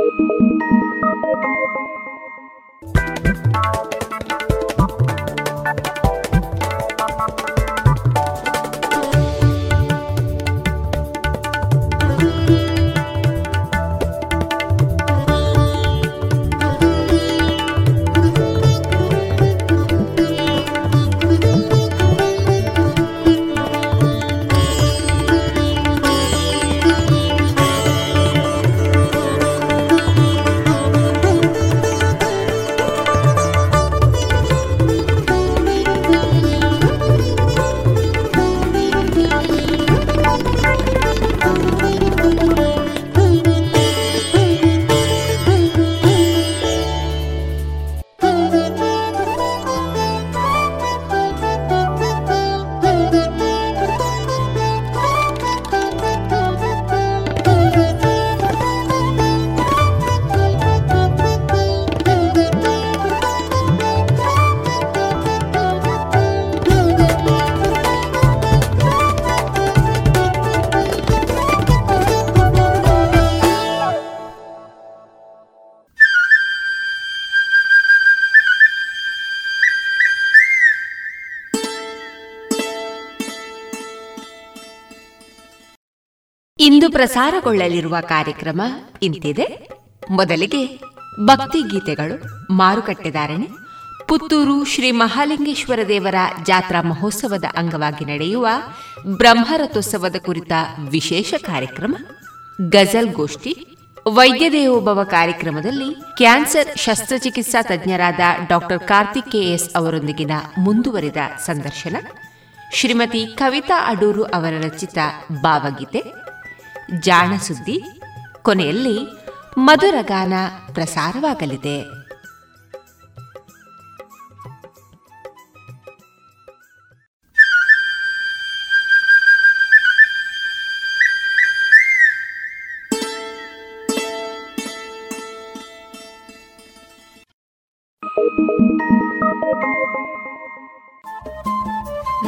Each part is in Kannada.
ಇಂದು ಪ್ರಸಾರಗೊಳ್ಳಲಿರುವ ಕಾರ್ಯಕ್ರಮ ಇಂತಿದೆ. ಮೊದಲಿಗೆ ಭಕ್ತಿ ಗೀತೆಗಳು ಮಾರುಕಟ್ಟೆದಾರಣೆ ಪುತ್ತೂರು ಶ್ರೀ ಮಹಾಲಿಂಗೇಶ್ವರ ದೇವರ ಜಾತ್ರಾ ಮಹೋತ್ಸವದ ಅಂಗವಾಗಿ ನಡೆಯುವ ಬ್ರಹ್ಮರಥೋತ್ಸವದ ಕುರಿತ ವಿಶೇಷ ಕಾರ್ಯಕ್ರಮ, ಗಜಲ್ ಗೋಷ್ಠಿ, ವೈದ್ಯ ದೇವೋಭವ ಕಾರ್ಯಕ್ರಮದಲ್ಲಿ ಕ್ಯಾನ್ಸರ್ ಶಸ್ತ್ರಚಿಕಿತ್ಸಾ ತಜ್ಞರಾದ ಡಾಕ್ಟರ್ ಕಾರ್ತಿಕ್ ಕೆಎಸ್ ಅವರೊಂದಿಗಿನ ಮುಂದುವರಿದ ಸಂದರ್ಶನ, ಶ್ರೀಮತಿ ಕವಿತಾ ಅಡೂರು ಅವರ ರಚಿತ ಭಾವಗೀತೆ ಜಾಣ ಸುದ್ದಿ ಕೊನೆಯಲ್ಲಿ ಮಧುರಗಾನ ಪ್ರಸಾರವಾಗಲಿದೆ.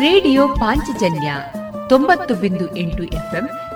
ರೇಡಿಯೋ ಪಾಂಚಜನ್ಯ ತೊಂಬತ್ತು ಬಿಂದು ಎಂಟು ಎಫ್ಎಂ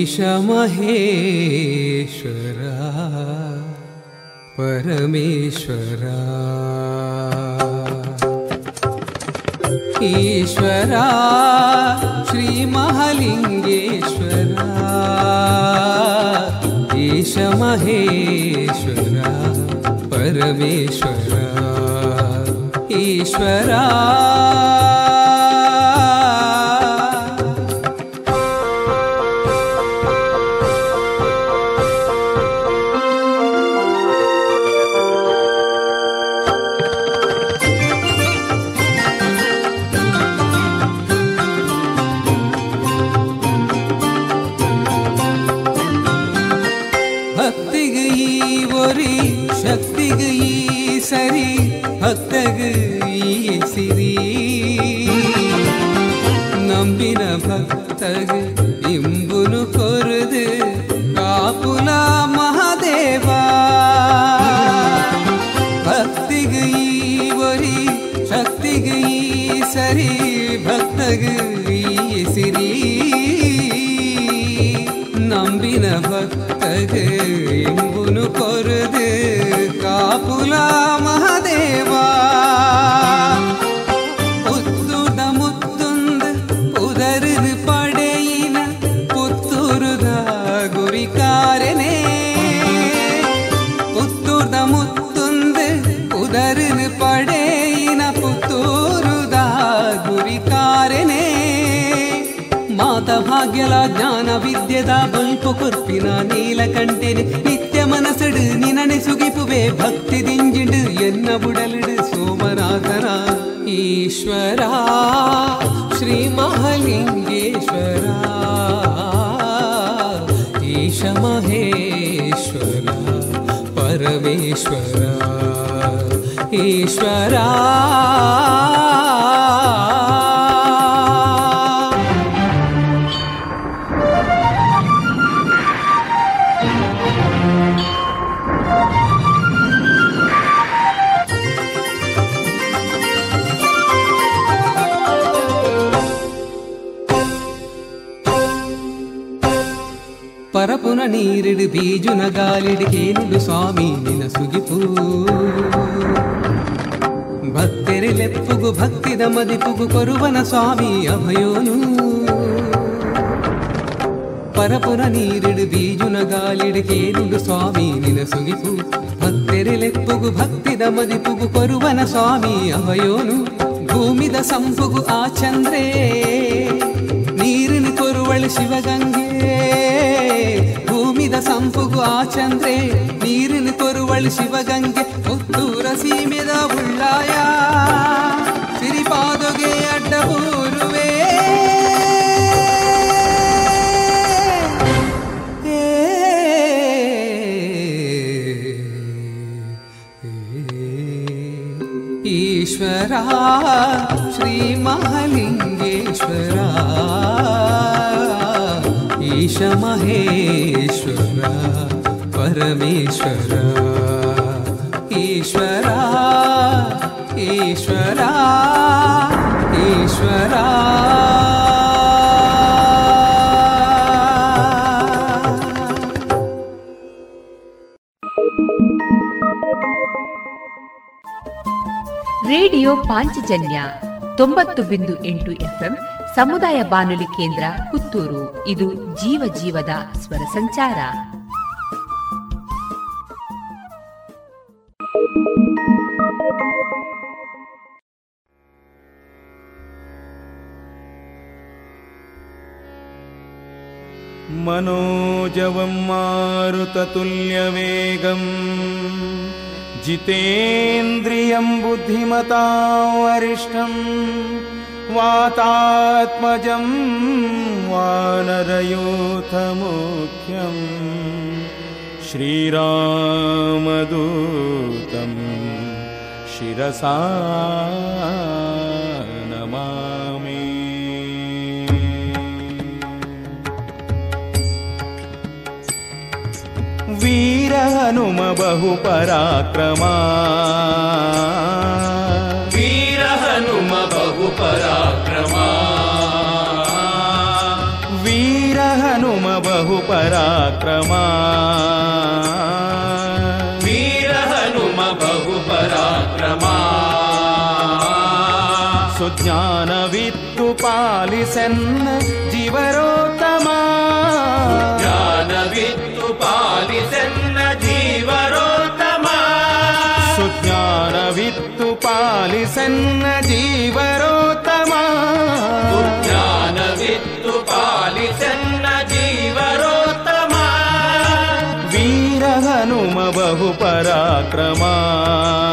ईशमहेश्वरा परमेश्वरा। ईश्वरा श्रीमहालिङ्गेश्वरा ईशमहेश्वरा परमेश्वरा। ईश्वरा சோரி சக்திகு ஈசரி பக்தகு ஈசிரி. நம்பின பக்தகு இம்புனு பொருது காப்புலா மகாதேவா. பக்திகு ஈவரி சக்திகு ஈசரி பக்தகு ஈசிரி. நம்பின பக்தகு இம்பு பொருது காப்புலா மகதேவா புத்துட முத்துந்து புதருது படையின புத்துருதா குறிக்காரனே புத்துட முத்துந்து புதருது படையின புத்தூருதா குறிக்காரனே మాత భాగ్యల జ్ఞాన విద్యద బల్పు కుర్పిన నీలకంటెని கைவிடு நினனை சுகிப்புவே பக்தி திஞ்சிடு என்ன உடலிடு नुगिपुवे ஈஸ்வரா ஸ்ரீ மகலிங்கேஸ்வரா ஈஷ மகேஸ்வரா பரமேஸ்வரா ஈஸ்வரா. ನೀರಿಡು ಬೀಜುನ ಗಾಲಿಡು ಕೇನಿಡು ಸ್ವಾಮಿ ನಿನ ಸುಗಿಪು ಭಕ್ತರಿಲೆಪ್ಪುಗು ಭಕ್ತಿದ ಮದಿಪುಗು ಕೊರುವನ ಸ್ವಾಮಿ ಅಭಯೋನು. ಪರಪುರ ನೀರಿಡು ಬೀಜುನ ಗಾಲಿಡು ಕೇನಿಡು ಸ್ವಾಮಿ ನಿನ ಸುಗಿಪು ಭಕ್ತರಿಲೆಪ್ಪುಗು ಭಕ್ತಿದ ಮದಿಪುಗು ಕೊರುವನ ಸ್ವಾಮಿ ಅಭಯೋನು. ಭೂಮಿದ ಸಂಪುಗು ಆ ಚಂದ್ರೇ, ನೀರಿನ ಕೊರುವಳು ಶಿವಗಂಗೆ. ಸಂಪುಗು ಆ ಚಂದ್ರೆ ನೀರಿನ ಕೊರುವಳು ಶಿವಗಂಗೆ ಪುತ್ತೂರ ಸೀಮೆದ ಉಳ್ಳಾಯ ಸಿರಿಪಾದೊಗೆ ಅಡ್ಡಬೂರುವೆ ಈಶ್ವರ ಶ್ರೀ ಮಹಾಲಿಂಗೇಶ್ವರ ಈಶ ಮಹೇಶ್ವರ ಪರಮೇಶ್ವರ ಈಶ್ವರ ಈಶ್ವರ ಈಶ್ವರ ರೇಡಿಯೋ ಪಾಂಚಜನ್ಯ ತೊಂಬತ್ತು ಬಿಂದು ಎಂಟು ಎಫ್ಎಂ ಸಮುದಾಯ ಬಾನುಲಿ ಕೇಂದ್ರ ಪುತ್ತೂರು ಇದು ಜೀವ ಜೀವದ ಸ್ವರ ಸಂಚಾರ मनोजवं मारुततुल्यवेगम् जितेन्द्रियं बुद्धिमतां वरिष्ठं वातात्मजं वानरयूथमुख्यम् श्रीरामदूतं शिरसा नमामि। वीर हनुम बहुपराक्रमा वीरहनुम बहुपराक्रमा सुज्ञानवित्तु पालिसन् जीवरोत्तमा ज्ञानवित्तु पालिषन् जीवरोत्तमा सुज्ञानवित्तु पालिषन् पराक्रमा।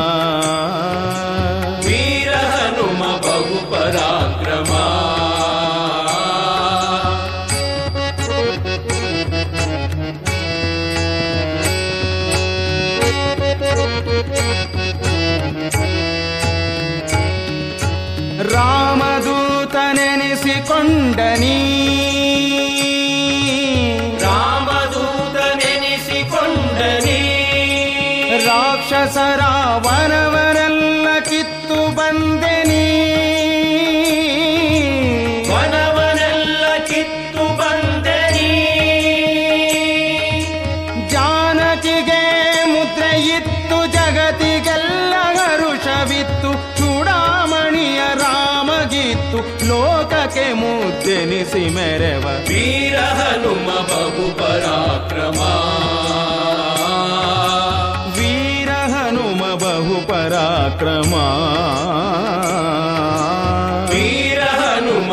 వీర హనుమ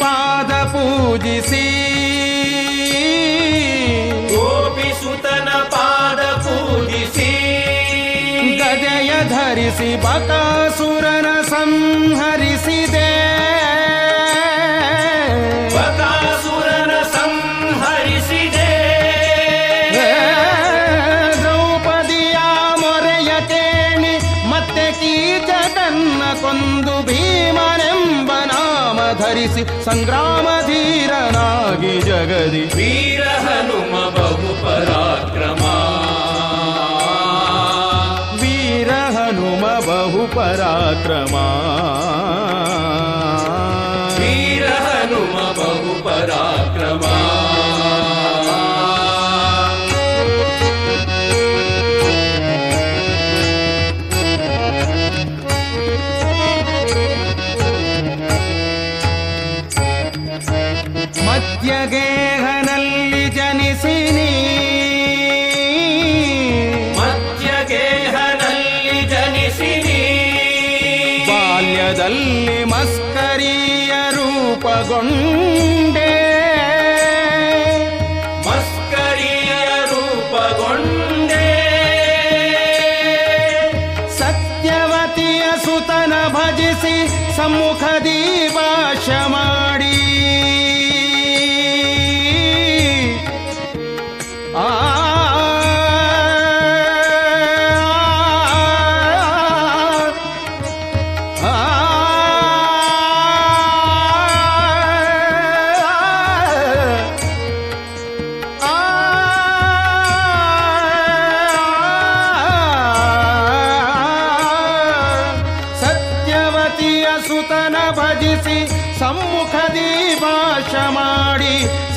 పాద పూజిసి ಧರಿಸಿ ಬಕಾಸುರನ ಸಂಹರಿಸಿದೆ. ಬಕಾಸುರನ ಸಂಹರಿಸಿದೆ. ದ್ರೌಪದಿಯ ಮೊರೆಯ ಕೇಳಿ ಮತ್ತೆ ಕೀಚಕನ್ನ ಕೊಂದು ಭೀಮನೆಂಬ ನಾಮ ಧರಿಸಿ ಸಂಗ್ರಾಮ ಧೀರನಾಗಿ ಜಗದಿ. ವೀರ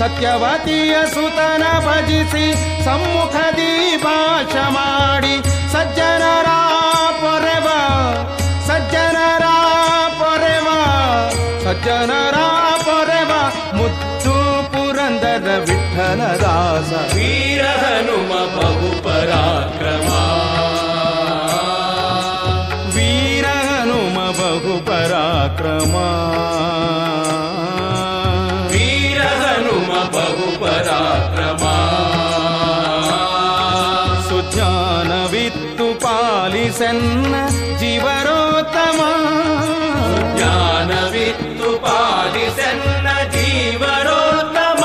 ಸತ್ಯವತಿಯ ಸುತನ ಭಜಿಸಿ ಸಮ್ಮುಖದಿ ಭಾಷ ಮಾಡಿ ಸಜ್ಜನರ ಪೊರೆವ ಸಜ್ಜನರ ಪೊರೆವ ಸಜ್ಜನರ ಪೊರೆವ ಮುದ್ದು ಪುರಂದರ ವಿಠಲದಾಸ ವೀರ ಹನುಮ ಬಹು ಪರಾಕ್ರಮ ವೀರ ಹನುಮ ಬಹು ಪರಾಕ್ರಮ सुज्ञानवित्तु पालिषन् जीवरोत्तमा। ज्ञानवित्तु पालिषन् जीवरोत्तम।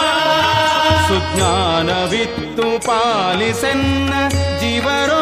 सुज्ञानवित्तु पालिषन् जीवरो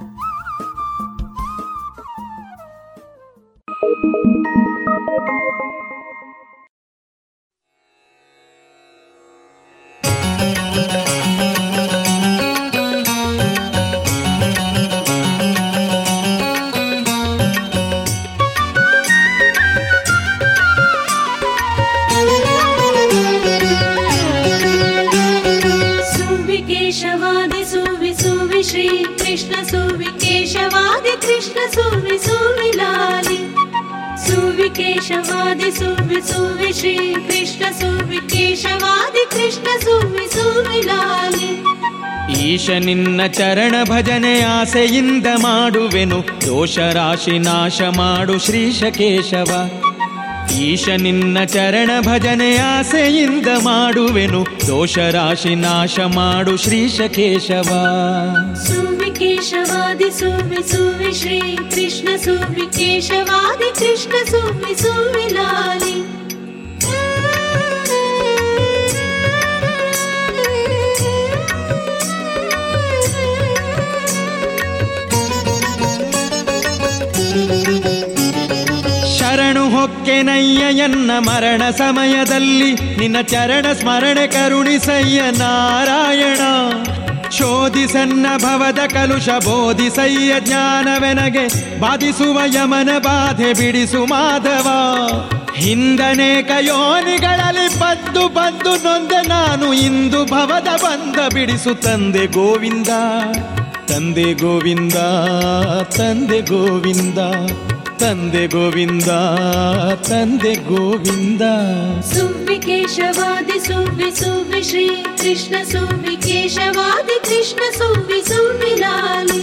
सुवि सुवि श्री कृष्ण सुविकेशवादि कृष्ण सुवि सुवि लालि ಈಶ ನಿನ್ನ ಚರಣ ಭಜನೆ ಆಸೆಯಿಂದ ಮಾಡುವೆನು ದೋಷ ರಾಶಿ ನಾಶ ಮಾಡು ಶ್ರೀಶ ಕೇಶವ ಈಶ ನಿನ್ನ ಚರಣ ಭಜನೆ ಆಸೆಯಿಂದ ಮಾಡುವೆನು ದೋಷ ರಾಶಿ ನಾಶ ಮಾಡು ಶ್ರೀಶ ಕೇಶವ ಸೋಮಿ ಸುವಿ ಸುವಿ ಶ್ರೀ ಕೃಷ್ಣ ಸುವಿ ಕೇಶವಾದಿ ಕೃಷ್ಣ ಸುವಿ ಸುವಿ ಲಾಲಿ. ಶರಣು ಮರಣ ಸಮಯದಲ್ಲಿ ನಿನ್ನ ಚರಣ ಸ್ಮರಣೆ ಕರುಣಿಸಯ್ಯ ನಾರಾಯಣ. ಶೋಧಿಸನ್ನ ಭವದ ಕಲುಷ ಬೋಧಿಸಯ್ಯ ಜ್ಞಾನವೆನಗೆ ಬಾಧಿಸುವ ಯಮನ ಬಾಧೆ ಬಿಡಿಸು ಮಾಧವ. ಹಿಂದನೇಕ ಯೋನಿಗಳಲ್ಲಿ ಬದ್ದು ಬದ್ದು ನೊಂದೆ ನಾನು ಇಂದು ಭವದ ಬಂದ ಬಿಡಿಸು ತಂದೆ ಗೋವಿಂದ ತಂದೆ ಗೋವಿಂದ ತಂದೆ ಗೋವಿಂದ. ತಂದೆ ಗೋವಿಂದ ತಂದೆ ಗೋವಿಂದ ಸುವ್ವಿಕೇಶವಾದಿ ಸುವ್ವಿ ಸುವ್ವಿ ಶ್ರೀ ಕೃಷ್ಣ ಸುವ್ವಿಕೇಶವಾದಿ ಕೃಷ್ಣ ಸುವ್ವಿ ಸುವ್ವಿ ಲಾಲಿ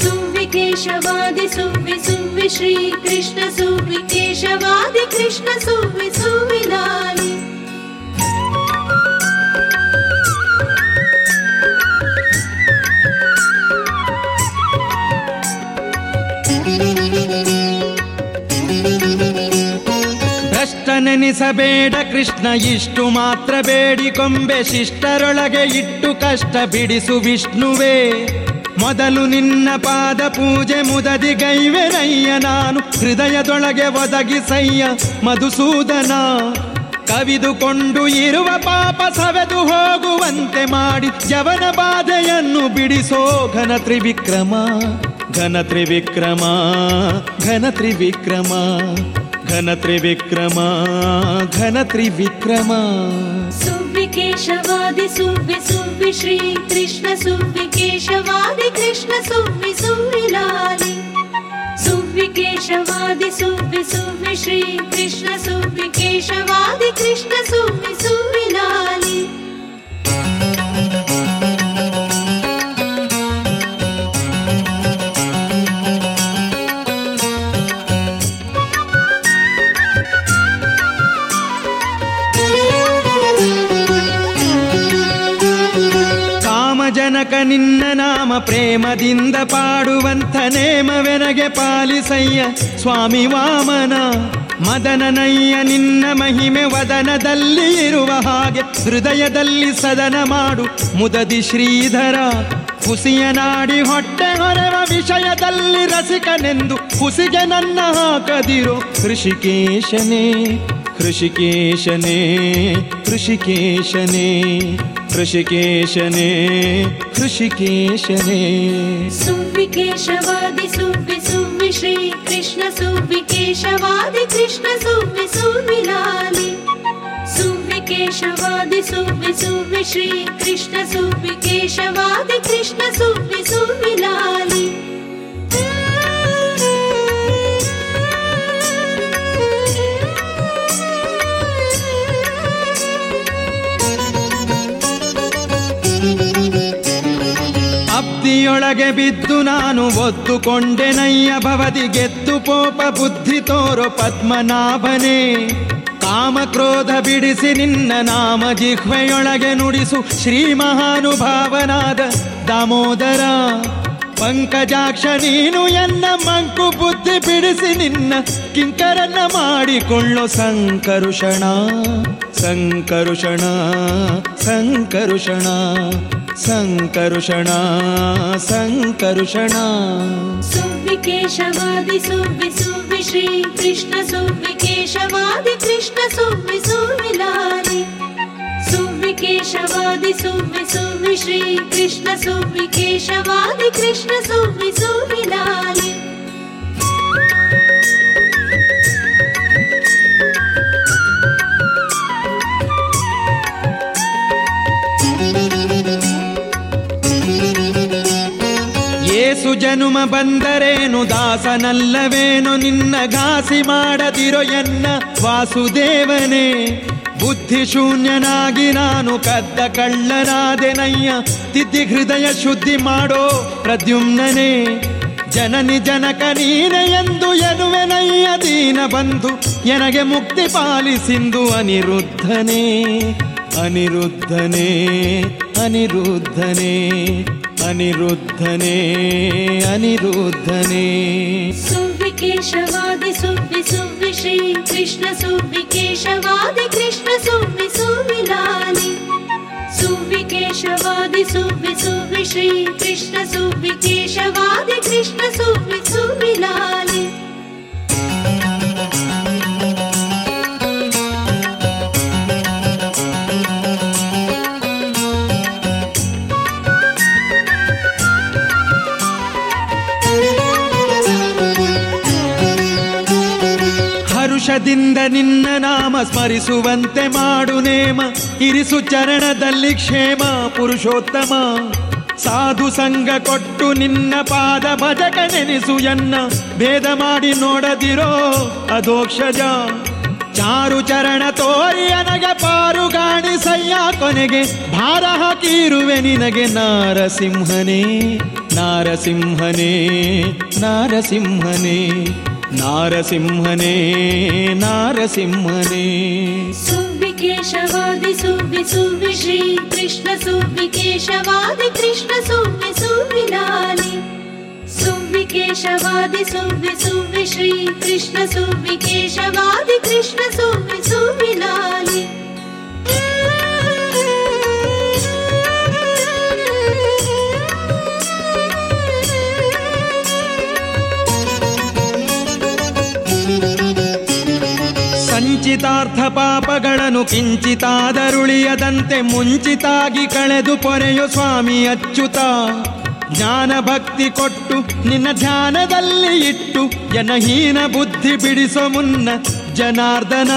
ಸುವ್ವಿಕೇಶವಾದಿ ಸುವ್ವಿ ಸುವ್ವಿ ಶ್ರೀ ಕೃಷ್ಣ ಸುವ್ವಿಕೇಶವಾದಿ ಕೃಷ್ಣ ಸುವ್ವಿ ಸುವ್ವಿ ಲಾಲಿ ನೆನೆಸಬೇಡ ಕೃಷ್ಣ, ಇಷ್ಟು ಮಾತ್ರ ಬೇಡಿಕೊಂಬೆ ಶಿಷ್ಟರೊಳಗೆ ಇಟ್ಟು ಕಷ್ಟ ಬಿಡಿಸು ವಿಷ್ಣುವೇ. ಮೊದಲು ನಿನ್ನ ಪಾದ ಪೂಜೆ ಮುದದಿ ಗೈವೆನಯ್ಯ ನಾನು, ಹೃದಯದೊಳಗೆ ಒದಗಿಸಯ್ಯ ಮಧುಸೂದನ. ಕವಿದುಕೊಂಡು ಇರುವ ಪಾಪ ಸವೆದು ಹೋಗುವಂತೆ ಮಾಡಿ ಜವನ ಬಾಧೆಯನ್ನು ಬಿಡಿಸೋ ಘನ ತ್ರಿವಿಕ್ರಮ ಘನ ತ್ರಿವಿಕ್ರಮ ಘನ ತ್ರಿವಿಕ್ರಮ. घनत्रिविक्रमा विक्रमा घनत्रि विक्रमामि श्री कृष्ण सुवादि कृष्ण सुविलाय सुविकेशवादि सुमि श्री कृष्ण सुवादि कृष्ण सुम्युविलाय ಕಾಮಜನಕ ನಿನ್ನ ನಾಮ ಪ್ರೇಮದಿಂದ ಪಾಡುವಂಥ ನೇಮವೆನಗೆ ಪಾಲಿಸಯ್ಯ ಸ್ವಾಮಿ ವಾಮನ. ಮದನನಯ್ಯ ನಿನ್ನ ಮಹಿಮೆ ವದನದಲ್ಲಿ ಇರುವ ಹಾಗೆ ಹೃದಯದಲ್ಲಿ ಸದನ ಮಾಡು. ಮುದದಿ ಶ್ರೀಧರ ಹುಸಿಯ ನಾಡಿ ಹೊಟ್ಟೆ ಹೊರವ ವಿಷಯದಲ್ಲಿ ರಸಿಕನೆಂದು ಹುಸಿಗೆ ನನ್ನ ಹಾಕದಿರೋ ಋಷಿಕೇಶನೇ ಋಷಿಕೇಶನೇ ಋಷಿಕೇಶನೇ. ऋषिकेशने ऋषिकेशने। सुविकेशवादि सुवि सुवि श्रीकृष्ण सुविकेशवादि कृष्ण सुवि सुविलालि सुविकेशवादि सुवि सुवि श्रीकृष्ण सुविकेशवादि कृष्ण सुवि सुविलालि सुमिलानि ಅಬ್ದಿಯೊಳಗೆ ಬಿದ್ದು ನಾನು ಒದ್ದುಕೊಂಡೆನಯ್ಯ ಭವದಿ ಗೆದ್ದು ಪೋಪ ಬುದ್ಧಿ ತೋರೋ ಪದ್ಮನಾಭನೇ. ಕಾಮಕ್ರೋಧ ಬಿಡಿಸಿ ನಿನ್ನ ನಾಮ ಜಿಹ್ವೆಯೊಳಗೆ ನುಡಿಸು ಶ್ರೀ ಮಹಾನುಭಾವನಾದ ದಾಮೋದರ. ಪಂಕಜಾಕ್ಷ ನೀನು ಎನ್ನ ಮಂಕು ಬುದ್ಧಿ ಬಿಡಿಸಿ ನಿನ್ನ ಕಿಂಕರನ್ನ ಮಾಡಿಕೊಳ್ಳೋ ಸಂಕರುಷಣ ಸಂಕರುಷಣ ಸಂಕರುಷಣ. सङ्कर्षणा सङ्कर्षणा सुविकेशवादि सुवि सुवि श्रीकृष्ण सुविकेशवादि कृष्ण सुवि सुविलारि सुविकेशवादि सुवि सुवि श्रीकृष्ण सुविकेशवादि कृष्ण सुवि सुविलारि ಏಸು ಜನುಮ ಬಂದರೇನು? ದಾಸನಲ್ಲವೇನು? ನಿನ್ನ ಘಾಸಿ ಮಾಡದಿರೋ ಎನ್ನ ವಾಸುದೇವನೇ. ಬುದ್ಧಿ ಶೂನ್ಯನಾಗಿ ನಾನು ಕದ್ದ ಕಳ್ಳನಾದೆನಯ್ಯ. ತಿದ್ದಿ ಹೃದಯ ಶುದ್ಧಿ ಮಾಡೋ ಪ್ರದ್ಯುಮ್ನೇ ಜನನಿ ಜನಕ ನೀನೆ ಎಂದು ಎನುವೆನಯ್ಯ ದೀನ ಬಂಧು ಎನಗೆ ಮುಕ್ತಿ ಪಾಲಿಸಿಂದು ಅನಿರುದ್ಧನೇ. ಅನಿರುದ್ಧನೇ ಅನಿರುದ್ಧನೇ. अनिरुद्धने निरुद्धने अनिरुद्धि सूमि सुविषये कृष्ण सुविकेशवादि कृष्ण सूमि सुविलानि सुविकेशवादि सूमि सूविश्री कृष्ण सुवादि सुविलानि ಹರುಷದಿಂದ ನಿನ್ನ ನಾಮ ಸ್ಮರಿಸುವಂತೆ ಮಾಡು ನೇಮ. ಇರಿಸು ಚರಣದಲ್ಲಿ ಕ್ಷೇಮ, ಪುರುಷೋತ್ತಮ. ಸಾಧು ಸಂಗ ಕೊಟ್ಟು ನಿನ್ನ ಪಾದ ಭಜಕ ನೆನೆಸು ಎನ್ನ. ಭೇದ ಮಾಡಿ ನೋಡದಿರೋ ಅದೋಕ್ಷಜ ಚಾರು ಚರಣ ತೋರಿ ಪಾರುಗಾಣಿ ಸಯ್ಯ ಕೊನೆಗೆ. ಭಾರ ಹಾಕಿರುವೆ ನಿನಗೆ ನಾರಸಿಂಹನೇ ನಾರಸಿಂಹನೇ ನಾರಸಿಂಹನೇ. नारसिंहने नारसिंहने। सुवादि सुवि श्री कृष्ण सुविकेशवादि कृष्ण सोम्योमिलानि सुम्बिकेशवादि सौम्य सुवि श्री कृष्ण सुविकेशवादि कृष्ण सुवि सुविलालि ಸಂಚಿತಾರ್ಥ ಪಾಪಗಳನ್ನು ಕಿಂಚಿತಾದರುಳಿಯದಂತೆ ಮುಂಚಿತಾಗಿ ಕಳೆದು ಪೊರೆಯು ಸ್ವಾಮಿ ಅಚ್ಚುತ ಜ್ಞಾನ ಭಕ್ತಿ ಕೊಟ್ಟು ನಿನ್ನ ಧ್ಯಾನದಲ್ಲಿ ಇಟ್ಟು ಜನಹೀನ ಬುದ್ಧಿ ಬಿಡಿಸೋ ಮುನ್ನ ಜನಾರ್ದನ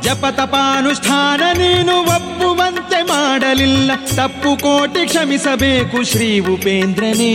ಜಪತಪಾನುಷ್ಠಾನ ನೀನು ಒಪ್ಪುವಂತೆ ಮಾಡಲಿಲ್ಲ. ತಪ್ಪು ಕೋಟಿ ಕ್ಷಮಿಸಬೇಕು ಶ್ರೀ ಉಪೇಂದ್ರನೇ.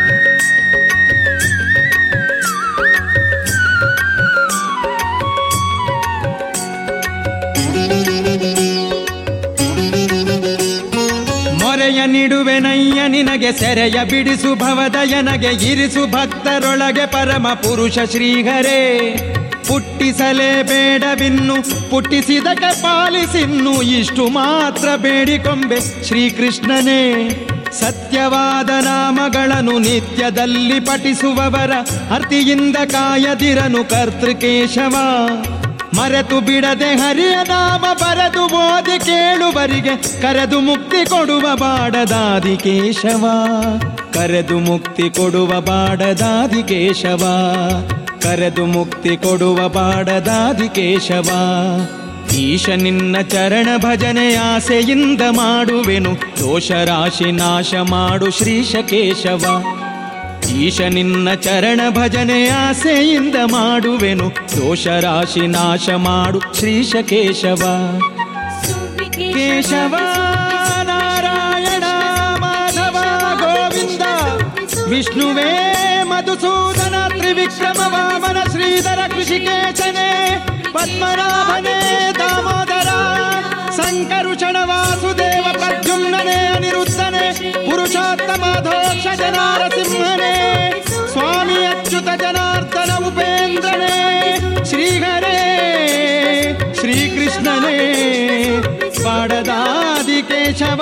ಮೊರೆಯ ನಿಡುವೆನಯ್ಯ, ನಿನಗೆ ಸೆರೆಯ ಬಿಡಿಸು ಭವದಯನಗೆ ಇರಿಸು ಭಕ್ತರೊಳಗೆ ಪರಮ ಪುರುಷ ಶ್ರೀಹರೇ. ಪುಟ್ಟಿಸಲೇ ಬೇಡವಿನ್ನು, ಪುಟ್ಟಿಸಿದಕ್ಕೆ ಪಾಲಿಸಿನ್ನು, ಇಷ್ಟು ಮಾತ್ರ ಬೇಡಿಕೊಂಬೆ ಶ್ರೀಕೃಷ್ಣನೇ. ಸತ್ಯವಾದ ನಾಮಗಳನ್ನು ನಿತ್ಯದಲ್ಲಿ ಪಠಿಸುವವರ, ಅರ್ತಿಯಿಂದ ಕಾಯದಿರನು ಕರ್ತೃಕೇಶವ. ಮರೆತು ಬಿಡದೆ ಹರಿಯ ನಾಮ ಬರೆದು ಓದಿ ಕೇಳುವರಿಗೆ, ಕರೆದು ಮುಕ್ತಿ ಕೊಡುವ ಬಾಡದಾದಿ ಕೇಶವ. ಕರೆದು ಮುಕ್ತಿ ಕೊಡುವ ಬಾಡದಾದಿ ಕೇಶವ. ಕರೆದು ಮುಕ್ತಿ ಕೊಡುವ ಬಾಡದಾದಿ ಕೇಶವ. ಈಶ ನಿನ್ನ ಚರಣ ಭಜನೆ ಆಸೆಯಿಂದ ಮಾಡುವೆನು ದೋಷ ರಾಶಿ ನಾಶ ಮಾಡು ಶ್ರೀಶ ಕೇಶವ ಈಶ ನಿನ್ನ ಚರಣ ಭಜನೆ ಆಸೆಯಿಂದ ಮಾಡುವೆನು ದೋಷ ರಾಶಿ ನಾಶ ಮಾಡು ಶ್ರೀಶ ಕೇಶವ ಕೇಶವ ನಾರಾಯಣ ಮಾಧವ ಗೋವಿಂದ ವಿಷ್ಣುವೇ ಮಧುಸೂದನ ತ್ರಿವಿಕ್ರಮ ವಾಮನ ಶ್ರೀಧರ ಕೃಷಿಕೇಶನೇ ಪದ್ಮನಾಭನೇ ದಾಮೋದರ ಸಂಕರುಷಣ ವಾಸುದೇವ ಪ್ರದ್ಯುಮ್ನನೇ ಅನಿರುದ್ಧನೇ ಪುರುಷೋತ್ತಮಾಧೋಕ್ಷ ಜನಾರಸಿಂಹನೇ ಸ್ವಾಮಿ ಅಚ್ಯುತ ಜನಾರ್ದನ ಉಪೇಂದ್ರನೇ ಶ್ರೀಹರೇ ಶ್ರೀಕೃಷ್ಣನೇ ಬಾಡದಾದಿ ಕೇಶವ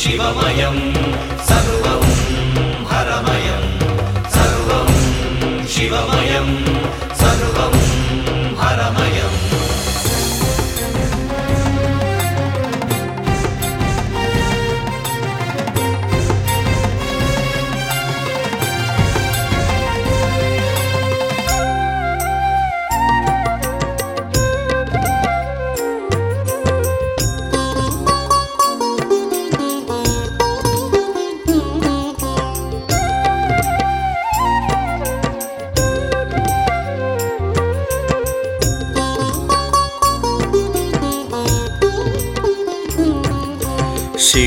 शिवमयं सर्वं हरमयं सर्वं शिवमयं सर्वं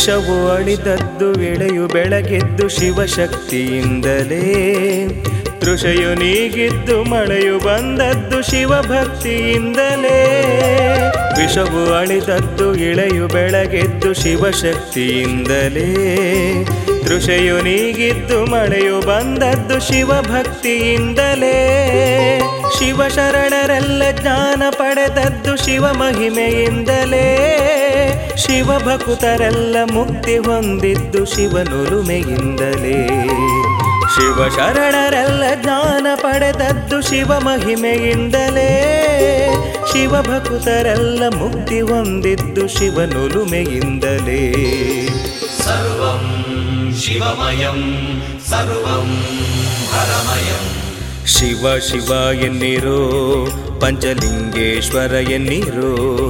ವಿಷವು ಅಳಿದದ್ದು, ಎಳೆಯು ಬೆಳಗೆದ್ದು ಶಿವಶಕ್ತಿಯಿಂದಲೇ. ತೃಷೆಯು ನೀಗಿದ್ದು, ಮಳೆಯು ಬಂದದ್ದು ಶಿವಭಕ್ತಿಯಿಂದಲೇ. ವಿಷವು ಅಳಿದದ್ದು ಇಳೆಯು ಬೆಳಗೆದ್ದು ಶಿವಶಕ್ತಿಯಿಂದಲೇ. ತೃಷೆಯು ನೀಗಿದ್ದು, ಮಳೆಯು ಬಂದದ್ದು ಶಿವಭಕ್ತಿಯಿಂದಲೇ. ಶಿವ ಶರಣರೆಲ್ಲ ಜ್ಞಾನ ಪಡೆದದ್ದು ಶಿವ ಮಹಿಮೆಯಿಂದಲೇ ಶಿವಭಕುತರೆಲ್ಲ ಮುಕ್ತಿ ಹೊಂದಿದ್ದು ಶಿವನುರುಮೆಯಿಂದಲೇ ಶಿವ ಶರಣರೆಲ್ಲ ಜ್ಞಾನ ಪಡೆದದ್ದು ಶಿವ ಮಹಿಮೆಯಿಂದಲೇ ಶಿವಭಕುತರೆಲ್ಲ ಮುಕ್ತಿ ಹೊಂದಿದ್ದು ಶಿವನುರುಮೆಯಿಂದಲೇ ಸರ್ವಂ ಶಿವಮಯಂ ಸರ್ವಂ ಹರಮಯಂ. ಶಿವ ಶಿವ ಎನ್ನಿರೋ ಪಂಚಲಿಂಗೇಶ್ವರ ಎನ್ನಿರೋ.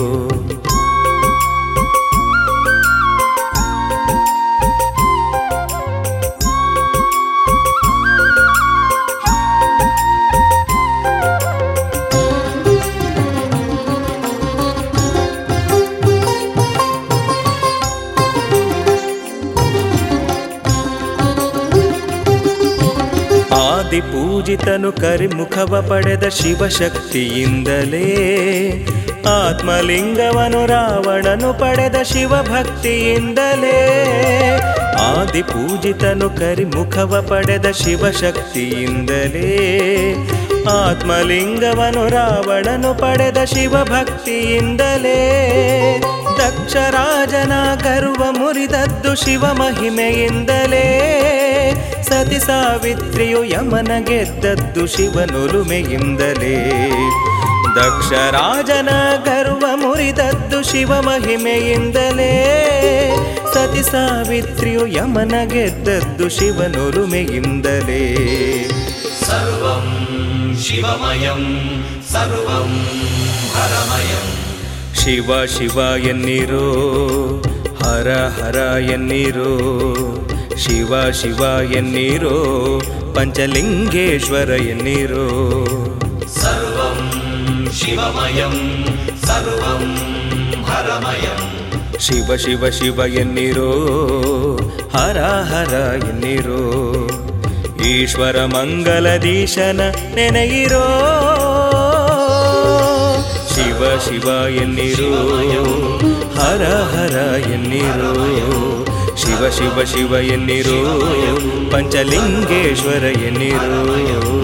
ಪೂಜಿತನು ಕರಿಮುಖವ ಪಡೆದ ಶಿವಶಕ್ತಿಯಿಂದಲೇ. ಆತ್ಮಲಿಂಗವನು ರಾವಣನು ಪಡೆದ ಶಿವಭಕ್ತಿಯಿಂದಲೇ. ಆದಿ ಪೂಜಿತನು ಕರಿಮುಖವ ಪಡೆದ ಶಿವಶಕ್ತಿಯಿಂದಲೇ. ಆತ್ಮಲಿಂಗವನು ರಾವಣನು ಪಡೆದ ಶಿವಭಕ್ತಿಯಿಂದಲೇ. ದಕ್ಷರಾಜನ ಗರ್ವ ಮುರಿದದ್ದು ಶಿವ ಮಹಿಮೆಯಿಂದಲೇ ಸತಿ ಸಾವಿತ್ರಿಯು ಯಮನ ಗೆದ್ದದ್ದು ಶಿವನುರುಮೆಯಿಂದಲೇ ದಕ್ಷರಾಜನ ಗರ್ವ ಮುರಿದದ್ದು ಶಿವ ಮಹಿಮೆಯಿಂದಲೇ ಸತಿ ಸಾವಿತ್ರಿಯು ಯಮನ ಗೆದ್ದದ್ದು ಶಿವನುರುಮೆಯಿಂದಲೇ ಸರ್ವಂ ಶಿವಮಯಂ ಸರ್ವಂ ಹರಮಯಂ. ಶಿವ ಶಿವ ಎನ್ನಿರೋ ಹರ ಹರ ಎನ್ನಿರೋ. ಶಿವ ಶಿವ ಎನ್ನೀರೋ ಪಂಚಲಿಂಗೇಶ್ವರ ಎನ್ನೀರೋ ಸರ್ವಂ ಶಿವಮಯಂ ಸರ್ವಂ ಹರಮಯಂ ಶಿವ ಶಿವ ಶಿವ ಎನ್ನಿರೋ ಹರ ಹರ ಎನ್ನಿರೋ ಈಶ್ವರ ಮಂಗಲದೀಶನ ನೆನೆಯಿರೋ ಶಿವ ಶಿವ ಎನ್ನಿರೋ ಹರ ಹರ ಎನ್ನಿರೋ ಶಿವ ಶಿವ ಶಿವ ಎನ್ನಿರು ಪಂಚಲಿಂಗೇಶ್ವರ ಎನ್ನಿರು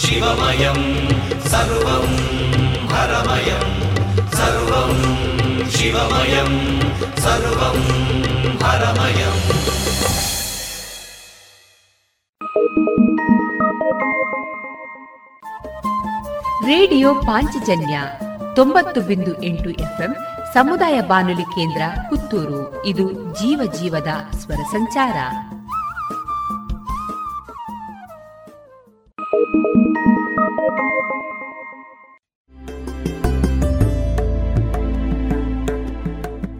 ಶಿವಮಯಂ ಸರ್ವಂ ಹರಮಯಂ ಸರ್ವಂ ಶಿವಮಯಂ ಸರ್ವಂ ಹರಮಯಂ ರೇಡಿಯೋ ಪಾಂಚಜನ್ಯ ತೊಂಬತ್ತು ಬಿಂದು ಎಂಟು ಎಫ್ಎಂ ಸಮುದಾಯ ಬಾನುಲಿ ಕೇಂದ್ರ ಪುತ್ತೂರು. ಇದು ಜೀವ ಜೀವದ ಸ್ವರ ಸಂಚಾರ.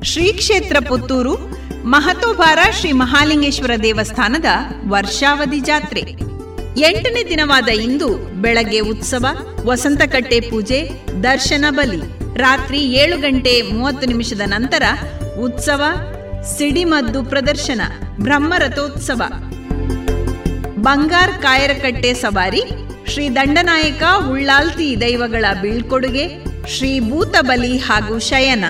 ಶ್ರೀ ಕ್ಷೇತ್ರ ಪುತ್ತೂರು ಮಹತೋಬಾರ ಶ್ರೀ ಮಹಾಲಿಂಗೇಶ್ವರ ದೇವಸ್ಥಾನದ ವರ್ಷಾವಧಿ ಜಾತ್ರೆ. ಎಂಟನೇ ದಿನವಾದ ಇಂದು ಬೆಳಗ್ಗೆ ಉತ್ಸವ, ವಸಂತಕಟ್ಟೆ ಪೂಜೆ, ದರ್ಶನ ಬಲಿ. ರಾತ್ರಿ ಏಳು ಗಂಟೆ ಮೂವತ್ತು ನಿಮಿಷದ ನಂತರ ಉತ್ಸವ, ಸಿಡಿಮದ್ದು ಪ್ರದರ್ಶನ, ಬ್ರಹ್ಮರಥೋತ್ಸವ. ಬಂಗಾರ್ ಕಾಯರಕಟ್ಟೆ ಸವಾರಿ, ಶ್ರೀ ದಂಡನಾಯಕ ಉಳ್ಳಾಲ್ತಿ ದೈವಗಳ ಬೀಳ್ಕೊಡುಗೆ, ಶ್ರೀ ಭೂತಬಲಿ ಹಾಗೂ ಶಯನ.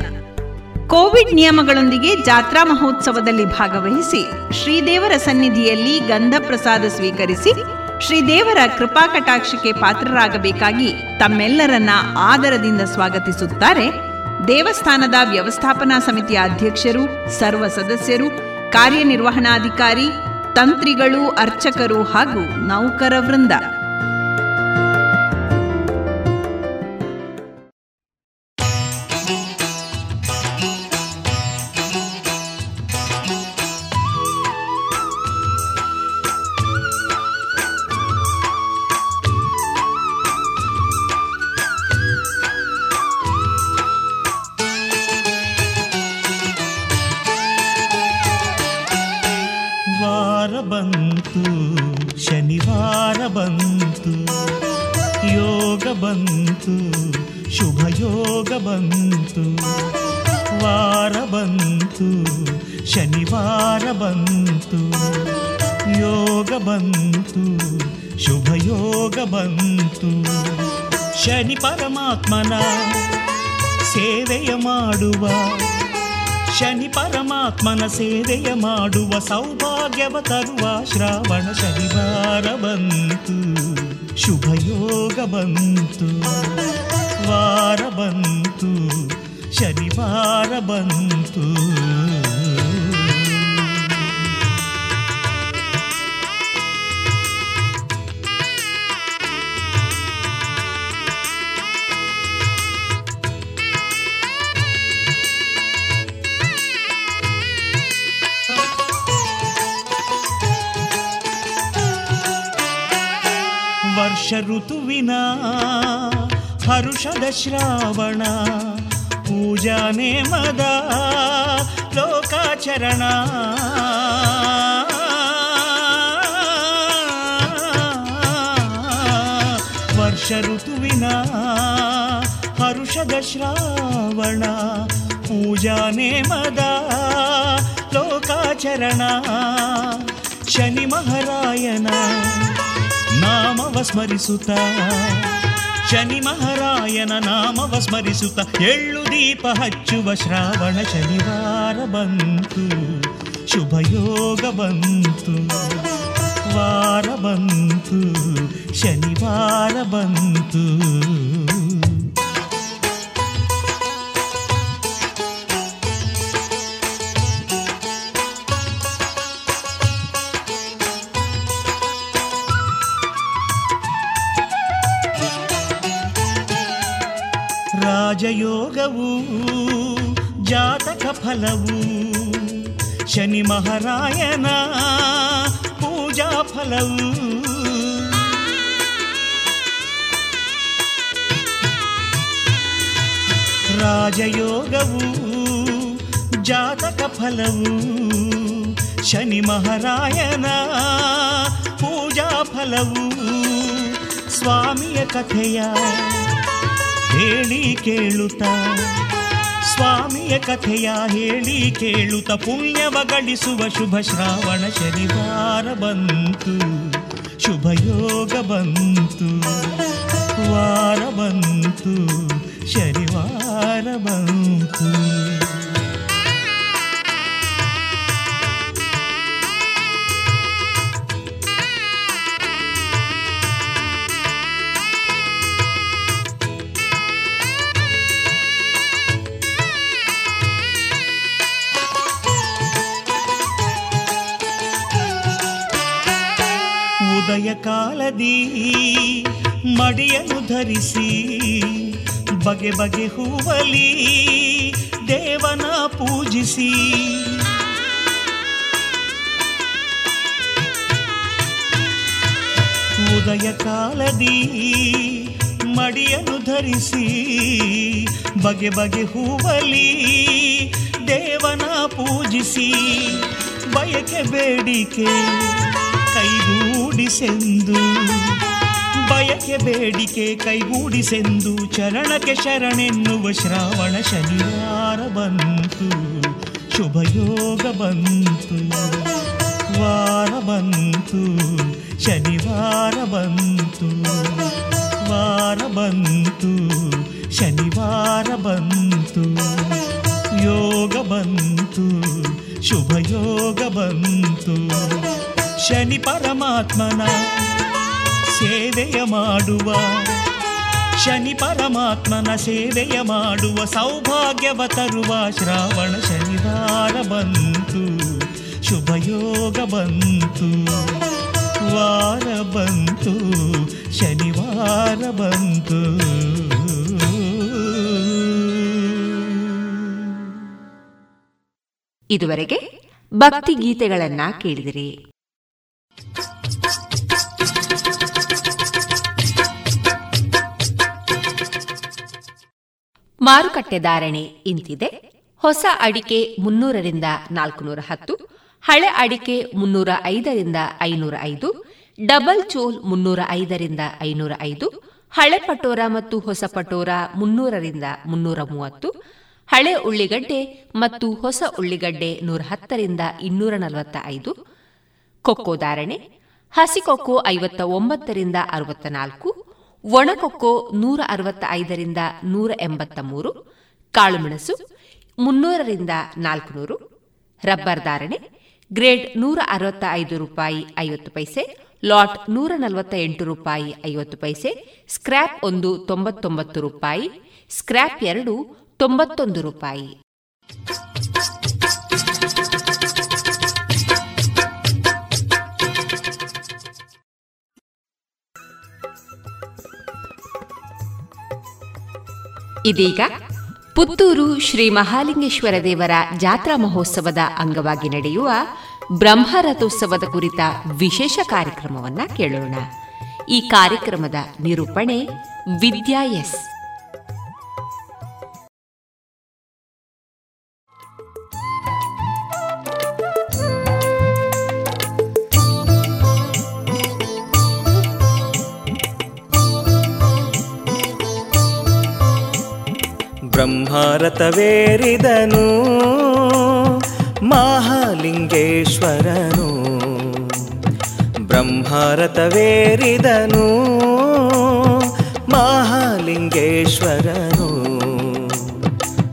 ಕೋವಿಡ್ ನಿಯಮಗಳೊಂದಿಗೆ ಜಾತ್ರಾ ಮಹೋತ್ಸವದಲ್ಲಿ ಭಾಗವಹಿಸಿ ಶ್ರೀದೇವರ ಸನ್ನಿಧಿಯಲ್ಲಿ ಗಂಧ ಪ್ರಸಾದ ಸ್ವೀಕರಿಸಿ ಶ್ರೀದೇವರ ಕೃಪಾ ಕಟಾಕ್ಷಕ್ಕೆ ಪಾತ್ರರಾಗಬೇಕಾಗಿ ತಮ್ಮೆಲ್ಲರನ್ನ ಆದರದಿಂದ ಸ್ವಾಗತಿಸುತ್ತಾರೆ ದೇವಸ್ಥಾನದ ವ್ಯವಸ್ಥಾಪನಾ ಸಮಿತಿಯ ಅಧ್ಯಕ್ಷರು, ಸರ್ವ ಸದಸ್ಯರು, ಕಾರ್ಯನಿರ್ವಹಣಾಧಿಕಾರಿ, ತಂತ್ರಿಗಳು, ಅರ್ಚಕರು ಹಾಗೂ ನೌಕರ ವೃಂದ ಶ್ರಾವಣ, ಪೂಜಾ ನೇಮದ, ಲೋಕಾಚರಣ. ವರ್ಷ ಋತುವಿನ ಹರುಷದ ಶ್ರಾವಣ, ಪೂಜಾ ನೇಮದ, ಲೋಕಾಚರಣ. ಶನಿ ಮಹಾರಾಯನ ನಾಮವ ಸ್ಮರಿಸುತ್ತ ಶನಿ ಮಹಾರಾಯನ ನಾಮವ ಸ್ಮರಿಸುತ್ತ ಎಳ್ಳು ದೀಪ ಹಚ್ಚುವ ಶ್ರಾವಣ ಶನಿವಾರ ಬಂತು. ಶುಭಯೋಗ ಬಂತು. ವಾರ ಬಂತು. ಶನಿವಾರ ಬಂತು. ಫಲವು. ಶನಿ ಮಹಾರಾಯನ ಪೂಜಾ ಫಲವು. ರಾಜಯೋಗವು ಜಾತಕ ಫಲವು. ಶನಿ ಮಹಾರಾಯನ ಪೂಜಾ ಫಲವು. ಸ್ವಾಮಿಯ ಕಥೆಯ ಹೇಳಿ ಕೇಳುತ್ತ ಸ್ವಾಮಿಯ ಕಥೆಯ ಹೇಳಿ ಕೇಳುತ್ತ ಪುಣ್ಯವ ಗಳಿಸುವ ಶುಭ ಶ್ರಾವಣ ಶನಿವಾರ ಬಂತು. ಶುಭ ಯೋಗ ಬಂತು. ವಾರ ಬಂತು. ಶನಿವಾರ ಬಂತು. ಬಗೆ ಬಗೆ ಹೂವಲಿ, ದೇವನ ಪೂಜಿಸಿ. ಉದಯ ಕಾಲದಿ ಮಡಿಯನ್ನು ಧರಿಸಿ, ಬಗೆ ಬಗೆ ಹೂವಲಿ, ದೇವನ ಪೂಜಿಸಿ. ಬಯಕೆ ಬೇಡಿಕೆ ಕೈಗೂಡಿಸೆಂದು ಬಯಕೆ ಬೇಡಿಕೆ ಕೈಗೂಡಿಸೆಂದು ಚರಣಕ್ಕೆ ಶರಣೆನ್ನುವ ಶ್ರಾವಣ ಶನಿವಾರ ಬಂತು. ಶುಭಯೋಗ ಬಂತು. ವಾರ ಬಂತು. ಶನಿವಾರ ಬಂತು. ವಾರ ಬಂತು. ಶನಿವಾರ ಬಂತು. ಯೋಗ ಬಂತು. ಶುಭಯೋಗ ಬಂತು. ಶನಿ ಪರಮಾತ್ಮನ ಸೇವೆಯ ಮಾಡುವ, ಶನಿ ಪರಮಾತ್ಮನ ಸೇವೆಯ ಮಾಡುವ ಸೌಭಾಗ್ಯವ ತರುವ ಶ್ರಾವಣ ಶನಿವಾರ ಬಂತು, ಶುಭಯೋಗ ಬಂತು, ವಾರ ಬಂತು, ಶನಿವಾರ ಬಂತು. ಇದುವರೆಗೆ ಭಕ್ತಿ ಗೀತೆಗಳನ್ನ ಕೇಳಿದಿರಿ. ಮಾರುಕಟ್ಟೆ ಧಾರಣೆ ಇಂತಿದೆ. ಹೊಸ ಅಡಿಕೆ ಮುನ್ನೂರರಿಂದ ನಾಲ್ಕುನೂರ ಹತ್ತು, ಹಳೆ ಅಡಿಕೆ ಮುನ್ನೂರ ಐದರಿಂದ ಐನೂರ ಐದು, ಡಬಲ್ ಚೋಲ್ ಮುನ್ನೂರ ಐದರಿಂದ ಐನೂರ ಐದು, ಹಳೆ ಪಟೋರ ಮತ್ತು ಹೊಸ ಪಟೋರ ಮುನ್ನೂರರಿಂದ ಮುನ್ನೂರ ಮೂವತ್ತು, ಹಳೆ ಉಳ್ಳಿಗಡ್ಡೆ ಮತ್ತು ಹೊಸ ಉಳ್ಳಿಗಡ್ಡೆ ನೂರ ಹತ್ತರಿಂದ ಇನ್ನೂರ ನಲವತ್ತ ಐದು. ಕೊಕ್ಕೋ ಧಾರಣೆ ಹಸಿಕೊಕ್ಕೋ ಐವತ್ತ ಒಂಬತ್ತರಿಂದ ಅರವತ್ತ ನಾಲ್ಕು ಒಣಕೊಕ್ಕೋ ನೂರ ಅರವತ್ತ ಐದರಿಂದ ನೂರ ಎಂಬತ್ತ ಮೂರು ಕಾಳುಮೆಣಸು ಮುನ್ನೂರರಿಂದ ನಾಲ್ಕುನೂರು, ರಬ್ಬರ್ ಧಾರಣೆ ಗ್ರೇಡ್ ನೂರ ಅರವತ್ತ ಐದು ರೂಪಾಯಿ ಐವತ್ತು ಪೈಸೆ, ಲಾಟ್ ನೂರ ನಲವತ್ತ ಎಂಟು ರೂಪಾಯಿ ಐವತ್ತು ಪೈಸೆ, ಸ್ಕ್ರ್ಯಾಪ್ ಒಂದು ತೊಂಬತ್ತೊಂಬತ್ತು ರೂಪಾಯಿ, ಸ್ಕ್ರ್ಯಾಪ್ ಎರಡು ತೊಂಬತ್ತೊಂದು ರೂಪಾಯಿ. ಇದೀಗ ಪುತ್ತೂರು ಶ್ರೀ ಮಹಾಲಿಂಗೇಶ್ವರ ದೇವರ ಜಾತ್ರಾ ಮಹೋತ್ಸವದ ಅಂಗವಾಗಿ ನಡೆಯುವ ಬ್ರಹ್ಮರಥೋತ್ಸವದ ಕುರಿತ ವಿಶೇಷ ಕಾರ್ಯಕ್ರಮವನ್ನ ಕೇಳೋಣ. ಈ ಕಾರ್ಯಕ್ರಮದ ನಿರೂಪಣೆ ವಿದ್ಯಾ ಎಸ್. ಬ್ರಹ್ಮಾರತವೇರಿದನು ಮಹಾಲಿಂಗೇಶ್ವರನು. ಬ್ರಹ್ಮಾರತವೇರಿದನು ಮಹಾಲಿಂಗೇಶ್ವರನು.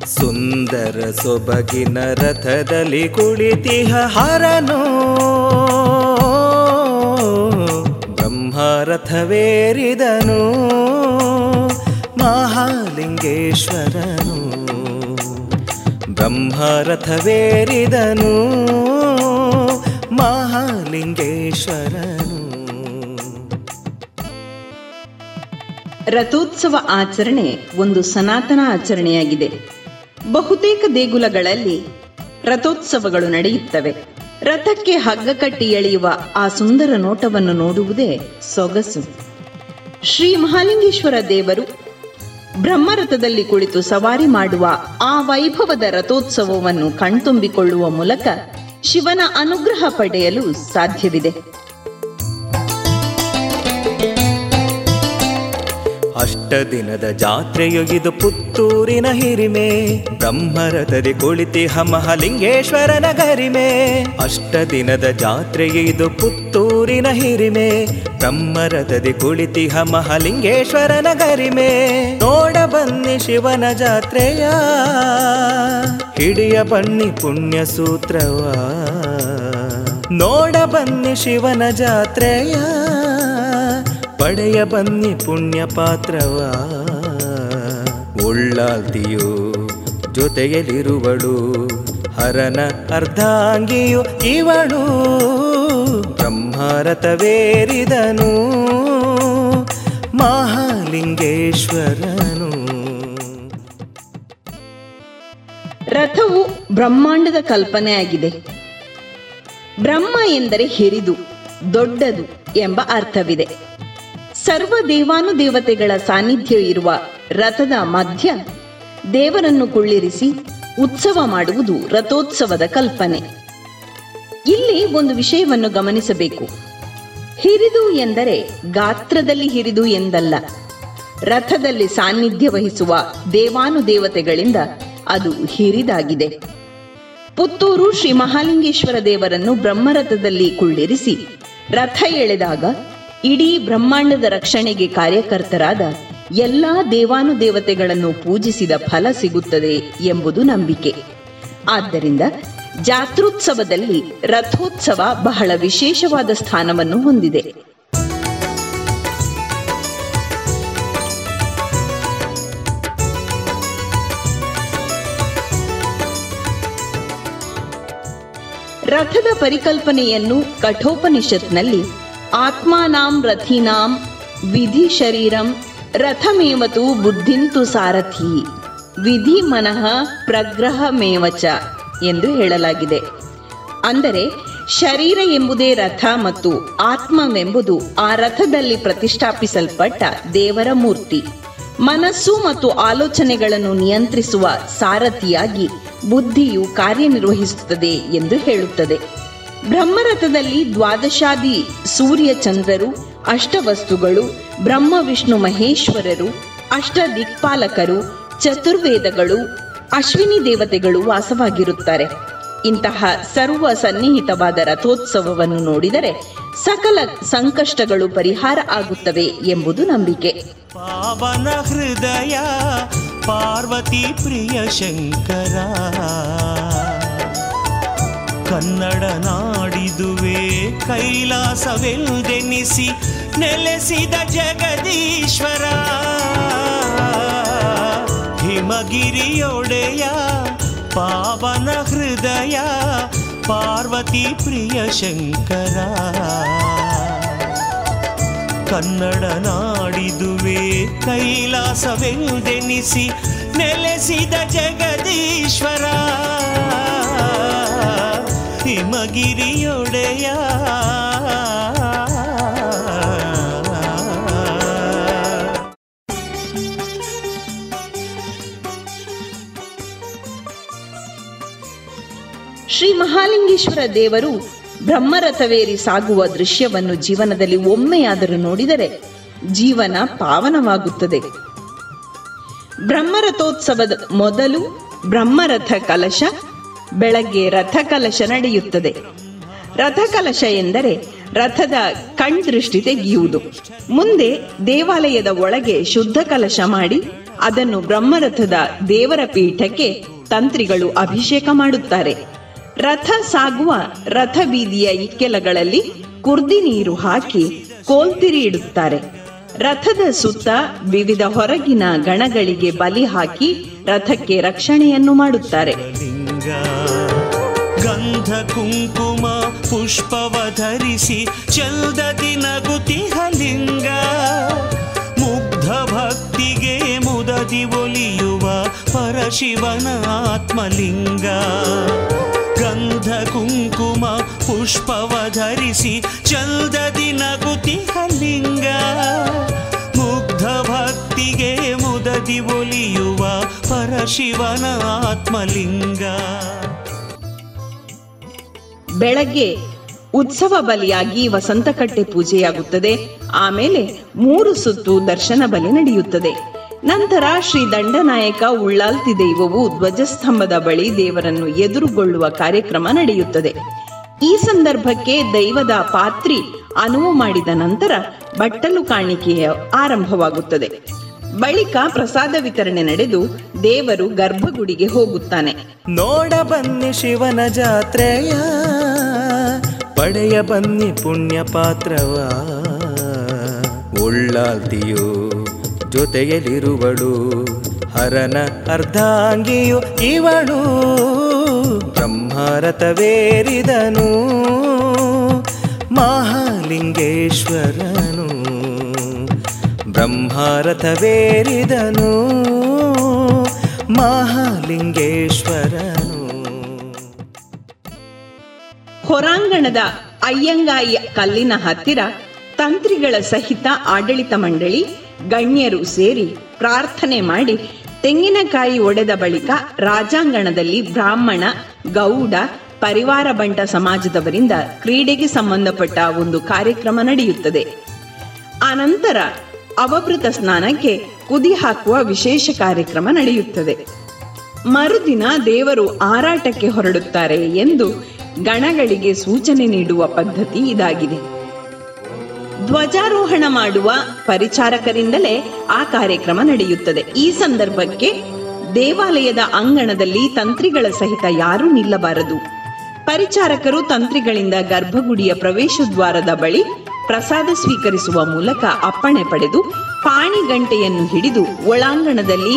ಸುಂದರ ಸೊಬಗಿನ ರಥದಲ್ಲಿ ಕುಳಿತಿಹ ಹರನು. ಬ್ರಹ್ಮರಥವೇರಿದನು. ಮಹಾಲಿಂಗೇಶ್ವರನು, ಬ್ರಹ್ಮರಥವೇರಿದನು, ಮಹಾಲಿಂಗೇಶ್ವರನು. ರಥೋತ್ಸವ ಆಚರಣೆ ಒಂದು ಸನಾತನ ಆಚರಣೆಯಾಗಿದೆ. ಬಹುತೇಕ ದೇಗುಲಗಳಲ್ಲಿ ರಥೋತ್ಸವಗಳು ನಡೆಯುತ್ತವೆ. ರಥಕ್ಕೆ ಹಗ್ಗ ಕಟ್ಟಿ ಎಳೆಯುವ ಆ ಸುಂದರ ನೋಟವನ್ನು ನೋಡುವುದೇ ಸೊಗಸು. ಶ್ರೀ ಮಹಾಲಿಂಗೇಶ್ವರ ದೇವರು ಬ್ರಹ್ಮರಥದಲ್ಲಿ ಕುಳಿತು ಸವಾರಿ ಮಾಡುವ ಆ ವೈಭವದ ರಥೋತ್ಸವವನ್ನು ಕಣ್ತುಂಬಿಕೊಳ್ಳುವ ಮೂಲಕ ಶಿವನ ಅನುಗ್ರಹ ಪಡೆಯಲು ಸಾಧ್ಯವಿದೆ. ದಿನದ ಜಾತ್ರೆಯೊಗಿದು ಪುತ್ತೂರಿನ ಹಿರಿಮೆ, ಬ್ರಹ್ಮರಥದಿ ಕುಳಿತಿ ಹಮಹಲಿಂಗೇಶ್ವರನ ಗರಿಮೆ ಅಷ್ಟ ದಿನದ ಪುತ್ತೂರಿನ ಹಿರಿಮೆ, ಬ್ರಹ್ಮರಥದಿ ಕುಳಿತಿ ಹಮಹಲಿಂಗೇಶ್ವರನ ಗರಿಮೆ ನೋಡ ಬನ್ನಿ ಶಿವನ ಜಾತ್ರೆಯ, ಹಿಡಿಯ ಬನ್ನಿ ಪುಣ್ಯ ಸೂತ್ರವ. ನೋಡ ಬನ್ನಿ ಶಿವನ ಜಾತ್ರೆಯ. ಪಡೆಯ ಬನ್ನಿ ಪುಣ್ಯ ಪಾತ್ರವ. ಉಳ್ಳಾಲ್ತಿಯು ಜೊತೆಯಲ್ಲಿರುವಳು. ಹರನ ಅರ್ಧಾಂಗಿಯು ಇವಳು. ಬ್ರಹ್ಮರಥವೇರಿದನು. ಮಹಾಲಿಂಗೇಶ್ವರನು. ರಥವು ಬ್ರಹ್ಮಾಂಡದ ಕಲ್ಪನೆಯಾಗಿದೆ. ಬ್ರಹ್ಮ ಎಂದರೆ ಹಿರಿದು, ದೊಡ್ಡದು ಎಂಬ ಅರ್ಥವಿದೆ. ಸರ್ವ ದೇವಾನುದೇವತೆಗಳ ಸಾನ್ನಿಧ್ಯ ಇರುವ ರಥದ ಮಧ್ಯ ದೇವರನ್ನು ಕುಳ್ಳಿರಿಸಿ ಉತ್ಸವ ಮಾಡುವುದು ರಥೋತ್ಸವದ ಕಲ್ಪನೆ. ಇಲ್ಲಿ ಒಂದು ವಿಷಯವನ್ನು ಗಮನಿಸಬೇಕು. ಹಿರಿದು ಎಂದರೆ ಗಾತ್ರದಲ್ಲಿ ಹಿರಿದು ಎಂದಲ್ಲ, ರಥದಲ್ಲಿ ಸಾನ್ನಿಧ್ಯ ವಹಿಸುವ ದೇವಾನುದೇವತೆಗಳಿಂದ ಅದು ಹಿರಿದಾಗಿದೆ. ಪುತ್ತೂರು ಶ್ರೀ ಮಹಾಲಿಂಗೇಶ್ವರ ದೇವರನ್ನು ಬ್ರಹ್ಮರಥದಲ್ಲಿ ಕುಳ್ಳಿರಿಸಿ ರಥ ಎಳೆದಾಗ ಇಡೀ ಬ್ರಹ್ಮಾಂಡದ ರಕ್ಷಣೆಗೆ ಕಾರ್ಯಕರ್ತರಾದ ಎಲ್ಲಾ ದೇವಾನುದೇವತೆಗಳನ್ನು ಪೂಜಿಸಿದ ಫಲ ಸಿಗುತ್ತದೆ ಎಂಬುದು ನಂಬಿಕೆ. ಆದ್ದರಿಂದ ಜಾತ್ರೋತ್ಸವದಲ್ಲಿ ರಥೋತ್ಸವ ಬಹಳ ವಿಶೇಷವಾದ ಸ್ಥಾನವನ್ನು ಹೊಂದಿದೆ. ರಥದ ಪರಿಕಲ್ಪನೆಯನ್ನು ಕಠೋಪನಿಷತ್ನಲ್ಲಿ ಆತ್ಮಾನಾಂ ರಥಿನಾಂ ವಿಧಿ ಶರೀರಂ ರಥಮೇವತು ಬುದ್ಧಿಂತು ಸಾರಥಿ. ವಿಧಿ ಮನಃ ಪ್ರಗ್ರಹಮೇವಚ ಎಂದು ಹೇಳಲಾಗಿದೆ. ಅಂದರೆ ಶರೀರ ಎಂಬುದೇ ರಥ ಮತ್ತು ಆತ್ಮವೆಂಬುದು ಆ ರಥದಲ್ಲಿ ಪ್ರತಿಷ್ಠಾಪಿಸಲ್ಪಟ್ಟ ದೇವರ ಮೂರ್ತಿ. ಮನಸ್ಸು ಮತ್ತು ಆಲೋಚನೆಗಳನ್ನು ನಿಯಂತ್ರಿಸುವ ಸಾರಥಿಯಾಗಿ ಬುದ್ಧಿಯು ಕಾರ್ಯನಿರ್ವಹಿಸುತ್ತದೆ ಎಂದು ಹೇಳುತ್ತದೆ. ಬ್ರಹ್ಮರಥದಲ್ಲಿ ದ್ವಾದಶಾದಿ ಸೂರ್ಯ ಚಂದ್ರರು ಅಷ್ಟವಸ್ತುಗಳು ಬ್ರಹ್ಮ ವಿಷ್ಣು ಮಹೇಶ್ವರರು ಅಷ್ಟ ದಿಕ್ಪಾಲಕರು ಚತುರ್ವೇದಗಳು, ಅಶ್ವಿನಿ ದೇವತೆಗಳು ವಾಸವಾಗಿರುತ್ತಾರೆ. ಇಂತಹ ಸರ್ವ ಸನ್ನಿಹಿತವಾದ ರಥೋತ್ಸವವನ್ನು ನೋಡಿದರೆ ಸಕಲ ಸಂಕಷ್ಟಗಳು ಪರಿಹಾರ ಆಗುತ್ತವೆ ಎಂಬುದು ನಂಬಿಕೆ. ಪಾವನ ಹೃದಯ ಪಾರ್ವತಿ ಪ್ರಿಯ ಶಂಕರ. ಕನ್ನಡ ನಾಡಿದುವೆ ಕೈಲಾಸವೆಲ್ದೆನಿಸಿ ನೆಲೆಸಿದ ಜಗದೀಶ್ವರ. ಹಿಮಗಿರಿಯೊಡೆಯ ಪಾವನ ಹೃದಯ, ಪಾರ್ವತಿ ಪ್ರಿಯ ಶಂಕರ. ಕನ್ನಡ ನಾಡಿದುವೆ ಕೈಲಾಸವೆಂದೆನಿಸಿ ನೆಲೆಸಿದ ಜಗದೀಶ್ವರ. ಹಿಮಗಿರಿಯೊಡೆಯ. ಶ್ರೀ ಮಹಾಲಿಂಗೇಶ್ವರ ದೇವರು ಬ್ರಹ್ಮರಥವೇರಿ ಸಾಗುವ ದೃಶ್ಯವನ್ನು ಜೀವನದಲ್ಲಿ ಒಮ್ಮೆಯಾದರೂ ನೋಡಿದರೆ ಜೀವನ ಪಾವನವಾಗುತ್ತದೆ. ಬ್ರಹ್ಮರಥೋತ್ಸವದ ಮೊದಲು ಬ್ರಹ್ಮರಥ ಕಲಶ ಬೆಳಗ್ಗೆ ರಥಕಲಶ ನಡೆಯುತ್ತದೆ. ರಥಕಲಶ ಎಂದರೆ ರಥದ ಕಣ್ದೃಷ್ಟಿ ತೆಗೆಯುವುದು. ಮುಂದೆ ದೇವಾಲಯದ ಒಳಗೆ ಶುದ್ಧ ಕಲಶ ಮಾಡಿ, ಅದನ್ನು ಬ್ರಹ್ಮರಥದ ದೇವರ ಪೀಠಕ್ಕೆ ತಂತ್ರಿಗಳು ಅಭಿಷೇಕ ಮಾಡುತ್ತಾರೆ. ರಥ ಸಾಗುವ ರಥ ಬೀದಿಯ ಇಕ್ಕೆಲಗಳಲ್ಲಿ ಕುರ್ದಿ ನೀರು ಹಾಕಿ ಕೋಲ್ತಿರಿ ಇಡುತ್ತಾರೆ. ರಥದ ಸುತ್ತ ವಿವಿಧ ಹೊರಗಿನ ಗಣಗಳಿಗೆ ಬಲಿ ಹಾಕಿ ರಥಕ್ಕೆ ರಕ್ಷಣೆಯನ್ನು ಮಾಡುತ್ತಾರೆ. ಲಿಂಗ ಗಂಧ ಕುಂಕುಮ ಪುಷ್ಪವ ಧರಿಸಿ ಚಲ್ದದಿ ನಗುತಿಹ ಲಿಂಗ ಮುಗ್ಧ ಭಕ್ತಿಗೆ ಮುದದಿ ಒಲಿಯುವ ಪರಶಿವನ ಆತ್ಮಲಿಂಗ. ಗಂಧ ಕುಂಕುಮ ಪುಷ್ಪವ ಧರಿಸಿ ಚಲ್ದದಿ ನಗುತಿಹ ಲಿಂಗ ಮುಗ್ಧ ಭಕ್ತಿಗೆ ಮುದದಿ ಒಲಿಯುವ ಪರಶಿವನ ಆತ್ಮಲಿಂಗ. ಬೆಳಗ್ಗೆ ಉತ್ಸವ ಬಲಿಯಾಗಿ ವಸಂತಕಟ್ಟೆ ಪೂಜೆಯಾಗುತ್ತದೆ. ಆಮೇಲೆ ಮೂರು ಸುತ್ತು ದರ್ಶನ ಬಲಿ ನಡೆಯುತ್ತದೆ. ನಂತರ ಶ್ರೀ ದಂಡನಾಯಕ ಉಳ್ಳಾಲ್ತಿ ದೈವವು ಧ್ವಜಸ್ತಂಭದ ಬಳಿ ದೇವರನ್ನು ಎದುರುಗೊಳ್ಳುವ ಕಾರ್ಯಕ್ರಮ ನಡೆಯುತ್ತದೆ. ಈ ಸಂದರ್ಭಕ್ಕೆ ದೈವದ ಪಾತ್ರಿ ಅನುವು ಮಾಡಿದ ನಂತರ ಬಟ್ಟಲು ಕಾಣಿಕೆಯ ಆರಂಭವಾಗುತ್ತದೆ. ಬಳಿಕ ಪ್ರಸಾದ ವಿತರಣೆ ನಡೆದು ದೇವರು ಗರ್ಭಗುಡಿಗೆ ಹೋಗುತ್ತಾನೆ. ನೋಡ ಬನ್ನಿ ಶಿವನ ಜಾತ್ರೆಯ, ಪಡೆಯ ಬನ್ನಿ ಪುಣ್ಯ ಪಾತ್ರವ. ಉಳ್ಳಾಲ್ತಿಯು ಜೊತೆಯಲ್ಲಿರುವಳು, ಹರನ ಅರ್ಧಾಂಗಿಯು ಇವಳು. ಬ್ರಹ್ಮರಥವೇರಿದನು, ಮಹಾಲಿಂಗೇಶ್ವರನು ಬ್ರಹ್ಮರಥವೇರಿದನು, ಮಹಾಲಿಂಗೇಶ್ವರನು. ಹೊರಾಂಗಣದ ಅಯ್ಯಂಗಾಯಿ ಕಲ್ಲಿನ ಹತ್ತಿರ ತಂತ್ರಿಗಳ ಸಹಿತ ಆಡಳಿತ ಮಂಡಳಿ, ಗಣ್ಯರು ಸೇರಿ ಪ್ರಾರ್ಥನೆ ಮಾಡಿ ತೆಂಗಿನಕಾಯಿ ಒಡೆದ ಬಳಿಕ ರಾಜಾಂಗಣದಲ್ಲಿ ಬ್ರಾಹ್ಮಣ, ಗೌಡ, ಪರಿವಾರ ಬಂಟ ಸಮಾಜದವರಿಂದ ಕ್ರೀಡೆಗೆ ಸಂಬಂಧಪಟ್ಟ ಒಂದು ಕಾರ್ಯಕ್ರಮ ನಡೆಯುತ್ತದೆ. ಆನಂತರ ಅವಭೃತ ಸ್ನಾನಕ್ಕೆ ಕುದಿ ಹಾಕುವ ವಿಶೇಷ ಕಾರ್ಯಕ್ರಮ ನಡೆಯುತ್ತದೆ. ಮರುದಿನ ದೇವರು ಆರಾಟಕ್ಕೆ ಹೊರಡುತ್ತಾರೆ ಎಂದು ಗಣಗಳಿಗೆ ಸೂಚನೆ ನೀಡುವ ಪದ್ಧತಿ ಇದಾಗಿದೆ. ಧ್ವಜಾರೋಹಣ ಮಾಡುವ ಪರಿಚಾರಕರಿಂದಲೇ ಆ ಕಾರ್ಯಕ್ರಮ ನಡೆಯುತ್ತದೆ. ಈ ಸಂದರ್ಭಕ್ಕೆ ದೇವಾಲಯದ ಅಂಗಣದಲ್ಲಿ ತಂತ್ರಿಗಳ ಸಹಿತ ಯಾರೂ ನಿಲ್ಲಬಾರದು. ಪರಿಚಾರಕರು ತಂತ್ರಿಗಳಿಂದ ಗರ್ಭಗುಡಿಯ ಪ್ರವೇಶ ದ್ವಾರದ ಬಳಿ ಪ್ರಸಾದ ಸ್ವೀಕರಿಸುವ ಮೂಲಕ ಅಪ್ಪಣೆ ಪಡೆದು ಪಾಣಿ ಗಂಟೆಯನ್ನು ಹಿಡಿದು ಒಳಾಂಗಣದಲ್ಲಿ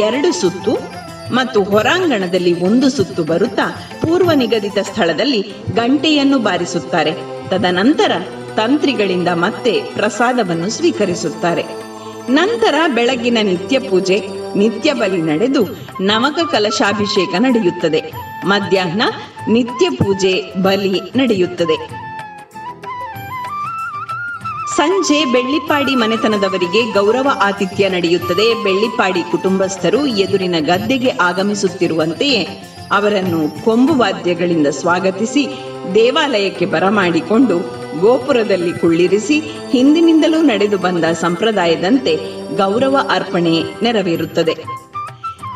ಎರಡು ಸುತ್ತು ಮತ್ತು ಹೊರಾಂಗಣದಲ್ಲಿ ಒಂದು ಸುತ್ತು ಬರುತ್ತಾ ಪೂರ್ವ ನಿಗದಿತ ಸ್ಥಳದಲ್ಲಿ ಗಂಟೆಯನ್ನು ಬಾರಿಸುತ್ತಾರೆ. ತದನಂತರ ತಂತ್ರಿಗಳಿಂದ ಮತ್ತೆ ಪ್ರಸಾದವನ್ನು ಸ್ವೀಕರಿಸುತ್ತಾರೆ. ನಂತರ ಬೆಳಗಿನ ನಿತ್ಯ ಪೂಜೆ, ನಿತ್ಯ ಬಲಿ ನಡೆದು ನವಕ ಕಲಶಾಭಿಷೇಕ ನಡೆಯುತ್ತದೆ. ಮಧ್ಯಾಹ್ನ ನಿತ್ಯ ಪೂಜೆ, ಬಲಿ ನಡೆಯುತ್ತದೆ. ಸಂಜೆ ಬೆಳ್ಳಿಪಾಡಿ ಮನೆತನದವರಿಗೆ ಗೌರವ ಆತಿಥ್ಯ ನಡೆಯುತ್ತದೆ. ಬೆಳ್ಳಿಪಾಡಿ ಕುಟುಂಬಸ್ಥರು ಎದುರಿನ ಗದ್ದೆಗೆ ಆಗಮಿಸುತ್ತಿರುವಂತೆಯೇ ಅವರನ್ನು ಕೊಂಬು ವಾದ್ಯಗಳಿಂದ ಸ್ವಾಗತಿಸಿ, ದೇವಾಲಯಕ್ಕೆ ಬರಮಾಡಿಕೊಂಡು ಗೋಪುರದಲ್ಲಿ ಕುಳ್ಳಿರಿಸಿ, ಹಿಂದಿನಿಂದಲೂ ನಡೆದು ಬಂದ ಸಂಪ್ರದಾಯದಂತೆ ಗೌರವ ಅರ್ಪಣೆ ನೆರವೇರುತ್ತದೆ.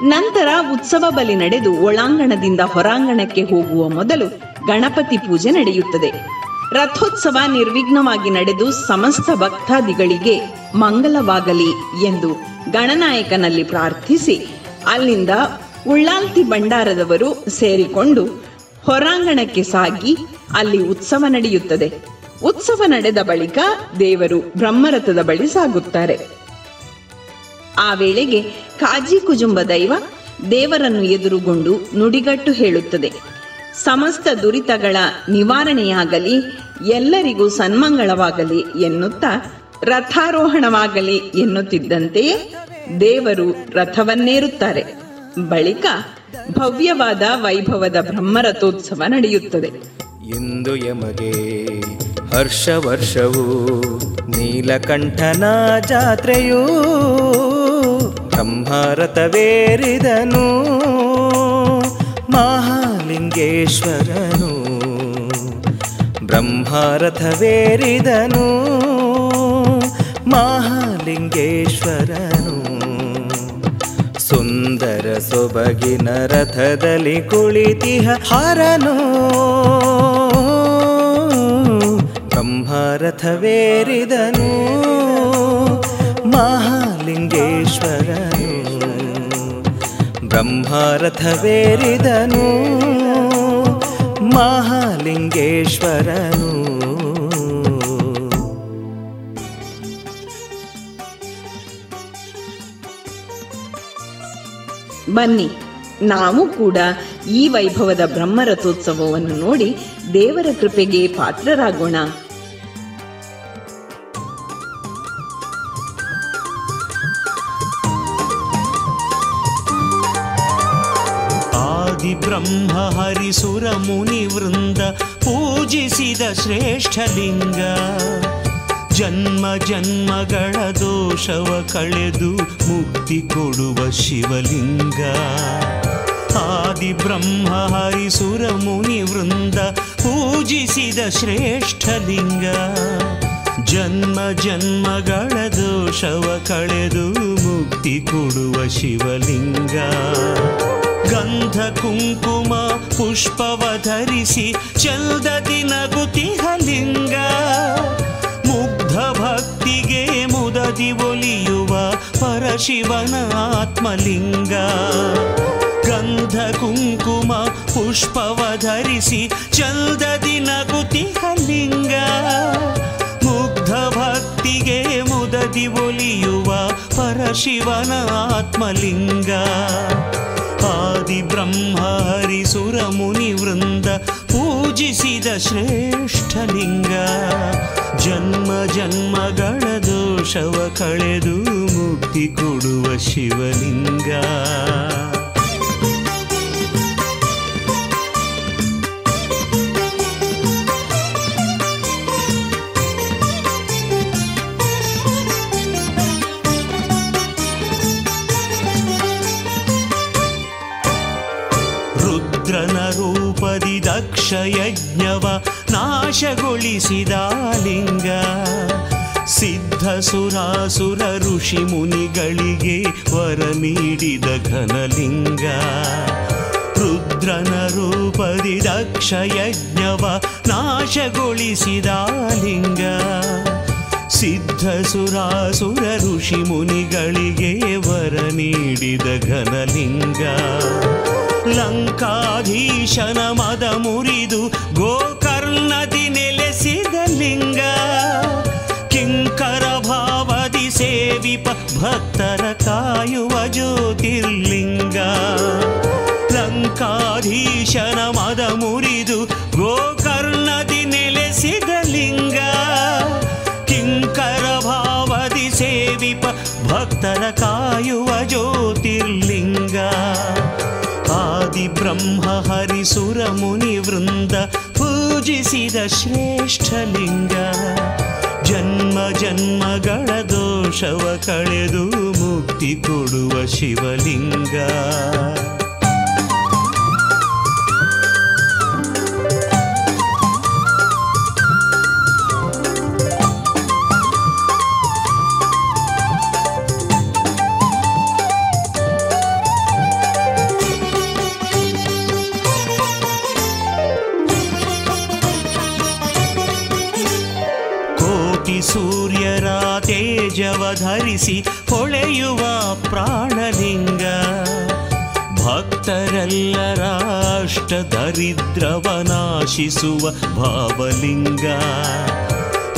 ನಂತರ ಉತ್ಸವ ಬಲಿ ನಡೆದು ಒಳಾಂಗಣದಿಂದ ಹೊರಾಂಗಣಕ್ಕೆ ಹೋಗುವ ಮೊದಲು ಗಣಪತಿ ಪೂಜೆ ನಡೆಯುತ್ತದೆ. ರಥೋತ್ಸವ ನಿರ್ವಿಘ್ನವಾಗಿ ನಡೆದು ಸಮಸ್ತ ಭಕ್ತಾದಿಗಳಿಗೆ ಮಂಗಲವಾಗಲಿ ಎಂದು ಗಣನಾಯಕನಲ್ಲಿ ಪ್ರಾರ್ಥಿಸಿ, ಅಲ್ಲಿಂದ ಉಳ್ಳಾಲ್ತಿ ಭಂಡಾರದವರು ಸೇರಿಕೊಂಡು ಹೊರಾಂಗಣಕ್ಕೆ ಸಾಗಿ ಅಲ್ಲಿ ಉತ್ಸವ ನಡೆಯುತ್ತದೆ. ಉತ್ಸವ ನಡೆದ ಬಳಿಕ ದೇವರು ಬ್ರಹ್ಮರಥದ ಬಳಿ ಸಾಗುತ್ತಾರೆ. ಆ ವೇಳೆಗೆ ಕಾಜಿ ಕುಜುಂಬ ದೈವ ದೇವರನ್ನು ಎದುರುಗೊಂಡು ನುಡಿಗಟ್ಟು ಹೇಳುತ್ತದೆ. ಸಮಸ್ತ ದುರಿತಗಳ ನಿವಾರಣೆಯಾಗಲಿ, ಎಲ್ಲರಿಗೂ ಸನ್ಮಂಗಳವಾಗಲಿ ಎನ್ನುತ್ತಾ ರಥಾರೋಹಣವಾಗಲಿ ಎನ್ನುತ್ತಿದ್ದಂತೆಯೇ ದೇವರು ರಥವನ್ನೇರುತ್ತಾರೆ. ಬಳಿಕ ಭವ್ಯವಾದ ವೈಭವದ ಬ್ರಹ್ಮರಥೋತ್ಸವ ನಡೆಯುತ್ತದೆ. ಇಂದು ಯಮಗೆ ಹರ್ಷ ವರ್ಷವೂ, ನೀಲಕಂಠನ ಜಾತ್ರೆಯೂ, ಬ್ರಹ್ಮರಥವೇರಿದನು. ಮಹಾಲಿಂಗೇಶ್ವರನು ಬ್ರಹ್ಮರಥವೇರಿದನು ಮಹಾಲಿಂಗೇಶ್ವರನು. ಸುಂದರ ಸೊಬಗಿನ ರಥದಲ್ಲಿ ಕುಳಿತಿಹ ಹರನು ಬ್ರಹ್ಮರಥವೇರಿದನು ಮಹಾಲಿಂಗೇಶ್ವರನು. ಬ್ರಹ್ಮರಥವೇರಿದನು ಮಹಾಲಿಂಗೇಶ್ವರನು. ಬನ್ನಿ ನಾವು ಕೂಡ ಈ ವೈಭವದ ಬ್ರಹ್ಮರಥೋತ್ಸವವನ್ನು ನೋಡಿ ದೇವರ ಕೃಪೆಗೆ ಪಾತ್ರರಾಗೋಣ. ಹರಿಸುರ ಮುನಿ ವೃಂದ ಪೂಜಿಸಿದ ಶ್ರೇಷ್ಠ ಲಿಂಗ. ಜನ್ಮ ಜನ್ಮಗಳ ದೋಷವ ಕಳೆದು ಮುಕ್ತಿ ಕೊಡುವ ಶಿವಲಿಂಗ. ಆದಿಬ್ರಹ್ಮ ಹರಿಸುರ ಮುನಿ ವೃಂದ ಪೂಜಿಸಿದ ಶ್ರೇಷ್ಠ ಲಿಂಗ. ಜನ್ಮ ಜನ್ಮಗಳ ದೋಷವ ಕಳೆದು ಮುಕ್ತಿ ಕೊಡುವ ಶಿವಲಿಂಗ. ಗಂಧ ಕುಂಕುಮ ಪುಷ್ಪವ ಧರಿಸಿ ಚಲ್ದದಿ ಗುತಿಹಲಿಂಗ ಮುಗ್ಧ ಭಕ್ತಿಗೆ ಮುದದಿ ಒಲಿಯುವ ಪರಶಿವನ ಆತ್ಮಲಿಂಗ. ಗಂಧ ಕುಂಕುಮ ಪುಷ್ಪವ ಧರಿಸಿ ಚಲ್ದದಿ ಗುತಿಹಲಿಂಗ ಮುಗ್ಧ ಭಕ್ತಿಗೆ ಮುದದಿ ಒಲಿಯುವ ಪರಶಿವನ ಆತ್ಮಲಿಂಗ. ಆದಿ ಬ್ರಹ್ಮ ಹರಿಸುರ ಮುನಿ ವೃಂದ ಪೂಜಿಸಿದ ಶ್ರೇಷ್ಠಲಿಂಗ ಜನ್ಮ ಜನ್ಮಗಳ ದೋಷವ ಕಳೆದು ಮುಕ್ತಿ ಕೊಡುವ ಶಿವಲಿಂಗ. ಯಜ್ಞವ ನಾಶಗೊಳಿಸಿದ ಲಿಂಗ. ಸಿದ್ಧ ಸುರಾಸುರ ಋಷಿ ಮುನಿಗಳಿಗೆ ವರ ನೀಡಿದ ಘನಲಿಂಗ. ರುದ್ರನ ರೂಪದಿ ದಕ್ಷ ಯಜ್ಞವ ನಾಶಗೊಳಿಸಿದ ಲಿಂಗ. ಸಿದ್ಧ ಸುರಾಸುರ ಋಷಿ ಮುನಿಗಳಿಗೆ ವರ ನೀಡಿದ ಘನಲಿಂಗ. ಲಂಕಾಧೀಶನ ಮದ ಮುರಿದು ಗೋಕರ್ಣದಿ ನೆಲೆಸಿದ ಲಿಂಗ. ಕಿಂಕರ ಭಾವದಿ ಸೇವಿಪ ಭಕ್ತರ ಕಾಯುವ ಜ್ಯೋತಿರ್ಲಿಂಗ. ಲಂಕಾಧೀಶನ ಮದ ಮುರಿದು ಗೋಕರ್ಣದಿ ನೆಲೆಸಿದ ಲಿಂಗ. ಕಿಂಕರ ಭಾವದಿ ಸೇವಿಪ ಭಕ್ತರ ಕಾಯುವ ಜ್ಯೋತಿರ್ಲಿಂಗ. ಬ್ರಹ್ಮ ಹರಿಸುರ ಮುನಿ ವೃಂದ ಪೂಜಿಸಿದ ಶ್ರೇಷ್ಠ ಲಿಂಗ. ಜನ್ಮ ಜನ್ಮಗಳ ದೋಷವ ಕಳೆದು ಮುಕ್ತಿ ಕೊಡುವ ಶಿವಲಿಂಗ. ಧರಿಸಿ ಹೊಳೆಯುವ ಪ್ರಾಣಲಿಂಗ. ಭಕ್ತರೆಲ್ಲರ ಅಷ್ಟ ದರಿದ್ರವ ನಾಶಿಸುವ ಭಾವಲಿಂಗ.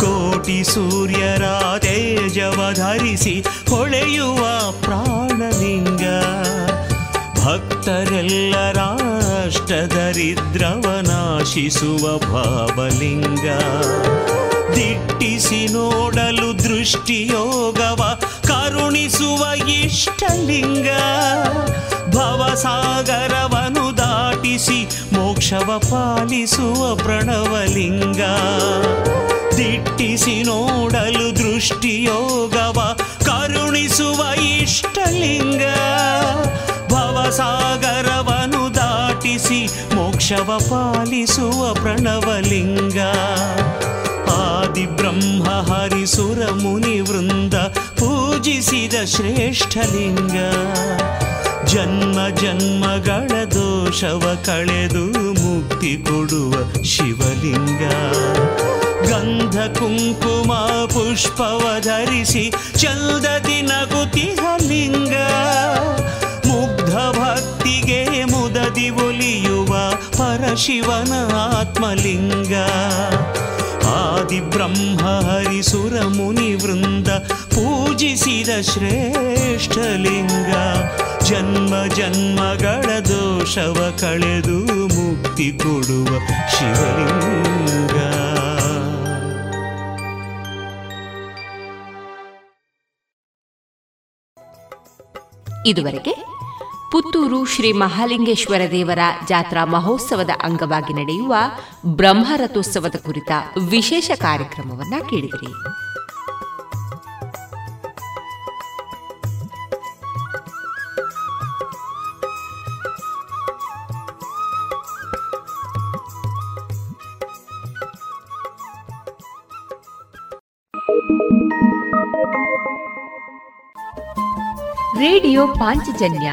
ಕೋಟಿ ಸೂರ್ಯರ ತೇಜವ ಧರಿಸಿ ಹೊಳೆಯುವ ಪ್ರಾಣಲಿಂಗ. ಭಕ್ತರೆಲ್ಲರ ಅಷ್ಟ ದರಿದ್ರವ ನಾಶಿಸುವ ಭಾವಲಿಂಗ. ದಿಟ್ಟಿಸಿ ನೋಡಲು ದೃಷ್ಟಿಯೋಗವ, ಕರುಣಿಸುವ ಇಷ್ಟಲಿಂಗ. ಭವಸಾಗರವನು ದಾಟಿಸಿ ಮೋಕ್ಷವ ಪಾಲಿಸುವ ಪ್ರಣವಲಿಂಗ. ದಿಟ್ಟಿಸಿ ನೋಡಲು ದೃಷ್ಟಿಯೋಗವ, ಕರುಣಿಸುವ ಇಷ್ಟಲಿಂಗ. ಭವಸಾಗರವನು ದಾಟಿಸಿ ಮೋಕ್ಷವ ಪಾಲಿಸುವ ಪ್ರಣವಲಿಂಗ. ಆದಿ ಬ್ರಹ್ಮ ಹರಿಸುರ ಮುನಿ ವೃಂದ ಪೂಜಿಸಿದ ಶ್ರೇಷ್ಠಲಿಂಗ ಜನ್ಮ ಜನ್ಮಗಳ ದೋಷವ ಕಳೆದು ಮುಕ್ತಿ ಕೊಡುವ ಶಿವಲಿಂಗ. ಗಂಧ ಕುಂಕುಮ ಪುಷ್ಪವ ಧರಿಸಿ ಚಂದದಿ ನಗುತಿಹ ಲಿಂಗ. ಮುಗ್ಧ ಭಕ್ತಿಗೆ ಮುದದಿ ಒಲಿಯುವ ಪರಶಿವನ ಆತ್ಮಲಿಂಗ. ಆದಿ ಬ್ರಹ್ಮ ಹರಿಸುರ ಮುನಿ ವೃಂದ ಪೂಜಿಸಿದ ಶ್ರೇಷ್ಠಲಿಂಗ ಜನ್ಮ ಜನ್ಮಗಳ ದೋಷವ ಕಳೆದು ಮುಕ್ತಿ ಕೊಡುವ ಶಿವಲಿಂಗ. ಇದುವರೆಗೆ ಪುತ್ತೂರು ಶ್ರೀ ಮಹಾಲಿಂಗೇಶ್ವರ ದೇವರ ಜಾತ್ರಾ ಮಹೋತ್ಸವದ ಅಂಗವಾಗಿ ನಡೆಯುವ ಬ್ರಹ್ಮರಥೋತ್ಸವದ ಕುರಿತ ವಿಶೇಷ ಕಾರ್ಯಕ್ರಮವನ್ನ ಕೇಳಿದಿರಿ. ರೇಡಿಯೋ ಪಾಂಚಜನ್ಯ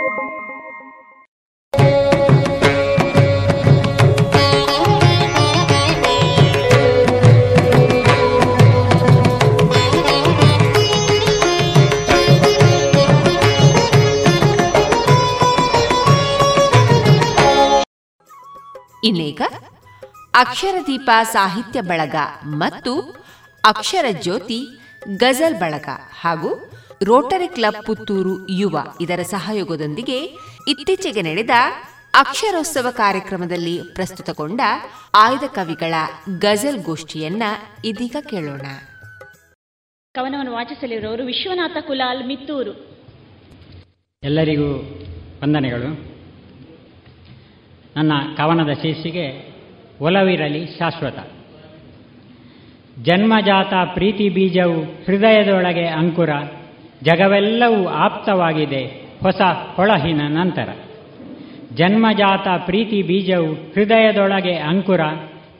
ಇನ್ನೀಗ ಅಕ್ಷರದೀಪ ಸಾಹಿತ್ಯ ಬಳಗ ಮತ್ತು ಅಕ್ಷರ ಜ್ಯೋತಿ ಗಜಲ್ ಬಳಗ ಹಾಗೂ ರೋಟರಿ ಕ್ಲಬ್ ಪುತ್ತೂರು ಯುವ ಇದರ ಸಹಯೋಗದೊಂದಿಗೆ ಇತ್ತೀಚೆಗೆ ನಡೆದ ಅಕ್ಷರೋತ್ಸವ ಕಾರ್ಯಕ್ರಮದಲ್ಲಿ ಪ್ರಸ್ತುತಗೊಂಡ ಆಯ್ದ ಕವಿಗಳ ಗಜಲ್ ಗೋಷ್ಠಿಯನ್ನ ಇದೀಗ ಕೇಳೋಣ. ಕವನವನ್ನು ವಾಚಿಸಲಿರುವವರು ವಿಶ್ವನಾಥ ಕುಲಾಲ್ ಮಿತ್ತೂರು. ಎಲ್ಲರಿಗೂ ವಂದನೆಗಳು. ನನ್ನ ಕವನದ ಶೀರ್ಷಿಗೆ ಒಲವಿರಲಿ ಶಾಶ್ವತ. ಜನ್ಮಜಾತ ಪ್ರೀತಿ ಬೀಜವು ಹೃದಯದೊಳಗೆ ಅಂಕುರ, ಜಗವೆಲ್ಲವೂ ಆಪ್ತವಾಗಿದೆ ಹೊಸ ಹೊಳಹಿನ ನಂತರ. ಜನ್ಮಜಾತ ಪ್ರೀತಿ ಬೀಜವು ಹೃದಯದೊಳಗೆ ಅಂಕುರ,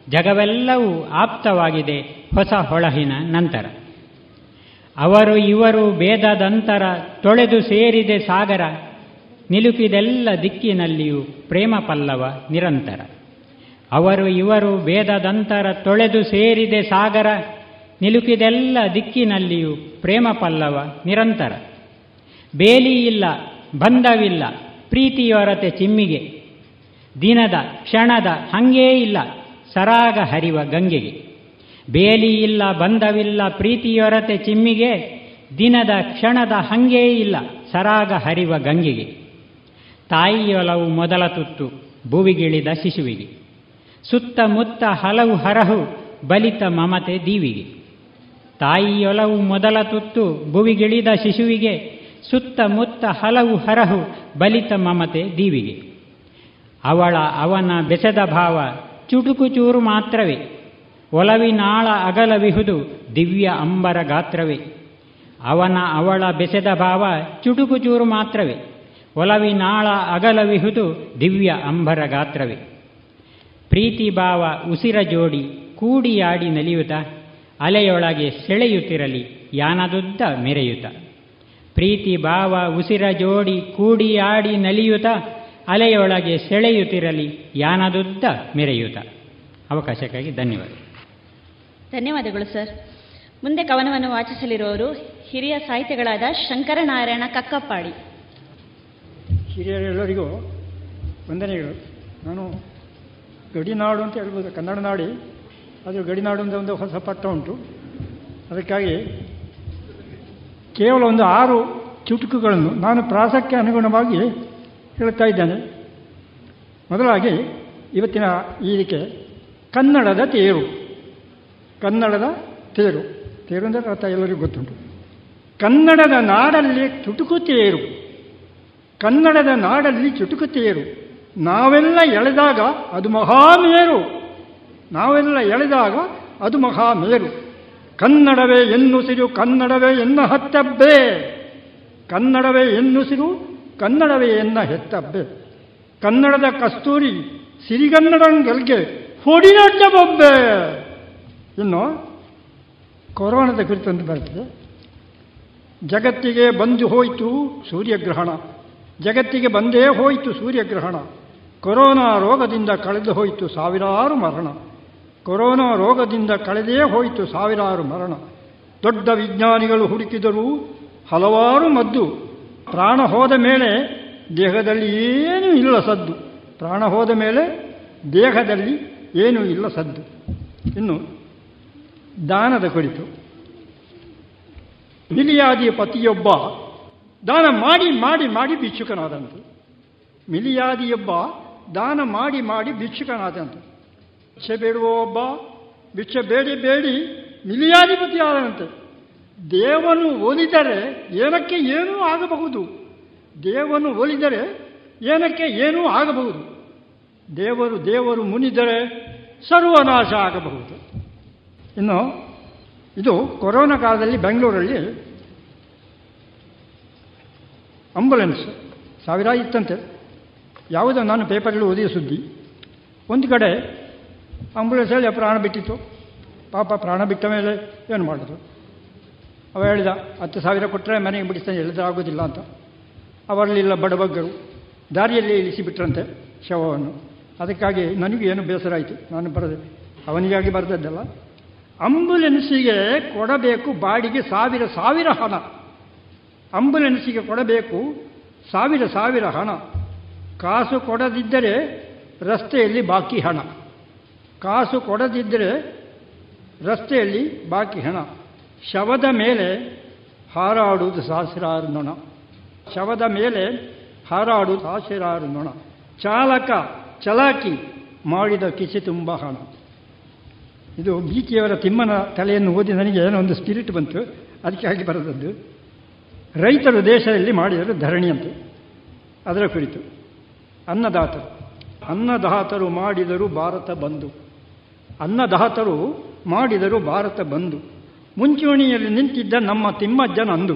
ಜಗವೆಲ್ಲವೂ ಆಪ್ತವಾಗಿದೆ ಹೊಸ ಹೊಳಹಿನ ನಂತರ. ಅವರು ಇವರು ಭೇದದಂತರ ತೊಳೆದು ಸೇರಿದೆ ಸಾಗರ ನಿಲುಕಿದೆಲ್ಲ ದಿಕ್ಕಿನಲ್ಲಿಯೂ ಪ್ರೇಮ ಪಲ್ಲವ ನಿರಂತರ. ಅವರು ಇವರು ಭೇದದಂತರ ತೊಳೆದು ಸೇರಿದೆ ಸಾಗರ, ನಿಲುಕಿದೆಲ್ಲ ದಿಕ್ಕಿನಲ್ಲಿಯೂ ಪ್ರೇಮ ಪಲ್ಲವ ನಿರಂತರ. ಬೇಲಿ ಇಲ್ಲ ಬಂಧವಿಲ್ಲ, ಪ್ರೀತಿಯೊರತೆ ಚಿಮ್ಮಿಗೆ. ದಿನದ, ಕ್ಷಣದ, ಹಂಗೇ ಇಲ್ಲ, ಸರಾಗ ಹರಿವ ಗಂಗೆಗೆ. ಬೇಲಿ ಇಲ್ಲ ಬಂಧವಿಲ್ಲ, ಪ್ರೀತಿಯೊರತೆ ಚಿಮ್ಮಿಗೆ. ದಿನದ, ಕ್ಷಣದ, ಹಂಗೇ ಇಲ್ಲ, ಸರಾಗ ಹರಿವ ಗಂಗೆಗೆ. ತಾಯಿಯೊಲವು ಮೊದಲ ತುತ್ತು ಭುವಿಗಿಳಿದ ಶಿಶುವಿಗೆ ಸುತ್ತಮುತ್ತ ಹಲವು ಹರಹು, ಬಲಿತ ಮಮತೆ ದೀವಿಗೆ. ತಾಯಿಯೊಲವು ಮೊದಲ ತುತ್ತು ಭುವಿಗಿಳಿದ ಶಿಶುವಿಗೆ ಸುತ್ತಮುತ್ತ ಹಲವು ಹರಹು, ಬಲಿತ ಮಮತೆ ದೀವಿಗೆ. ಅವಳ ಅವನ ಬೆಸೆದ ಭಾವ ಚುಟುಕು ಚೂರು ಮಾತ್ರವೇ. ಒಲವಿನಾಳ ಅಗಲವಿಹುದು ದಿವ್ಯ ಅಂಬರ ಗಾತ್ರವೇ. ಅವನ ಅವಳ ಬೆಸೆದ ಭಾವ ಚುಟುಕು ಚೂರು ಮಾತ್ರವೇ. ಒಲವಿನಾಳ ಅಗಲವಿಹುದು ದಿವ್ಯ ಅಂಬರ ಗಾತ್ರವೇ ಪ್ರೀತಿ ಭಾವ ಉಸಿರ ಜೋಡಿ ಕೂಡಿಯಾಡಿ ನಲಿಯುತ, ಅಲೆಯೊಳಗೆ ಸೆಳೆಯುತ್ತಿರಲಿ ಯಾನದುದ್ದ ಮೆರೆಯುತ. ಪ್ರೀತಿ ಭಾವ ಉಸಿರ ಜೋಡಿ ಕೂಡಿಯಾಡಿ ನಲಿಯುತ, ಅಲೆಯೊಳಗೆ ಸೆಳೆಯುತ್ತಿರಲಿ ಯಾನದುದ್ದ ಮೆರೆಯುತ. ಅವಕಾಶಕ್ಕಾಗಿ ಧನ್ಯವಾದ. ಧನ್ಯವಾದಗಳು ಸರ್. ಮುಂದೆ ಕವನವನ್ನು ವಾಚಿಸಲಿರುವವರು ಹಿರಿಯ ಸಾಹಿತಿಗಳಾದ ಶಂಕರನಾರಾಯಣ ಕಕ್ಕಪ್ಪಾಡಿ. ಹಿರಿಯರೆಲ್ಲರಿಗೂ ವಂದನೆಗಳು. ನಾನು ಗಡಿನಾಡು ಅಂತ ಹೇಳ್ಬೋದು, ಕನ್ನಡ ನಾಡಿ. ಅದು ಗಡಿನಾಡು ಅಂತ ಒಂದು ಹೊಸ ಪಟ್ಟ ಉಂಟು. ಅದಕ್ಕಾಗಿ ಕೇವಲ ಒಂದು ಆರು ಚುಟುಕುಗಳನ್ನು ನಾನು ಪ್ರಾಸಕ್ಕೆ ಅನುಗುಣವಾಗಿ ಹೇಳ್ತಾ ಇದ್ದೇನೆ. ಮೊದಲಾಗಿ ಇವತ್ತಿನ ಇದಕ್ಕೆ ಕನ್ನಡದ ತೇರು. ಕನ್ನಡದ ತೇರು. ತೇರು ಅಂದರೆ ಅರ್ಥ ಎಲ್ಲರಿಗೂ ಗೊತ್ತುಂಟು. ಕನ್ನಡದ ನಾಡಲ್ಲಿ ಚುಟುಕು ತೇರು. ಕನ್ನಡದ ನಾಡಲ್ಲಿ ಚುಟುಕುತ್ತೇರು ನಾವೆಲ್ಲ ಎಳೆದಾಗ ಅದು ಮಹಾಮೇರು. ನಾವೆಲ್ಲ ಎಳೆದಾಗ ಅದು ಮಹಾಮೇರು. ಕನ್ನಡವೇ ಎನ್ನುಸಿರು, ಕನ್ನಡವೇ ಎನ್ನ ಹತ್ತಬ್ಬೆ. ಕನ್ನಡವೇ ಎನ್ನುಸಿರು, ಕನ್ನಡವೇ ಎನ್ನ ಹೆತ್ತಬ್ಬೆ. ಕನ್ನಡದ ಕಸ್ತೂರಿ ಸಿರಿಗನ್ನಡಂಗಲ್ಗೆ ಹೊಡಿನಡ್ಡ ಬೊಬ್ಬೆ. ಇನ್ನು ಕೊರೋನಾದ ಕುರಿತಂತೆ ಬರ್ತದೆ. ಜಗತ್ತಿಗೆ ಬಂದು ಹೋಯಿತು ಸೂರ್ಯಗ್ರಹಣ. ಜಗತ್ತಿಗೆ ಬಂದೇ ಹೋಯಿತು ಸೂರ್ಯಗ್ರಹಣ. ಕೊರೋನಾ ರೋಗದಿಂದ ಕಳೆದು ಹೋಯಿತು ಸಾವಿರಾರು ಮರಣ. ಕೊರೋನಾ ರೋಗದಿಂದ ಕಳೆದೇ ಹೋಯಿತು ಸಾವಿರಾರು ಮರಣ. ದೊಡ್ಡ ವಿಜ್ಞಾನಿಗಳು ಹುಡುಕಿದರೂ ಹಲವಾರು ಮದ್ದು. ಪ್ರಾಣ ಹೋದ ಮೇಲೆ ದೇಹದಲ್ಲಿ ಏನೂ ಇಲ್ಲ ಸದ್ದು. ಪ್ರಾಣ ಹೋದ ಮೇಲೆ ದೇಹದಲ್ಲಿ ಏನೂ ಇಲ್ಲ ಸದ್ದು. ಇನ್ನು ದಾನದ ಕುರಿತು. ಮಿಲಿಯಾದಿಯ ಪತಿಯೊಬ್ಬ ದಾನ ಮಾಡಿ ಮಾಡಿ ಮಾಡಿ ಭಿಕ್ಷುಕನಾದಂತು. ಮಿಲಿಯಾದಿಯೊಬ್ಬ ದಾನ ಮಾಡಿ ಮಾಡಿ ಭಿಕ್ಷುಕನಾದಂತು. ಭಿಕ್ಷೆ ಬೇಡುವ ಒಬ್ಬ, ಭಿಕ್ಷೆ ಬೇಡಿ ಬೇಡಿ ಮಿಲಿಯಾಧಿಪತಿ ಆದಂತೆ. ದೇವನು ಒಲಿದರೆ ಏನಕ್ಕೆ ಏನೂ ಆಗಬಹುದು. ದೇವನು ಒಲಿದರೆ ಏನಕ್ಕೆ ಏನೂ ಆಗಬಹುದು. ದೇವರು ದೇವರು ಮುನಿದರೆ ಸರ್ವನಾಶ ಆಗಬಹುದು. ಇನ್ನು ಇದು ಕೊರೋನಾ ಕಾಲದಲ್ಲಿ ಬೆಂಗಳೂರಲ್ಲಿ ಅಂಬುಲೆನ್ಸ್ ಸಾವಿರ ಇತ್ತಂತೆ ಯಾವುದೋ ನಾನು ಪೇಪರಲ್ಲಿ ಓದಿದ ಸುದ್ದಿ. ಒಂದು ಕಡೆ ಆಂಬುಲೆನ್ಸಲ್ಲಿ ಪ್ರಾಣ ಬಿಟ್ಟಿತ್ತು. ಪಾಪ ಪ್ರಾಣ ಬಿಟ್ಟ ಮೇಲೆ ಏನು ಮಾಡೋದು? ಅವ ಹೇಳಿದ, ಹತ್ತು ಸಾವಿರ ಕೊಟ್ಟರೆ ಮನೆಗೆ ಬಿಡಿಸ್ತಾನೆ ಹೇಳಿದ್ರೆ ಆಗೋದಿಲ್ಲ ಅಂತ. ಅವರಲ್ಲಿಲ್ಲ ಬಡಬಗ್ಗರು ದಾರಿಯಲ್ಲಿ ಇಳಿಸಿಬಿಟ್ರಂತೆ ಶವವನ್ನು. ಅದಕ್ಕಾಗಿ ನನಗೂ ಏನು ಬೇಸರ ಆಯಿತು. ನಾನು ಬರದೆ, ಅವನಿಗಾಗಿ ಬರೆದದ್ದಲ್ಲ. ಅಂಬುಲೆನ್ಸಿಗೆ ಕೊಡಬೇಕು, ಬಾಡಿಗೆ ಸಾವಿರ ಸಾವಿರ ಹಣ. ಅಂಬುಲೆನ್ಸಿಗೆ ಕೊಡಬೇಕು. ಸಾವಿರ ಸಾವಿರ ಹಣ. ಕಾಸು ಕೊಡದಿದ್ದರೆ ರಸ್ತೆಯಲ್ಲಿ ಬಾಕಿ ಹಣ. ಕಾಸು ಕೊಡದಿದ್ದರೆ ರಸ್ತೆಯಲ್ಲಿ ಬಾಕಿ ಹಣ. ಶವದ ಮೇಲೆ ಹಾರಾಡುವುದು ಸಹಸ್ರಾರು ನೊಣ. ಶವದ ಮೇಲೆ ಹಾರಾಡುವುದು ಸಹಸ್ರಾರು ನೊಣ. ಚಾಲಕ ಚಲಾಕಿ ಮಾಡಿದ ಕಿಸಿ ತುಂಬ ಹಣ. ಇದು ಬೀಚಿಯವರ ತಿಮ್ಮನ ತಲೆಯನ್ನು ಓದಿ ನನಗೆ ಏನೋ ಒಂದು ಸ್ಪಿರಿಟ್ ಬಂತು. ಅದಕ್ಕಾಗಿ ಬರೆದದ್ದು. ರೈತರು ದೇಶದಲ್ಲಿ ಮಾಡಿದರು ಧರಣಿಯಂತೆ ಅದರ ಕುರಿತು ಅನ್ನದಾತರು. ಅನ್ನದಾತರು ಮಾಡಿದರು ಭಾರತ ಬಂದು. ಅನ್ನದಾತರು ಮಾಡಿದರು ಭಾರತ ಬಂದು. ಮುಂಚೂಣಿಯಲ್ಲಿ ನಿಂತಿದ್ದ ನಮ್ಮ ತಿಮ್ಮಜ್ಜನಂದು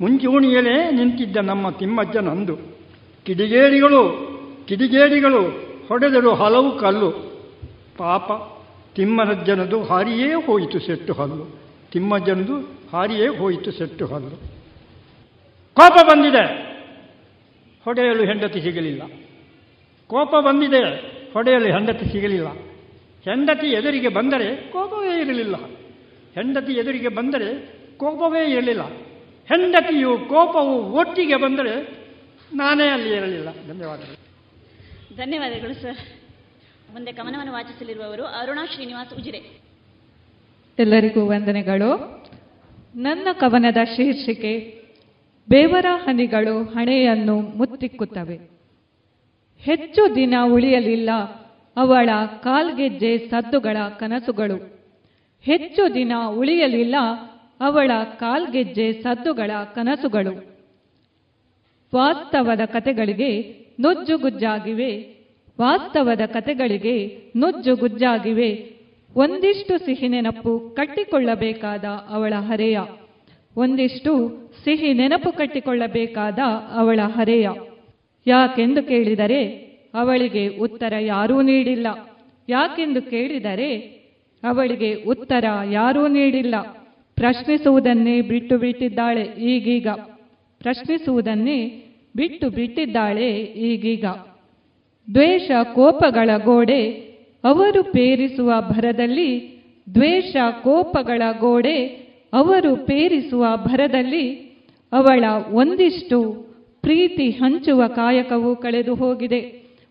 ಮುಂಚೂಣಿಯಲ್ಲೇ ನಿಂತಿದ್ದ ನಮ್ಮ ತಿಮ್ಮಜ್ಜನಂದು ಕಿಡಿಗೇಡಿಗಳು ಕಿಡಿಗೇಡಿಗಳು ಹೊಡೆದರು ಹಲವು ಕಲ್ಲು. ಪಾಪ ತಿಮ್ಮನಜ್ಜನದು ಹಾರಿಯೇ ಹೋಯಿತು ಸೆಟ್ಟು ಹಲ್ಲು ತಿಮ್ಮಜ್ಜನದು ಹಾರಿಯೇ ಹೋಯಿತು ಸೆಟ್ಟು ಹಲ್ಲು ಕೋಪ ಬಂದಿದೆ. ಹೊಡೆಯಲು ಹೆಂಡತಿ ಸಿಗಲಿಲ್ಲ. ಕೋಪ ಬಂದಿದೆ ಹೊಡೆಯಲು ಹೆಂಡತಿ ಸಿಗಲಿಲ್ಲ. ಹೆಂಡತಿ ಎದುರಿಗೆ ಬಂದರೆ ಕೋಪವೇ ಇರಲಿಲ್ಲ. ಹೆಂಡತಿ ಎದುರಿಗೆ ಬಂದರೆ ಕೋಪವೇ ಇರಲಿಲ್ಲ. ಹೆಂಡತಿಯು ಕೋಪವು ಒಟ್ಟಿಗೆ ಬಂದರೆ ನಾನೇ ಅಲ್ಲಿ ಇರಲಿಲ್ಲ. ಧನ್ಯವಾದಗಳು. ಧನ್ಯವಾದಗಳು ಸರ್. ಮುಂದೆ ಕವನವನ್ನು ವಾಚಿಸಲಿರುವವರು ಅರುಣಾ ಶ್ರೀನಿವಾಸ್ ಉಜಿರೆ. ಎಲ್ಲರಿಗೂ ವಂದನೆಗಳು. ನನ್ನ ಕವನದ ಶೀರ್ಷಿಕೆ ಬೇವರ ಹನಿಗಳು ಹಣೆಯನ್ನು ಮುತ್ತಿಕ್ಕುತ್ತವೆ. ಹೆಚ್ಚು ದಿನ ಉಳಿಯಲಿಲ್ಲ, ಅವಳ ಕಾಲ್ಗೆಜ್ಜೆ ಸದ್ದುಗಳ ಕನಸುಗಳು. ಹೆಚ್ಚು ದಿನ ಉಳಿಯಲಿಲ್ಲ, ಅವಳ ಕಾಲ್ಗೆಜ್ಜೆ ಸದ್ದುಗಳ ಕನಸುಗಳು. ವಾಸ್ತವದ ಕತೆಗಳಿಗೆ ನುಜ್ಜುಗುಜ್ಜಾಗಿವೆ, ವಾಸ್ತವದ ಕತೆಗಳಿಗೆ ನುಜ್ಜುಗುಜ್ಜಾಗಿವೆ. ಒಂದಿಷ್ಟು ಸಿಹಿ ನೆನಪು ಕಟ್ಟಿಕೊಳ್ಳಬೇಕಾದ ಅವಳ ಹರೆಯ, ಒಂದಿಷ್ಟು ಸಿಹಿ ನೆನಪು ಕಟ್ಟಿಕೊಳ್ಳಬೇಕಾದ ಅವಳ ಹರೆಯ. ಯಾಕೆಂದು ಕೇಳಿದರೆ ಅವಳಿಗೆ ಉತ್ತರ ಯಾರೂ ನೀಡಿಲ್ಲ. ಯಾಕೆಂದು ಕೇಳಿದರೆ ಅವಳಿಗೆ ಉತ್ತರ ಯಾರೂ ನೀಡಿಲ್ಲ. ಪ್ರಶ್ನಿಸುವುದನ್ನೇ ಬಿಟ್ಟು ಬಿಟ್ಟಿದ್ದಾಳೆ ಈಗೀಗ. ಪ್ರಶ್ನಿಸುವುದನ್ನೇ ಬಿಟ್ಟು ಬಿಟ್ಟಿದ್ದಾಳೆ ಈಗೀಗ. ದ್ವೇಷ ಕೋಪಗಳ ಗೋಡೆ ಅವರು ಪೇರಿಸುವ ಭರದಲ್ಲಿ, ದ್ವೇಷ ಕೋಪಗಳ ಗೋಡೆ ಅವರು ಪೇರಿಸುವ ಭರದಲ್ಲಿ ಅವಳ ಒಂದಿಷ್ಟು ಪ್ರೀತಿ ಹಂಚುವ ಕಾಯಕವು ಕಳೆದು ಹೋಗಿದೆ.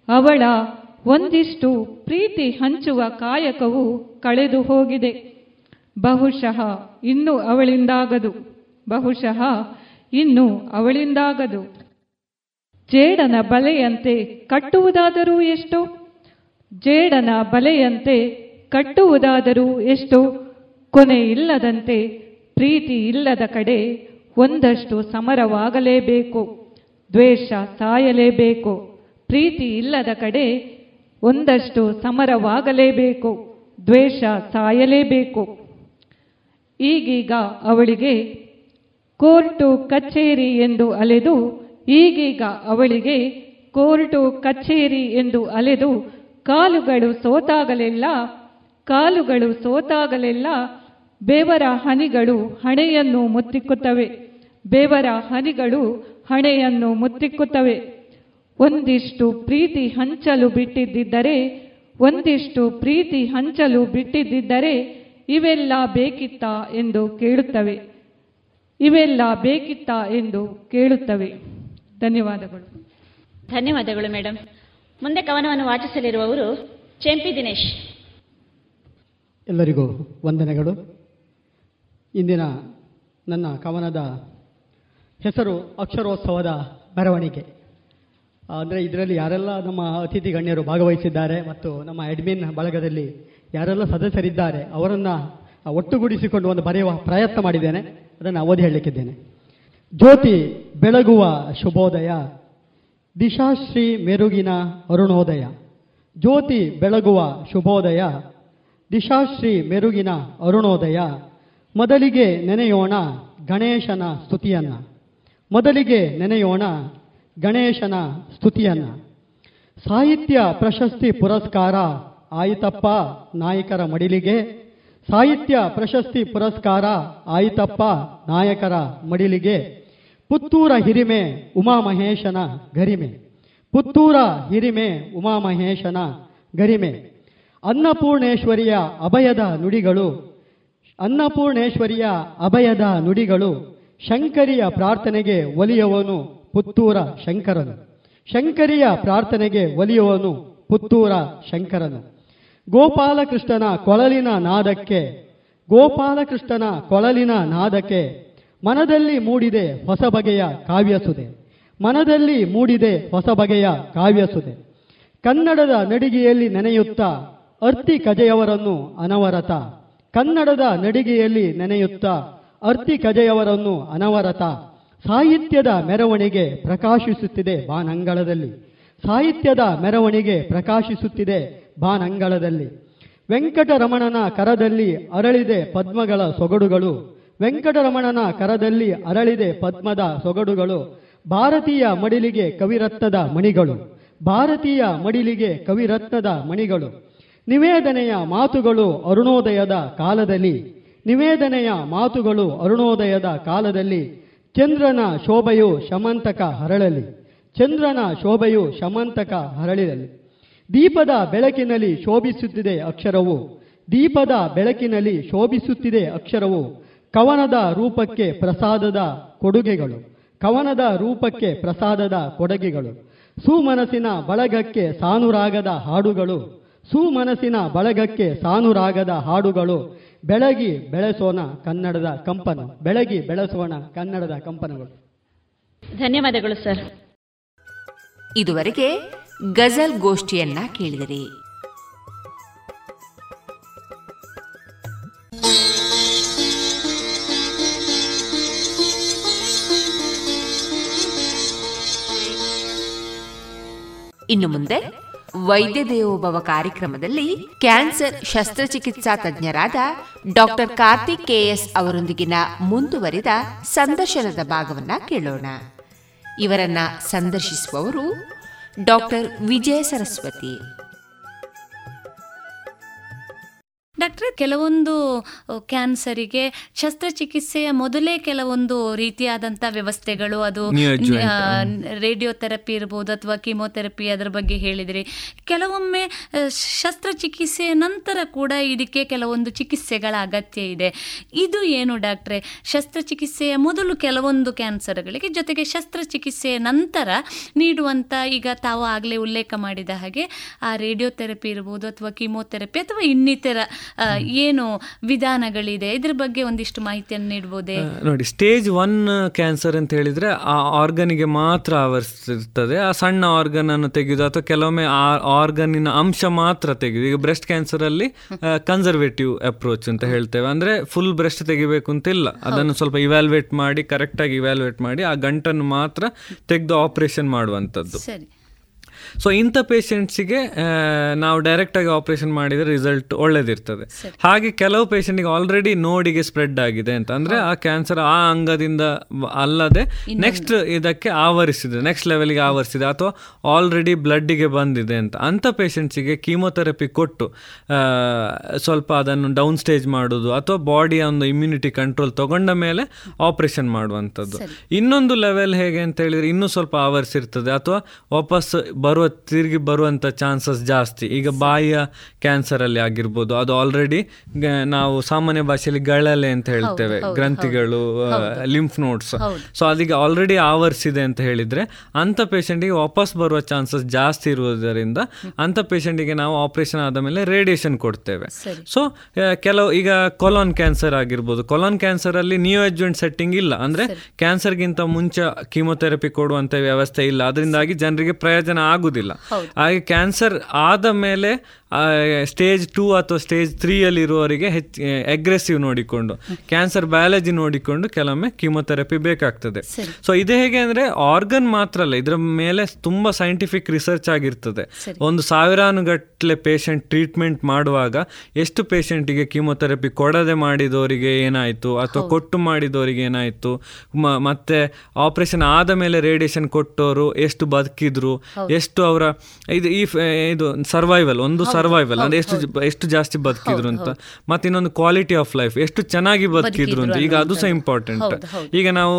ಅವಳ ಒಂದಿಷ್ಟು ಪ್ರೀತಿ ಹಂಚುವ ಕಾಯಕವು ಕಳೆದು ಹೋಗಿದೆ. ಬಹುಶಃ ಇನ್ನು ಅವಳಿಂದಾಗದು. ಬಹುಶಃ ಇನ್ನು ಅವಳಿಂದಾಗದು. ಜೇಡನ ಬಲೆಯಂತೆ ಕಟ್ಟುವುದಾದರೂ ಎಷ್ಟು? ಜೇಡನ ಬಲೆಯಂತೆ ಕಟ್ಟುವುದಾದರೂ ಎಷ್ಟು? ಕೊನೆ ಇಲ್ಲದಂತೆ, ಪ್ರೀತಿ ಇಲ್ಲದ ಕಡೆ ಒಂದಷ್ಟು ಸಮರವಾಗಲೇಬೇಕು, ದ್ವೇಷ ಸಾಯಲೇಬೇಕು, ಪ್ರೀತಿ ಇಲ್ಲದ ಕಡೆ ಒಂದಷ್ಟು ಸಮರವಾಗಲೇಬೇಕು, ದ್ವೇಷ ಸಾಯಲೇಬೇಕು. ಈಗೀಗ ಅವಳಿಗೆ ಕೋರ್ಟು ಕಚೇರಿ ಎಂದು ಅಲೆದು, ಈಗೀಗ ಅವಳಿಗೆ ಕೋರ್ಟು ಕಚೇರಿ ಎಂದು ಅಲೆದು, ಕಾಲುಗಳು ಸೋತಾಗಲೆಲ್ಲ ಕಾಲುಗಳು ಸೋತಾಗಲೆಲ್ಲ, ಬೇವರ ಹನಿಗಳು ಹಣೆಯನ್ನು ಮುತ್ತಿಕ್ಕುತ್ತವೆ. ಬೇವರ ಹನಿಗಳು ಹಣೆಯನ್ನು ಮುತ್ತಿಕ್ಕುತ್ತವೆ. ಒಂದಿಷ್ಟು ಪ್ರೀತಿ ಹಂಚಲು ಬಿಟ್ಟಿದ್ದರೆ ಒಂದಿಷ್ಟು ಪ್ರೀತಿ ಹಂಚಲು ಬಿಟ್ಟಿದ್ದರೆ ಇವೆಲ್ಲ ಬೇಕಿತ್ತ ಎಂದು ಕೇಳುತ್ತವೆ. ಇವೆಲ್ಲ ಬೇಕಿತ್ತ ಎಂದು ಕೇಳುತ್ತವೆ. ಧನ್ಯವಾದಗಳು. ಧನ್ಯವಾದಗಳು ಮೇಡಮ್ ಮುಂದೆ ಕವನವನ್ನು ವಾಚಿಸಲಿರುವವರು ಚೆಂಪಿ ದಿನೇಶ್. ಎಲ್ಲರಿಗೂ ವಂದನೆಗಳು. ಇಂದಿನ ನನ್ನ ಕವನದ ಹೆಸರು ಅಕ್ಷರೋತ್ಸವದ ಮೆರವಣಿಗೆ. ಅಂದರೆ ಇದರಲ್ಲಿ ಯಾರೆಲ್ಲ ನಮ್ಮ ಅತಿಥಿ ಗಣ್ಯರು ಭಾಗವಹಿಸಿದ್ದಾರೆ ಮತ್ತು ನಮ್ಮ ಅಡ್ಮಿನ್ ಬಳಗದಲ್ಲಿ ಯಾರೆಲ್ಲ ಸದಸ್ಯರಿದ್ದಾರೆ, ಅವರನ್ನು ಒಟ್ಟುಗೂಡಿಸಿಕೊಂಡು ಒಂದು ಬರೆಯುವ ಪ್ರಯತ್ನ ಮಾಡಿದ್ದೇನೆ. ಅದನ್ನು ಓದಿ ಹೇಳಲಿಕ್ಕಿದ್ದೇನೆ. ಜ್ಯೋತಿ ಬೆಳಗುವ ಶುಭೋದಯ ದಿಶಾಶ್ರೀ ಮೆರುಗಿನ ಅರುಣೋದಯ, ಜ್ಯೋತಿ ಬೆಳಗುವ ಶುಭೋದಯ ದಿಶಾಶ್ರೀ ಮೆರುಗಿನ ಅರುಣೋದಯ, ಮೊದಲಿಗೆ ನೆನೆಯೋಣ ಗಣೇಶನ ಸ್ತುತಿಯನ್ನ. ಮೊದಲಿಗೆ ನೆನೆಯೋಣ ಗಣೇಶನ ಸ್ತುತಿಯನ್ನ. ಸಾಹಿತ್ಯ ಪ್ರಶಸ್ತಿ ಪುರಸ್ಕಾರ ಆಯಿತಪ್ಪ ನಾಯಕರ ಮಡಿಲಿಗೆ. ಸಾಹಿತ್ಯ ಪ್ರಶಸ್ತಿ ಪುರಸ್ಕಾರ ಆಯಿತಪ್ಪ ನಾಯಕರ ಮಡಿಲಿಗೆ. ಪುತ್ತೂರ ಹಿರಿಮೆ ಉಮಾಮಹೇಶನ ಗರಿಮೆ. ಪುತ್ತೂರ ಹಿರಿಮೆ ಉಮಾಮಹೇಶನ ಗರಿಮೆ. ಅನ್ನಪೂರ್ಣೇಶ್ವರಿಯ ಅಭಯದ ನುಡಿಗಳು. ಅನ್ನಪೂರ್ಣೇಶ್ವರಿಯ ಅಭಯದ ನುಡಿಗಳು. ಶಂಕರಿಯ ಪ್ರಾರ್ಥನೆಗೆ ಒಲಿಯವನು ಪುತ್ತೂರ ಶಂಕರನು. ಶಂಕರಿಯ ಪ್ರಾರ್ಥನೆಗೆ ಒಲಿಯವನು ಪುತ್ತೂರ ಶಂಕರನು. ಗೋಪಾಲಕೃಷ್ಣನ ಕೊಳಲಿನ ನಾದಕ್ಕೆ, ಗೋಪಾಲಕೃಷ್ಣನ ಕೊಳಲಿನ ನಾದಕ್ಕೆ ಮನದಲ್ಲಿ ಮೂಡಿದೆ ಹೊಸ ಬಗೆಯ ಕಾವ್ಯಸುದೆ. ಮನದಲ್ಲಿ ಮೂಡಿದೆ ಹೊಸ ಬಗೆಯ ಕಾವ್ಯಸುದೆ. ಕನ್ನಡದ ನಡಿಗೆಯಲ್ಲಿ ನೆನೆಯುತ್ತಾ ಅರ್ತಿ ಕಜೆಯವರನ್ನು ಅನವರತ. ಕನ್ನಡದ ನಡಿಗೆಯಲ್ಲಿ ನೆನೆಯುತ್ತಾ ಅರ್ತಿ ಕಜೆಯವರನ್ನು ಅನವರತ ಸಾಹಿತ್ಯದ ಮೆರವಣಿಗೆ ಪ್ರಕಾಶಿಸುತ್ತಿದೆ ಬಾನಂಗಳದಲ್ಲಿ. ಸಾಹಿತ್ಯದ ಮೆರವಣಿಗೆ ಪ್ರಕಾಶಿಸುತ್ತಿದೆ ಬಾನಂಗಳದಲ್ಲಿ. ವೆಂಕಟರಮಣನ ಕರದಲ್ಲಿ ಅರಳಿದೆ ಪದ್ಮಗಳ ಸೊಗಡುಗಳು. ವೆಂಕಟರಮಣನ ಕರದಲ್ಲಿ ಅರಳಿದೆ ಪದ್ಮದ ಸೊಗಡುಗಳು. ಭಾರತೀಯ ಮಡಿಲಿಗೆ ಕವಿರತ್ನದ ಮಣಿಗಳು. ಭಾರತೀಯ ಮಡಿಲಿಗೆ ಕವಿರತ್ನದ ಮಣಿಗಳು. ನಿವೇದನೆಯ ಮಾತುಗಳು ಅರುಣೋದಯದ ಕಾಲದಲ್ಲಿ. ನಿವೇದನೆಯ ಮಾತುಗಳು ಅರುಣೋದಯದ ಕಾಲದಲ್ಲಿ ಚಂದ್ರನ ಶೋಭೆಯು ಶಮಂತಕ ಹರಳಲಿ. ಚಂದ್ರನ ಶೋಭೆಯು ಶಮಂತಕ ಹರಳಿರಲಿ. ದೀಪದ ಬೆಳಕಿನಲ್ಲಿ ಶೋಭಿಸುತ್ತಿದೆ ಅಕ್ಷರವು. ದೀಪದ ಬೆಳಕಿನಲ್ಲಿ ಶೋಭಿಸುತ್ತಿದೆ ಅಕ್ಷರವು. ಕವನದ ರೂಪಕ್ಕೆ ಪ್ರಸಾದದ ಕೊಡುಗೆಗಳು. ಕವನದ ರೂಪಕ್ಕೆ ಪ್ರಸಾದದ ಕೊಡುಗೆಗಳು. ಸುಮನಸ್ಸಿನ ಬಳಗಕ್ಕೆ ಸಾನುರಾಗದ ಹಾಡುಗಳು. ಸುಮನಸ್ಸಿನ ಬಳಗಕ್ಕೆ ಸಾನುರಾಗದ ಹಾಡುಗಳು. ಬೆಳಗಿ ಬೆಳೆಸೋಣ ಕನ್ನಡದ ಕಂಪನ ಬೆಳಗಿ ಬೆಳೆಸೋಣ ಕನ್ನಡದ ಕಂಪನಗಳು. ಧನ್ಯವಾದಗಳು ಸರ್. ಇದುವರೆಗೆ ಗಜಲ್ ಗೋಷ್ಠಿಯನ್ನ ಕೇಳಿದಿರಿ. ಇನ್ನು ಮುಂದೆ ವೈದ್ಯ ದೇವೋಭವ ಕಾರ್ಯಕ್ರಮದಲ್ಲಿ ಕ್ಯಾನ್ಸರ್ ಶಸ್ತ್ರಚಿಕಿತ್ಸಾ ತಜ್ಞರಾದ ಡಾಕ್ಟರ್ ಕಾರ್ತಿಕ್ ಕೆಎಸ್ ಅವರೊಂದಿಗಿನ ಮುಂದುವರಿದ ಸಂದರ್ಶನದ ಭಾಗವನ್ನ ಕೇಳೋಣ. ಇವರನ್ನ ಸಂದರ್ಶಿಸುವವರು ಡಾಕ್ಟರ್ ವಿಜಯ ಸರಸ್ವತಿ. ಡಾಕ್ಟ್ರೆ ಕೆಲವೊಂದು ಕ್ಯಾನ್ಸರಿಗೆ ಶಸ್ತ್ರಚಿಕಿತ್ಸೆಯ ಮೊದಲೇ ಕೆಲವೊಂದು ರೀತಿಯಾದಂಥ ವ್ಯವಸ್ಥೆಗಳು ಅದು ರೇಡಿಯೋಥೆರಪಿ ಇರ್ಬೋದು ಅಥವಾ ಕೀಮೋಥೆರಪಿ ಅದರ ಬಗ್ಗೆ ಹೇಳಿದ್ರಿ. ಕೆಲವೊಮ್ಮೆ ಶಸ್ತ್ರಚಿಕಿತ್ಸೆಯ ನಂತರ ಕೂಡ ಇದಕ್ಕೆ ಕೆಲವೊಂದು ಚಿಕಿತ್ಸೆಗಳ ಅಗತ್ಯ ಇದೆ. ಇದು ಏನು ಡಾಕ್ಟ್ರೆ? ಶಸ್ತ್ರಚಿಕಿತ್ಸೆಯ ಮೊದಲು ಕೆಲವೊಂದು ಕ್ಯಾನ್ಸರ್ಗಳಿಗೆ ಜೊತೆಗೆ ಶಸ್ತ್ರಚಿಕಿತ್ಸೆಯ ನಂತರ ನೀಡುವಂಥ ಈಗ ತಾವು ಆಗಲೇ ಉಲ್ಲೇಖ ಮಾಡಿದ ಹಾಗೆ ಆ ರೇಡಿಯೋಥೆರಪಿ ಇರ್ಬೋದು ಅಥವಾ ಕೀಮೋಥೆರಪಿ ಅಥವಾ ಇನ್ನಿತರ ಏನು ವಿಧಾನಗಳಿದೆ? ಇದ್ರ ಬಗ್ಗೆ ಒಂದಿಷ್ಟು ಮಾಹಿತಿಯನ್ನು ನೀಡಬಹುದೇ ನೋಡಿ ಸ್ಟೇಜ್ ಒನ್ ಕ್ಯಾನ್ಸರ್ ಅಂತ ಹೇಳಿದ್ರೆ ಆ ಆರ್ಗನಿಗೆ ಮಾತ್ರ ಆವರಿಸಿರ್ತದೆ. ಆ ಸಣ್ಣ ಆರ್ಗನ್ ಅನ್ನು ತೆಗೆದು ಅಥವಾ ಕೆಲವೊಮ್ಮೆ ಆ ಆರ್ಗನ್ನಿನ ಅಂಶ ಮಾತ್ರ ತೆಗೆದು ಈಗ ಬ್ರೆಸ್ಟ್ ಕ್ಯಾನ್ಸರ್ ಅಲ್ಲಿ ಕನ್ಸರ್ವೇಟಿವ್ ಅಪ್ರೋಚ್ ಅಂತ ಹೇಳ್ತೇವೆ. ಅಂದ್ರೆ ಫುಲ್ ಬ್ರೆಸ್ಟ್ ತೆಗಿಬೇಕು ಅಂತ ಇಲ್ಲ ಅದನ್ನು ಸ್ವಲ್ಪ ಇವ್ಯಾಲ್ಯುವೇಟ್ ಮಾಡಿ ಕರೆಕ್ಟ್ ಆಗಿ ಇವ್ಯಾಲ್ಯುವೇಟ್ ಮಾಡಿ ಆ ಗಂಟನ್ನು ಮಾತ್ರ ತೆಗೆದು ಆಪರೇಷನ್ ಮಾಡುವಂಥದ್ದು. ಸೊ ಇಂಥ ಪೇಷಂಟ್ಸಿಗೆ ನಾವು ಡೈರೆಕ್ಟಾಗಿ ಆಪರೇಷನ್ ಮಾಡಿದರೆ ರಿಸಲ್ಟ್ ಒಳ್ಳೇದಿರ್ತದೆ. ಹಾಗೆ ಕೆಲವು ಪೇಷಂಟಿಗೆ ಆಲ್ರೆಡಿ ನೋಡಿಗೆ ಸ್ಪ್ರೆಡ್ ಆಗಿದೆ ಅಂತ ಅಂದರೆ ಆ ಕ್ಯಾನ್ಸರ್ ಆ ಅಂಗದಿಂದ ಅಲ್ಲದೆ ನೆಕ್ಸ್ಟ್ ಇದಕ್ಕೆ ಆವರಿಸಿದೆ ನೆಕ್ಸ್ಟ್ ಲೆವೆಲ್ಗೆ ಆವರಿಸಿದೆ ಅಥವಾ ಆಲ್ರೆಡಿ ಬ್ಲಡ್ಡಿಗೆ ಬಂದಿದೆ ಅಂತ. ಅಂಥ ಪೇಷಂಟ್ಸಿಗೆ ಕೀಮೋಥೆರಪಿ ಕೊಟ್ಟು ಸ್ವಲ್ಪ ಅದನ್ನು ಡೌನ್ ಸ್ಟೇಜ್ ಮಾಡೋದು ಅಥವಾ ಬಾಡಿಯ ಒಂದು ಇಮ್ಯುನಿಟಿ ಕಂಟ್ರೋಲ್ ತಗೊಂಡ ಮೇಲೆ ಆಪರೇಷನ್ ಮಾಡುವಂಥದ್ದು. ಇನ್ನೊಂದು ಲೆವೆಲ್ ಹೇಗೆ ಅಂತ ಹೇಳಿದ್ರೆ ಇನ್ನೂ ಸ್ವಲ್ಪ ಆವರಿಸಿರ್ತದೆ ಅಥವಾ ವಾಪಸ್ ಬರುವ ತಿರುಗಿ ಬರುವಂಥ ಚಾನ್ಸಸ್ ಜಾಸ್ತಿ. ಈಗ ಬಾಯಿಯ ಕ್ಯಾನ್ಸರಲ್ಲಿ ಆಗಿರ್ಬೋದು. ಅದು ಆಲ್ರೆಡಿ ನಾವು ಸಾಮಾನ್ಯ ಭಾಷೆಯಲ್ಲಿ ಗಳಲೆ ಅಂತ ಹೇಳ್ತೇವೆ. ಗ್ರಂಥಿಗಳು ಲಿಂಫ್ ನೋಟ್ಸ್ ಸೊ ಅದಕ್ಕೆ ಆಲ್ರೆಡಿ ಆವರಿಸಿದೆ ಅಂತ ಹೇಳಿದ್ರೆ ಅಂಥ ಪೇಷಂಟಿಗೆ ವಾಪಸ್ ಬರುವ ಚಾನ್ಸಸ್ ಜಾಸ್ತಿ ಇರುವುದರಿಂದ ಅಂಥ ಪೇಷಂಟಿಗೆ ನಾವು ಆಪರೇಷನ್ ಆದ ಮೇಲೆ ರೇಡಿಯೇಷನ್ ಕೊಡ್ತೇವೆ. ಸೊ ಕೆಲವು ಈಗ ಕೊಲಾನ್ ಕ್ಯಾನ್ಸರ್ ಆಗಿರ್ಬೋದು. ಕೊಲಾನ್ ಕ್ಯಾನ್ಸರ್ ಅಲ್ಲಿ ನ್ಯೂ ಅಜ್ವೆಂಟ್ ಸೆಟ್ಟಿಂಗ್ ಇಲ್ಲ. ಅಂದ್ರೆ ಕ್ಯಾನ್ಸರ್ಗಿಂತ ಮುಂಚೆ ಕೀಮೊಥೆರಪಿ ಕೊಡುವಂತ ವ್ಯವಸ್ಥೆ ಇಲ್ಲ. ಅದರಿಂದಾಗಿ ಜನರಿಗೆ ಪ್ರಯೋಜನ ಆಗುದಿಲ್ಲ. ಹಾಗೆ ಕ್ಯಾನ್ಸರ್ ಆದ ಮೇಲೆ ಸ್ಟೇಜ್ ಟೂ ಅಥವಾ ಸ್ಟೇಜ್ ತ್ರೀಯಲ್ಲಿರುವವರಿಗೆ ಹೆಚ್ಚು ಅಗ್ರೆಸಿವ್ ನೋಡಿಕೊಂಡು ಕ್ಯಾನ್ಸರ್ ಬಯಾಲಜಿ ನೋಡಿಕೊಂಡು ಕೆಲವೊಮ್ಮೆ ಕೀಮೋಥೆರಪಿ ಬೇಕಾಗ್ತದೆ. ಸೊ ಇದು ಹೇಗೆ ಅಂದರೆ ಆರ್ಗನ್ ಮಾತ್ರ ಅಲ್ಲ ಇದರ ಮೇಲೆ ತುಂಬಾ ಸೈಂಟಿಫಿಕ್ ರಿಸರ್ಚ್ ಆಗಿರ್ತದೆ. ಒಂದು ಸಾವಿರಾನುಗಟ್ಟಲೆ ಪೇಷಂಟ್ ಟ್ರೀಟ್ಮೆಂಟ್ ಮಾಡುವಾಗ ಎಷ್ಟು ಪೇಷಂಟಿಗೆ ಕೀಮೋಥೆರಪಿ ಕೊಡದೆ ಮಾಡಿದವರಿಗೆ ಏನಾಯಿತು ಅಥವಾ ಕೊಟ್ಟು ಮಾಡಿದವರಿಗೆ ಏನಾಯಿತು ಮತ್ತೆ ಆಪರೇಷನ್ ಆದ ಮೇಲೆ ರೇಡಿಯೇಷನ್ ಕೊಟ್ಟವರು ಎಷ್ಟು ಬದುಕಿದ್ರು ಎಷ್ಟು ಅವರ ಇದು ಈ ಇದು ಸರ್ವೈವಲ್ ಒಂದು ಸರ್ವೈವಲ್ ಅಂದ್ರೆ ಎಷ್ಟು ಎಷ್ಟು ಜಾಸ್ತಿ ಬದುಕಿದ್ರು ಅಂತ. ಮತ್ತೆ ಇನ್ನೊಂದು ಕ್ವಾಲಿಟಿ ಆಫ್ ಲೈಫ್ ಎಷ್ಟು ಚೆನ್ನಾಗಿ ಬದುಕಿದ್ರು ಅಂತ. ಈಗ ಅದು ಸಹ ಇಂಪಾರ್ಟೆಂಟ್ ಈಗ ನಾವು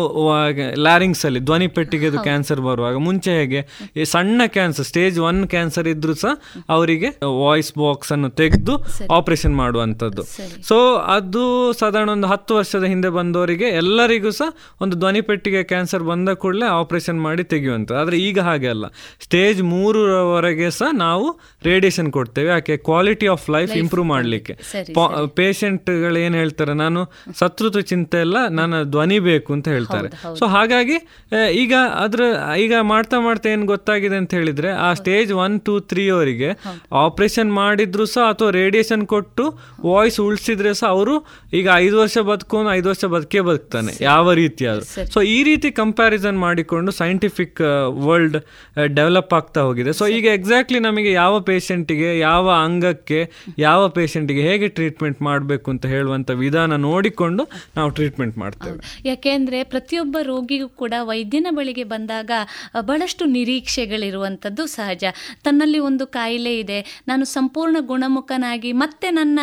ಲ್ಯಾರಿಂಗ್ಸ್ ಅಲ್ಲಿ ಧ್ವನಿ ಪೆಟ್ಟಿಗೆದು ಕ್ಯಾನ್ಸರ್ ಬರುವಾಗ ಮುಂಚೆ ಹೇಗೆ ಈ ಸಣ್ಣ ಕ್ಯಾನ್ಸರ್ ಸ್ಟೇಜ್ ಒನ್ ಕ್ಯಾನ್ಸರ್ ಇದ್ರು ಸಹ ಅವರಿಗೆ ವಾಯ್ಸ್ ಬಾಕ್ಸ್ ಅನ್ನು ತೆಗೆದು ಆಪರೇಷನ್ ಮಾಡುವಂತದ್ದು ಸೊ ಅದು ಸಾಧಾರಣ ಒಂದು ಹತ್ತು ವರ್ಷದ ಹಿಂದೆ ಬಂದವರಿಗೆ ಎಲ್ಲರಿಗೂ ಸಹ ಒಂದು ಧ್ವನಿ ಪೆಟ್ಟಿಗೆ ಕ್ಯಾನ್ಸರ್ ಬಂದ ಕೂಡಲೇ ಆಪರೇಷನ್ ಮಾಡಿ ತೆಗೆಯುವಂತ ಆದ್ರೆ ಈಗ ಹಾಗೆ ಅಲ್ಲ. ಸ್ಟೇಜ್ ಮೂರರವರೆಗೆ ಸಹ ನಾವು ರೇಡಿಯೇಷನ್ ಕೊಡ್ತೇವೆ. ಯಾಕೆ ಕ್ವಾಲಿಟಿ ಆಫ್ ಲೈಫ್ ಇಂಪ್ರೂವ್ ಮಾಡಲಿಕ್ಕೆ. ಪೇಷಂಟ್ಗಳು ಏನು ಹೇಳ್ತಾರೆ ನಾನು ಸತ್ರುತ್ವ ಚಿಂತೆ ಎಲ್ಲ ನನ್ನ ಧ್ವನಿ ಬೇಕು ಅಂತ ಹೇಳ್ತಾರೆ. ಸೊ ಹಾಗಾಗಿ ಈಗ ಅದ್ರ ಈಗ ಮಾಡ್ತಾ ಮಾಡ್ತಾ ಏನು ಗೊತ್ತಾಗಿದೆ ಅಂತ ಹೇಳಿದ್ರೆ ಆ ಸ್ಟೇಜ್ ಒನ್ ಟೂ ತ್ರೀ ಅವರಿಗೆ ಆಪರೇಷನ್ ಮಾಡಿದ್ರು ಸಹ ಅಥವಾ ರೇಡಿಯೇಷನ್ ಕೊಟ್ಟು ವಾಯ್ಸ್ ಉಳಿಸಿದ್ರೆ ಸಹ ಅವರು ಈಗ ಐದು ವರ್ಷ ಬದುಕೊಂಡು ಐದು ವರ್ಷ ಬದುಕೇ ಬದುಕ್ತಾನೆ ಯಾವ ರೀತಿ ಆದ್ರೂ ಸೊ ಈ ರೀತಿ ಕಂಪ್ಯಾರಿಸನ್ ಮಾಡಿಕೊಂಡು ಸೈಂಟಿಫಿಕ್ ವರ್ಲ್ಡ್ ಡೆವಲಪ್ ಆಗ್ತಾ ಹೋಗಿದೆ. ಸೊ ಈಗ ಎಕ್ಸಾಕ್ಟ್ಲಿ ನಮಗೆ ಯಾವ ಪೇಷಂಟಿಗೆ ಯಾವ ಯಾವ ಅಂಗಕ್ಕೆ ಯಾವ ಪೇಷಂಟಿಗೆ ಹೇಗೆ ಟ್ರೀಟ್ಮೆಂಟ್ ಮಾಡಬೇಕು ಅಂತ ಹೇಳುವಂಥ ವಿಧಾನ ನೋಡಿಕೊಂಡು ನಾವು ಟ್ರೀಟ್ಮೆಂಟ್ ಮಾಡ್ತೇವೆ. ಯಾಕೆಂದರೆ ಪ್ರತಿಯೊಬ್ಬ ರೋಗಿಗೂ ಕೂಡ ವೈದ್ಯನ ಬಳಿಗೆ ಬಂದಾಗ ಬಹಳಷ್ಟು ನಿರೀಕ್ಷೆಗಳಿರುವಂಥದ್ದು ಸಹಜ. ತನ್ನಲ್ಲಿ ಒಂದು ಕಾಯಿಲೆ ಇದೆ ನಾನು ಸಂಪೂರ್ಣ ಗುಣಮುಖನಾಗಿ ಮತ್ತೆ ನನ್ನ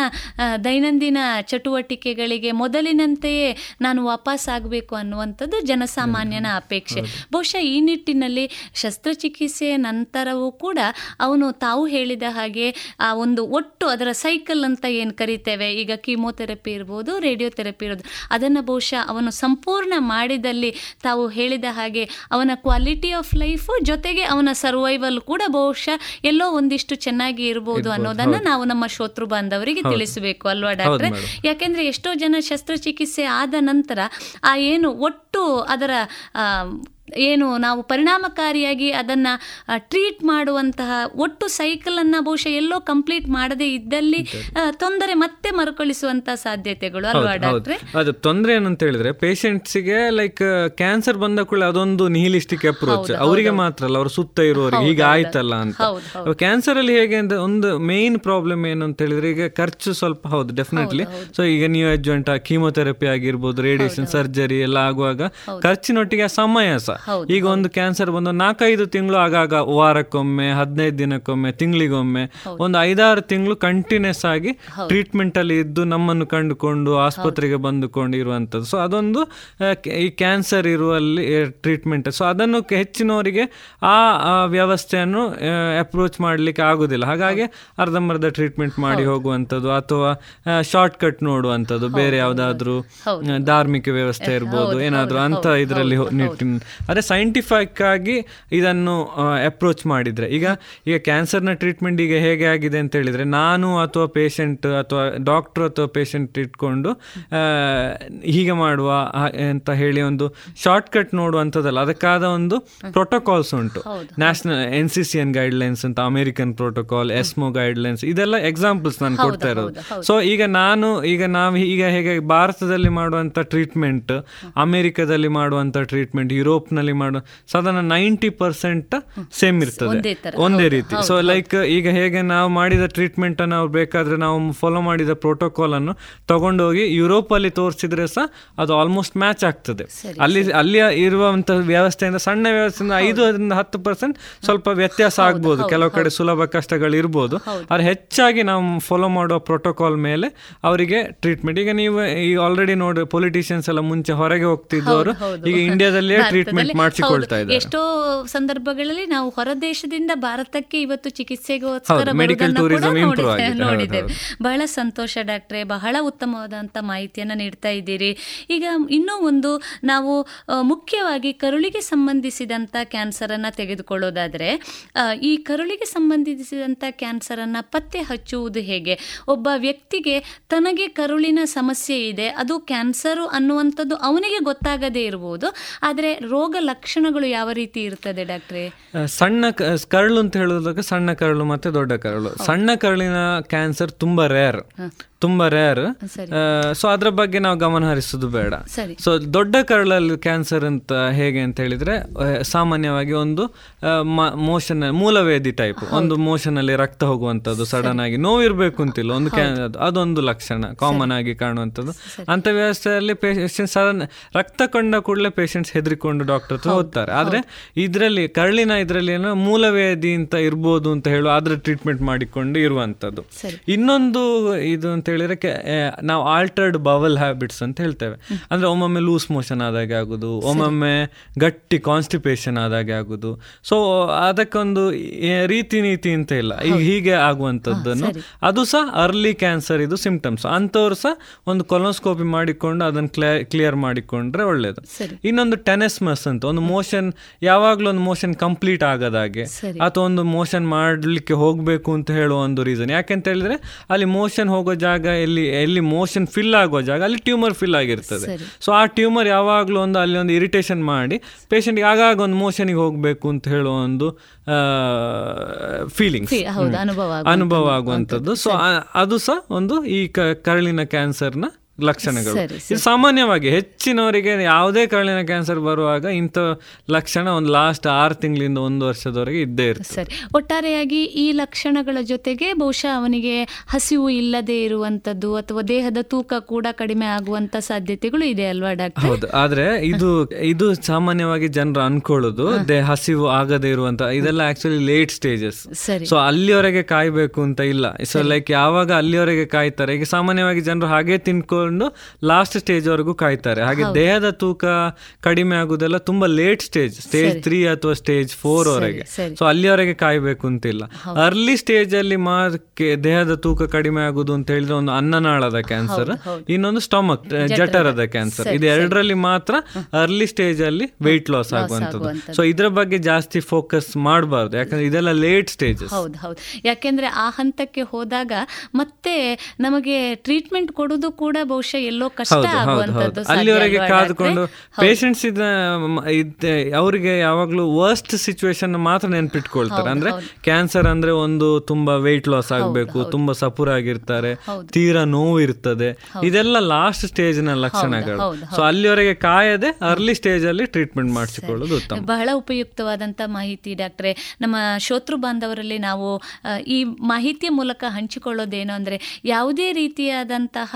ದೈನಂದಿನ ಚಟುವಟಿಕೆಗಳಿಗೆ ಮೊದಲಿನಂತೆಯೇ ನಾನು ವಾಪಸ್ ಆಗಬೇಕು ಅನ್ನುವಂಥದ್ದು ಜನಸಾಮಾನ್ಯನ ಅಪೇಕ್ಷೆ. ಬಹುಶಃ ಈ ನಿಟ್ಟಿನಲ್ಲಿ ಶಸ್ತ್ರಚಿಕಿತ್ಸೆಯ ನಂತರವೂ ಕೂಡ ಅವನು ತಾವು ಹೇಳಿದ ಹಾಗೆ ಆ ಒಂದು ಒಟ್ಟು ಅದರ ಸೈಕಲ್ ಅಂತ ಏನು ಕರಿತೇವೆ? ಈಗ ಕೀಮೋಥೆರಪಿ ಇರ್ಬೋದು ರೇಡಿಯೋಥೆರಪಿ ಇರೋದು ಅದನ್ನು ಬಹುಶಃ ಅವನು ಸಂಪೂರ್ಣ ಮಾಡಿದಲ್ಲಿ ತಾವು ಹೇಳಿದ ಹಾಗೆ ಅವನ ಕ್ವಾಲಿಟಿ ಆಫ್ ಲೈಫು ಜೊತೆಗೆ ಅವನ ಸರ್ವೈವಲ್ ಕೂಡ ಬಹುಶಃ ಎಲ್ಲೋ ಒಂದಿಷ್ಟು ಚೆನ್ನಾಗಿ ಇರ್ಬೋದು ಅನ್ನೋದನ್ನು ನಾವು ನಮ್ಮ ಶೋತೃ ಬಾಂಧವರಿಗೆ ತಿಳಿಸಬೇಕು ಅಲ್ವಾ ಡಾಕ್ಟ್ರೆ. ಯಾಕೆಂದ್ರೆ ಎಷ್ಟೋ ಜನ ಶಸ್ತ್ರಚಿಕಿತ್ಸೆ ಆದ ನಂತರ ಆ ಏನು ಒಟ್ಟು ಅದರ ಏನು ನಾವು ಪರಿಣಾಮಕಾರಿಯಾಗಿ ಅದನ್ನ ಟ್ರೀಟ್ ಮಾಡುವಂತಹ ಒಟ್ಟು ಸೈಕಲ್ ಅನ್ನ ಬಹುಶಃ ಎಲ್ಲೋ ಕಂಪ್ಲೀಟ್ ಮಾಡದೇ ಇದ್ದಲ್ಲಿ ತೊಂದರೆ ಮತ್ತೆ ಮರುಕಳಿಸುವಂತಹ ಸಾಧ್ಯತೆಗಳು ಅಲ್ವಾ. ಡಾಕ್ಟ್ರೆ? ಅದು ತೊಂದರೆ ಏನಂತ ಹೇಳಿದ್ರೆ ಪೇಷಂಟ್ಸಿಗೆ ಲೈಕ್ ಕ್ಯಾನ್ಸರ್ ಬಂದ ಕೂಡ ಅದೊಂದು ನಿಹಿಲಿಸ್ಟಿಕ್ ಅಪ್ರೋಚ್ ಅವರಿಗೆ ಮಾತ್ರ ಅಲ್ಲ ಅವ್ರ ಸುತ್ತ ಇರುವವರಿಗೆ ಈಗ ಆಯ್ತಲ್ಲ ಅಂತ. ಕ್ಯಾನ್ಸರ್ ಅಲ್ಲಿ ಹೇಗೆ ಅಂತ ಒಂದು ಮೇನ್ ಪ್ರಾಬ್ಲಮ್ ಏನು ಅಂತ ಹೇಳಿದ್ರೆ ಈಗ ಖರ್ಚು ಸ್ವಲ್ಪ ಹೌದು ಡೆಫಿನೆಟ್ಲಿ ಸೊ ಈಗ ನೀವು ಅಜ್ವೆಂಟ್ ಕೀಮೋಥೆರಪಿ ಆಗಿರ್ಬೋದು ರೇಡಿಯೇಷನ್ ಸರ್ಜರಿ ಎಲ್ಲ ಆಗುವಾಗ ಖರ್ಚಿನೊಟ್ಟಿಗೆ ಸಮಯ ಸಹ ಈಗ ಒಂದು ಕ್ಯಾನ್ಸರ್ ಬಂದು ನಾಲ್ಕೈದು ತಿಂಗಳು ಆಗಾಗ ವಾರಕ್ಕೊಮ್ಮೆ ಹದಿನೈದು ದಿನಕ್ಕೊಮ್ಮೆ ತಿಂಗಳಿಗೊಮ್ಮೆ ಒಂದು ಐದಾರು ತಿಂಗಳು ಕಂಟಿನ್ಯೂಸ್ ಆಗಿ ಟ್ರೀಟ್ಮೆಂಟ್ ಅಲ್ಲಿ ಇದ್ದು ನಮ್ಮನ್ನು ಕಂಡುಕೊಂಡು ಆಸ್ಪತ್ರೆಗೆ ಬಂದುಕೊಂಡು ಇರುವಂತದ್ದು ಸೊ ಅದೊಂದು ಈ ಕ್ಯಾನ್ಸರ್ ಇರುವಲ್ಲಿ ಟ್ರೀಟ್ಮೆಂಟ್ ಸೊ ಅದನ್ನು ಹೆಚ್ಚಿನವರಿಗೆ ಆ ವ್ಯವಸ್ಥೆಯನ್ನು ಅಪ್ರೋಚ್ ಮಾಡಲಿಕ್ಕೆ ಆಗುದಿಲ್ಲ. ಹಾಗಾಗಿ ಅರ್ಧಂಬರ್ಧ ಟ್ರೀಟ್ಮೆಂಟ್ ಮಾಡಿ ಹೋಗುವಂಥದ್ದು ಅಥವಾ ಶಾರ್ಟ್ ಕಟ್ ನೋಡುವಂಥದ್ದು. ಬೇರೆ ಯಾವುದಾದ್ರೂ ಧಾರ್ಮಿಕ ವ್ಯವಸ್ಥೆ ಇರ್ಬೋದು ಏನಾದರೂ ಅಂತ ಇದರಲ್ಲಿ ಅದೇ ಸೈಂಟಿಫಿಕ್ ಆಗಿ ಇದನ್ನು ಅಪ್ರೋಚ್ ಮಾಡಿದ್ರೆ. ಈಗ ಈಗ ಕ್ಯಾನ್ಸರ್ನ ಟ್ರೀಟ್ಮೆಂಟ್ ಈಗ ಹೇಗೆ ಆಗಿದೆ ಅಂತ ಹೇಳಿದ್ರೆ ನಾನು ಅಥವಾ ಪೇಷಂಟ್ ಅಥವಾ ಡಾಕ್ಟರ್ ಅಥವಾ ಪೇಷಂಟ್ ಇಟ್ಕೊಂಡು ಹೀಗೆ ಮಾಡುವ ಅಂತ ಹೇಳಿ ಒಂದು ಶಾರ್ಟ್ ಕಟ್ ನೋಡುವಂಥದ್ದಲ್ಲ. ಅದಕ್ಕಾದ ಒಂದು ಪ್ರೋಟೋಕಾಲ್ಸ್ ಉಂಟು. National N C C N guidelines ಅಂತ ಅಮೆರಿಕನ್ ಪ್ರೋಟೋಕಾಲ್ ಎಸ್ಮೋ ಗೈಡ್ಲೈನ್ಸ್ ಇದೆಲ್ಲ ಎಕ್ಸಾಂಪಲ್ಸ್ ನಾನು ಕೊಡ್ತಾ ಇರೋದು. ಸೊ ಈಗ ನಾನು ಈಗ ನಾವು ಈಗ ಹೇಗೆ ಭಾರತದಲ್ಲಿ ಮಾಡುವಂಥ ಟ್ರೀಟ್ಮೆಂಟ್ ಅಮೆರಿಕದಲ್ಲಿ ಮಾಡುವಂಥ ಟ್ರೀಟ್ಮೆಂಟ್ ಯುರೋಪ್ನಲ್ಲಿ ಮಾಡೋ. ಸಾಧಾರಣ ನೈಂಟಿ ಪರ್ಸೆಂಟ್ ಸೇಮ್ ಇರ್ತದೆ. ಒಂದೇ ರೀತಿ. ಸೊ ಲೈಕ್ ಈಗ ಹೇಗೆ ನಾವು ಮಾಡಿದ ಟ್ರೀಟ್ಮೆಂಟ್ ಅನ್ನು ನಾವು ಬೇಕಾದ್ರೆ ನಾವು ಫಾಲೋ ಮಾಡಿದ ಪ್ರೋಟೋಕಾಲ್ ಅನ್ನು ತಗೊಂಡೋಗಿ ಯುರೋಪ್ ಅಲ್ಲಿ ತೋರಿಸಿದ್ರೆ ಸಹ ಅದು ಆಲ್ಮೋಸ್ಟ್ ಮ್ಯಾಚ್ ಆಗ್ತದೆ. ಅಲ್ಲಿ ಅಲ್ಲಿ ಇರುವಂತ ವ್ಯವಸ್ಥೆಯಿಂದ ಸಣ್ಣ ವ್ಯವಸ್ಥೆಯಿಂದ ಐದರಿಂದ ಹತ್ತು ಪರ್ಸೆಂಟ್ ಸ್ವಲ್ಪ ವ್ಯತ್ಯಾಸ ಆಗ್ಬೋದು. ಕೆಲವು ಕಡೆ ಸುಲಭ ಕಷ್ಟಗಳು ಇರ್ಬೋದು. ಆದ್ರೆ ಹೆಚ್ಚಾಗಿ ನಾವು ಫಾಲೋ ಮಾಡುವ ಪ್ರೋಟೋಕಾಲ್ ಮೇಲೆ ಅವರಿಗೆ ಟ್ರೀಟ್ಮೆಂಟ್ ಈಗ ನೀವು ಈಗ ಆಲ್ರೆಡಿ ನೋಡಿ ಪೊಲಿಟಿಷಿಯನ್ಸ್ ಎಲ್ಲ ಮುಂಚೆ ಹೊರಗೆ ಹೋಗ್ತಿದ್ದವರು. ಈಗ ಇಂಡಿಯಾದಲ್ಲೇ ಟ್ರೀಟ್ಮೆಂಟ್ ಎಷ್ಟೋ ಸಂದರ್ಭಗಳಲ್ಲಿ ನಾವು ಹೊರದೇಶದಿಂದ ಭಾರತಕ್ಕೆ ಇವತ್ತು ಚಿಕಿತ್ಸೆಗೋಸ್ಕರ ನೋಡಿದ್ದೇವೆ ಬಹಳ ಸಂತೋಷ ಡಾಕ್ಟ್ರೆ ಬಹಳ ಉತ್ತಮವಾದಂಥ ಮಾಹಿತಿಯನ್ನು ನೀಡ್ತಾ ಇದ್ದೀರಿ. ಈಗ ಇನ್ನೂ ಒಂದು ನಾವು ಮುಖ್ಯವಾಗಿ ಕರುಳಿಗೆ ಸಂಬಂಧಿಸಿದಂತ ಕ್ಯಾನ್ಸರನ್ನು ತೆಗೆದುಕೊಳ್ಳೋದಾದರೆ ತೆಗೆದುಕೊಳ್ಳೋದಾದ್ರೆ ಈ ಕರುಳಿಗೆ ಸಂಬಂಧಿಸಿದಂತ ಕ್ಯಾನ್ಸರ್ ಅನ್ನ ಪತ್ತೆ ಹಚ್ಚುವುದು ಹೇಗೆ? ಒಬ್ಬ ವ್ಯಕ್ತಿಗೆ ತನಗೆ ಕರುಳಿನ ಸಮಸ್ಯೆ ಇದೆ ಅದು ಕ್ಯಾನ್ಸರು ಅನ್ನುವಂಥದ್ದು ಅವನಿಗೆ ಗೊತ್ತಾಗದೇ ಇರಬಹುದು ಆದರೆ ರೋಗ ಲಕ್ಷಣಗಳು ಯಾವ ರೀತಿ ಇರ್ತದೆ ಡಾಕ್ಟ್ರೆ? ಸಣ್ಣ ಕರಳು ಅಂತ ಹೇಳೋದಕ್ಕೆ ಸಣ್ಣ ಕರಳು ಮತ್ತೆ ದೊಡ್ಡ ಕರಳು. ಸಣ್ಣ ಕರಳಿನ ಕ್ಯಾನ್ಸರ್ ತುಂಬಾ ರೇರ್. ತುಂಬಾ ರೇರ್. ಸೊ ಅದ್ರ ಬಗ್ಗೆ ನಾವು ಗಮನ ಹರಿಸೋದು ಬೇಡ. ಸೊ ದೊಡ್ಡ ಕರಳಲ್ಲಿ ಕ್ಯಾನ್ಸರ್ ಅಂತ ಹೇಗೆ ಅಂತ ಹೇಳಿದ್ರೆ ಸಾಮಾನ್ಯವಾಗಿ ಒಂದು ಮೋಷನ್ ಮೂಲವೇದಿ ಟೈಪ್ ಒಂದು ಮೋಷನ್ ಅಲ್ಲಿ ರಕ್ತ ಹೋಗುವಂತದ್ದು ಸಡನ್ ಆಗಿ ನೋವಿರ್ಬೇಕು ಅಂತಿಲ್ಲ. ಒಂದು ಅದೊಂದು ಲಕ್ಷಣ ಕಾಮನ್ ಆಗಿ ಕಾಣುವಂಥದ್ದು. ಅಂತ ವ್ಯವಸ್ಥೆಯಲ್ಲಿ ಪೇಷಂಟ್ ಸಡನ್ ರಕ್ತ ಕಂಡ ಕೂಡಲೇ ಪೇಷಂಟ್ಸ್ ಹೆದರಿಕೊಂಡು ಡಾಕ್ಟರ್ ಹತ್ರ ಹೋಗ್ತಾರೆ. ಆದ್ರೆ ಇದರಲ್ಲಿ ಕರಳಿನ ಇದರಲ್ಲಿ ಏನೋ ಮೂಲವೇದಿ ಅಂತ ಇರ್ಬೋದು ಅಂತ ಹೇಳುವ ಅದ್ರ ಟ್ರೀಟ್ಮೆಂಟ್ ಮಾಡಿಕೊಂಡು ಇರುವಂತದ್ದು ಇನ್ನೊಂದು ಇದು ಅಂತ ಹೇಳಿದ್ರೆ ನಾವು ಆಲ್ಟರ್ಡ್ ಬವಲ್ ಹ್ಯಾಬಿಟ್ಸ್ ಅಂತ ಹೇಳ್ತೇವೆ. ಅಂದ್ರೆ ಒಮ್ಮೊಮ್ಮೆ ಲೂಸ್ ಮೋಷನ್ ಆದಾಗೆ ಆಗುದು ಒಮ್ಮೊಮ್ಮೆ ಗಟ್ಟಿ ಕಾನ್ಸ್ಟಿಪೇಷನ್ ಆದಾಗೆ ಆಗುದು. ಸೊ ಅದಕ್ಕೊಂದು ರೀತಿ ನೀತಿ ಅಂತ ಇಲ್ಲ. ಈಗ ಹೀಗೆ ಆಗುವಂಥದ್ದನ್ನು ಅದು ಸಹ ಅರ್ಲಿ ಕ್ಯಾನ್ಸರ್ ಇದು ಸಿಂಪ್ಟಮ್ಸ್ ಅಂಥವ್ರು ಸಹ ಒಂದು ಕೊಲೋಸ್ಕೋಪಿ ಮಾಡಿಕೊಂಡು ಅದನ್ನು ಕ್ಲಿಯರ್ ಮಾಡಿಕೊಂಡ್ರೆ ಒಳ್ಳೇದು. ಇನ್ನೊಂದು ಟೆನೆಸ್ಮಸ್ ಅಂತ ಒಂದು ಮೋಷನ್ ಯಾವಾಗಲೂ ಒಂದು ಮೋಷನ್ ಕಂಪ್ಲೀಟ್ ಆಗದಾಗೆ ಅಥವಾ ಒಂದು ಮೋಷನ್ ಮಾಡಲಿಕ್ಕೆ ಹೋಗಬೇಕು ಅಂತ ಹೇಳುವ ಒಂದು ರೀಸನ್ ಯಾಕೆಂತ ಹೇಳಿದ್ರೆ ಅಲ್ಲಿ ಮೋಷನ್ ಹೋಗೋ ಜಾಗ ಎಲ್ಲಿ ಎಲ್ಲಿ ಮೋಷನ್ ಫಿಲ್ ಆಗೋ ಜಾಗ ಅಲ್ಲಿ ಟ್ಯೂಮರ್ ಫಿಲ್ ಆಗಿರ್ತದೆ. ಸೊ ಆ ಟ್ಯೂಮರ್ ಯಾವಾಗಲೂ ಒಂದು ಅಲ್ಲಿ ಒಂದು ಇರಿಟೇಷನ್ ಮಾಡಿ ಪೇಷಂಟ್ಗೆ ಆಗಾಗ ಒಂದು ಮೋಷನಿಗೆ ಹೋಗಬೇಕು ಅಂತ ಹೇಳುವ ಒಂದು ಫೀಲಿಂಗ್ಸ್ ಅನುಭವ ಆಗುವಂಥದ್ದು. ಸೊ ಅದು ಸಹ ಒಂದು ಈ ಕರಳಿನ ಕ್ಯಾನ್ಸರ್ನ ಲಕ್ಷಣಗಳು. ಇದು ಸಾಮಾನ್ಯವಾಗಿ ಹೆಚ್ಚಿನವರಿಗೆ ಯಾವುದೇ ಕರಳಿನ ಕ್ಯಾನ್ಸರ್ ಬರುವಾಗ ಇಂಥ ಲಕ್ಷಣ ಒಂದು ಲಾಸ್ಟ್ ಆರು ತಿಂಗಳಿಂದ ಒಂದು ವರ್ಷದವರೆಗೆ ಇದ್ದೇ ಇರುತ್ತೆ ಸರಿ. ಒಟ್ಟಾರೆಯಾಗಿ ಈ ಲಕ್ಷಣಗಳ ಜೊತೆಗೆ ಬಹುಶಃ ಅವನಿಗೆ ಹಸಿವು ಇಲ್ಲದೆ ಇರುವಂತದ್ದು ಅಥವಾ ದೇಹದ ತೂಕ ಕೂಡ ಕಡಿಮೆ ಆಗುವಂತ ಸಾಧ್ಯತೆಗಳು ಇದೆ ಅಲ್ವಾ ಡಾಕ್ಟರ್? ಹೌದು. ಆದ್ರೆ ಇದು ಇದು ಸಾಮಾನ್ಯವಾಗಿ ಜನರು ಅನ್ಕೊಳ್ಳೋದು ದೇಹ ಹಸಿವು ಆಗದೆ ಇರುವಂತ ಇದೆಲ್ಲ ಆಕ್ಚುಲಿ ಲೇಟ್ ಸ್ಟೇಜಸ್ ಸರಿ. ಸೊ ಅಲ್ಲಿವರೆಗೆ ಕಾಯ್ಬೇಕು ಅಂತ ಇಲ್ಲ. ಸೊ ಲೈಕ್ ಯಾವಾಗ ಅಲ್ಲಿವರೆಗೆ ಕಾಯ್ತಾರೆ? ಈಗ ಸಾಮಾನ್ಯವಾಗಿ ಜನರು ಹಾಗೆ ತಿನ್ಕೊಂಡು ಲಾಸ್ಟ್ ಸ್ಟೇಜ್ ವರೆಗೂ ಕಾಯ್ತಾರೆ ಹಾಗೆ ದೇಹದ ತೂಕ ಕಡಿಮೆ ಆಗುದೆಲ್ಲ ತುಂಬಾ ಲೇಟ್ ಸ್ಟೇಜ್ ಸ್ಟೇಜ್. ತ್ರೀ ಅಥವಾ ಸ್ಟೇಜ್ ಫೋರ್ ವರೆಗೆ. ಸೊ ಅಲ್ಲಿವರೆಗೆ ಕಾಯ್ಬೇಕು ಅಂತಿಲ್ಲ. ಅರ್ಲಿ ಸ್ಟೇಜ್ ಅಲ್ಲಿ ಮಾರ್ಕೆ ದೇಹದ ತೂಕ ಕಡಿಮೆ ಆಗುದು ಅಂತ ಹೇಳಿದ್ರೆ ಒಂದು ಅನ್ನನಾಳದ ಕ್ಯಾನ್ಸರ್. ಇನ್ನೊಂದು ಸ್ಟಮಕ್ ಜಠರದ. ಕ್ಯಾನ್ಸರ್ ಸರಿ, ಇದು ಎರಡರಲ್ಲಿ ಮಾತ್ರ ಅರ್ಲಿ ಸ್ಟೇಜ್ ಅಲ್ಲಿ ವೆಯ್ಟ್ ಲಾಸ್ ಆಗುವಂತದ್ದು ಆಗುವಂಥದ್ದು. ಸೊ ಇದ್ರ ಬಗ್ಗೆ ಜಾಸ್ತಿ ಫೋಕಸ್ ಮಾಡಬಾರ್ದು ಯಾಕಂದ್ರೆ ಇದೆಲ್ಲ ಲೇಟ್ ಸ್ಟೇಜ್ ಹೌದು ಹೌದು ಯಾಕೆಂದ್ರೆ ಆ ಹಂತಕ್ಕೆ ಹೋದಾಗ ಮತ್ತೆ ನಮಗೆ ಟ್ರೀಟ್ಮೆಂಟ್ ಕೊಡೋದು ಕೂಡ ಬಹುಶಃ ಎಲ್ಲೋ ಕಷ್ಟ ಆಗುವಂತದ್ದು ಅಲ್ಲಿವರೆಗೆ ಕಾದುಕೊಂಡು ಪೇಷಂಟ್ಸ್ ಇದ ಅವರಿಗೆ ಯಾವಾಗಲೂ ವರ್ಸ್ಟ್ ಸಿಚುವೇಶನ್ ಮಾತ್ರ ನೆನ್ಪಿಟ್ಕೊಳ್ತಾರೆ. ಅಂದ್ರೆ ಕ್ಯಾನ್ಸರ್ ಅಂದ್ರೆ ಒಂದು ತುಂಬಾ ವೆಯ್ಟ್ ಲಾಸ್ ಆಗಬೇಕು ತುಂಬಾ ಸಪುರ ಆಗಿರ್ತಾರೆ. ತೀರಾ ನೋವು ಇರ್ತದೆ. ಇದೆಲ್ಲ ಲಾಸ್ಟ್ ಸ್ಟೇಜ್ನ ಲಕ್ಷಣಗಳು ಸೊ ಅಲ್ಲಿವರೆಗೆ ಕಾಯದೆ ಅರ್ಲಿ ಸ್ಟೇಜ್ ಅಲ್ಲಿ ಟ್ರೀಟ್ಮೆಂಟ್ ಮಾಡಿಸಿಕೊಳ್ಳೋದು ಉತ್ತಮ. ಬಹಳ ಉಪಯುಕ್ತವಾದಂತ ಮಾಹಿತಿ ಡಾಕ್ಟ್ರೆ. ನಮ್ಮ ಶೋತೃ ಬಾಂಧವರಲ್ಲಿ ನಾವು ಈ ಮಾಹಿತಿಯ ಮೂಲಕ ಹಂಚಿಕೊಳ್ಳೋದೇನು ಅಂದ್ರೆ ಯಾವುದೇ ರೀತಿಯಾದಂತಹ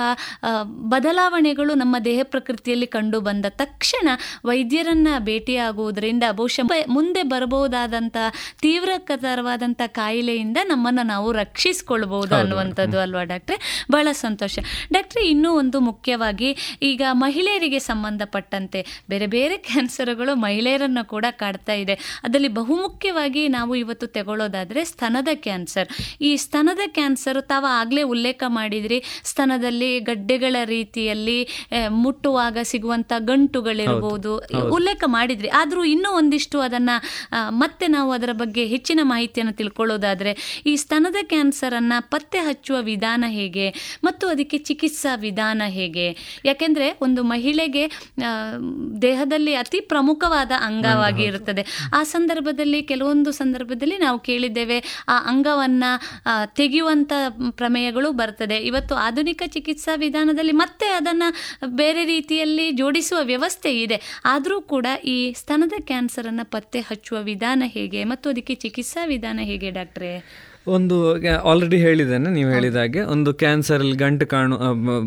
ಬದಲಾವಣೆಗಳು ನಮ್ಮ ದೇಹ ಪ್ರಕೃತಿಯಲ್ಲಿ ಕಂಡು ಬಂದ ತಕ್ಷಣ ವೈದ್ಯರನ್ನ ಭೇಟಿಯಾಗುವುದರಿಂದ ಬಹುಶಃ ಮುಂದೆ ಬರಬಹುದಾದಂಥ ತೀವ್ರಕರವಾದಂತಹ ಕಾಯಿಲೆಯಿಂದ ನಮ್ಮನ್ನು ನಾವು ರಕ್ಷಿಸಿಕೊಳ್ಬಹುದು ಹೌದು. ಅನ್ನುವಂಥದ್ದು ಅಲ್ವಾ ಡಾಕ್ಟ್ರೆ? ಬಹಳ ಸಂತೋಷ. ಡಾಕ್ಟ್ರೆ ಇನ್ನೂ ಒಂದು ಮುಖ್ಯವಾಗಿ ಈಗ ಮಹಿಳೆಯರಿಗೆ ಸಂಬಂಧಪಟ್ಟಂತೆ ಬೇರೆ ಬೇರೆ ಕ್ಯಾನ್ಸರ್ಗಳು ಮಹಿಳೆಯರನ್ನು ಕೂಡ ಕಾಡ್ತಾ ಇದೆ. ಅದರಲ್ಲಿ ಬಹುಮುಖ್ಯವಾಗಿ ನಾವು ಇವತ್ತು ತಗೊಳ್ಳೋದಾದರೆ ಸ್ತನದ ಕ್ಯಾನ್ಸರ್. ಈ ಸ್ತನದ ಕ್ಯಾನ್ಸರ್ ತಾವು ಆಗಲೇ ಉಲ್ಲೇಖ ಮಾಡಿದ್ರಿ. ಸ್ತನದಲ್ಲಿ ಗಡ್ಡೆಗಳ ರೀತಿಯಲ್ಲಿ ಮುಟ್ಟುವಾಗ ಸಿಗುವಂಥ ಗಂಟುಗಳಿರ್ಬೋದು. ಉಲ್ಲೇಖ ಮಾಡಿದ್ರಿ. ಆದರೂ ಇನ್ನೂ ಒಂದಿಷ್ಟು ಅದನ್ನು ಮತ್ತೆ ನಾವು ಅದರ ಬಗ್ಗೆ ಹೆಚ್ಚಿನ ಮಾಹಿತಿಯನ್ನು ತಿಳ್ಕೊಳ್ಳೋದಾದ್ರೆ ಈ ಸ್ತನದ ಕ್ಯಾನ್ಸರನ್ನು ಪತ್ತೆ ಹಚ್ಚುವ ವಿಧಾನ ಹೇಗೆ? ಮತ್ತು ಅದಕ್ಕೆ ಚಿಕಿತ್ಸಾ ವಿಧಾನ ಹೇಗೆ? ಯಾಕೆಂದ್ರೆ ಒಂದು ಮಹಿಳೆಗೆ ದೇಹದಲ್ಲಿ ಅತಿ ಪ್ರಮುಖವಾದ ಅಂಗವಾಗಿ ಇರುತ್ತದೆ. ಆ ಸಂದರ್ಭದಲ್ಲಿ ಕೆಲವೊಂದು ಸಂದರ್ಭದಲ್ಲಿ ನಾವು ಕೇಳಿದ್ದೇವೆ ಆ ಅಂಗವನ್ನ ತೆಗೆಯುವಂಥ ಪ್ರಮೇಯಗಳು ಬರ್ತದೆ. ಇವತ್ತು ಆಧುನಿಕ ಚಿಕಿತ್ಸಾ ವಿಧಾನದಲ್ಲಿ ಮತ್ತೆ ಅದನ್ನು ಬೇರೆ ರೀತಿಯಲ್ಲಿ ಜೋಡಿಸುವ ವ್ಯವಸ್ಥೆ ಇದೆ. ಆದರೂ ಕೂಡ ಈ ಸ್ತನದ ಕ್ಯಾನ್ಸರನ್ನು ಪತ್ತೆ ಹಚ್ಚುವ ವಿಧಾನ ಹೇಗೆ? ಮತ್ತು ಅದಕ್ಕೆ ಚಿಕಿತ್ಸಾ ವಿಧಾನ ಹೇಗೆ ಡಾಕ್ಟ್ರೇ? ಒಂದು ಆಲ್ರೆಡಿ ಹೇಳಿದ್ದೇನೆ ನೀವು ಹೇಳಿದ ಹಾಗೆ. ಒಂದು ಕ್ಯಾನ್ಸರ್ ಅಲ್ಲಿ ಗಂಟು ಕಾಣು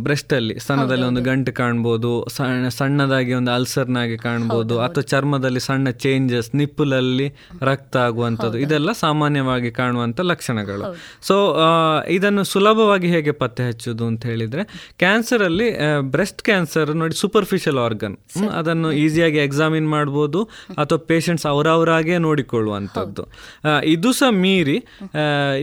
ಬ್ರೆಸ್ಟ್ ಅಲ್ಲಿ ಸ್ತನದಲ್ಲಿ ಒಂದು ಗಂಟು ಕಾಣ್ಬೋದು ಸಣ್ಣ ಸಣ್ಣದಾಗಿ ಒಂದು ಅಲ್ಸರ್ನಾಗಿ ಕಾಣ್ಬೋದು ಅಥವಾ ಚರ್ಮದಲ್ಲಿ ಸಣ್ಣ ಚೇಂಜಸ್ ನಿಪ್ಪುಲಲ್ಲಿ ರಕ್ತ ಆಗುವಂಥದ್ದು ಇದೆಲ್ಲ ಸಾಮಾನ್ಯವಾಗಿ ಕಾಣುವಂಥ ಲಕ್ಷಣಗಳು. ಸೊ ಇದನ್ನು ಸುಲಭವಾಗಿ ಹೇಗೆ ಪತ್ತೆ ಹಚ್ಚುದು ಅಂತ ಹೇಳಿದ್ರೆ ಕ್ಯಾನ್ಸರ್ ಅಲ್ಲಿ ಬ್ರೆಸ್ಟ್ ಕ್ಯಾನ್ಸರ್ ನೋಡಿ ಸೂಪರ್ಫಿಷಿಯಲ್ ಆರ್ಗನ್ ಅದನ್ನು ಈಸಿಯಾಗಿ ಎಕ್ಸಾಮಿನ್ ಮಾಡ್ಬೋದು ಅಥವಾ ಪೇಷಂಟ್ಸ್ ಅವರವರಾಗೇ ನೋಡಿಕೊಳ್ಳುವಂಥದ್ದು. ಇದು ಸಹ ಮೀರಿ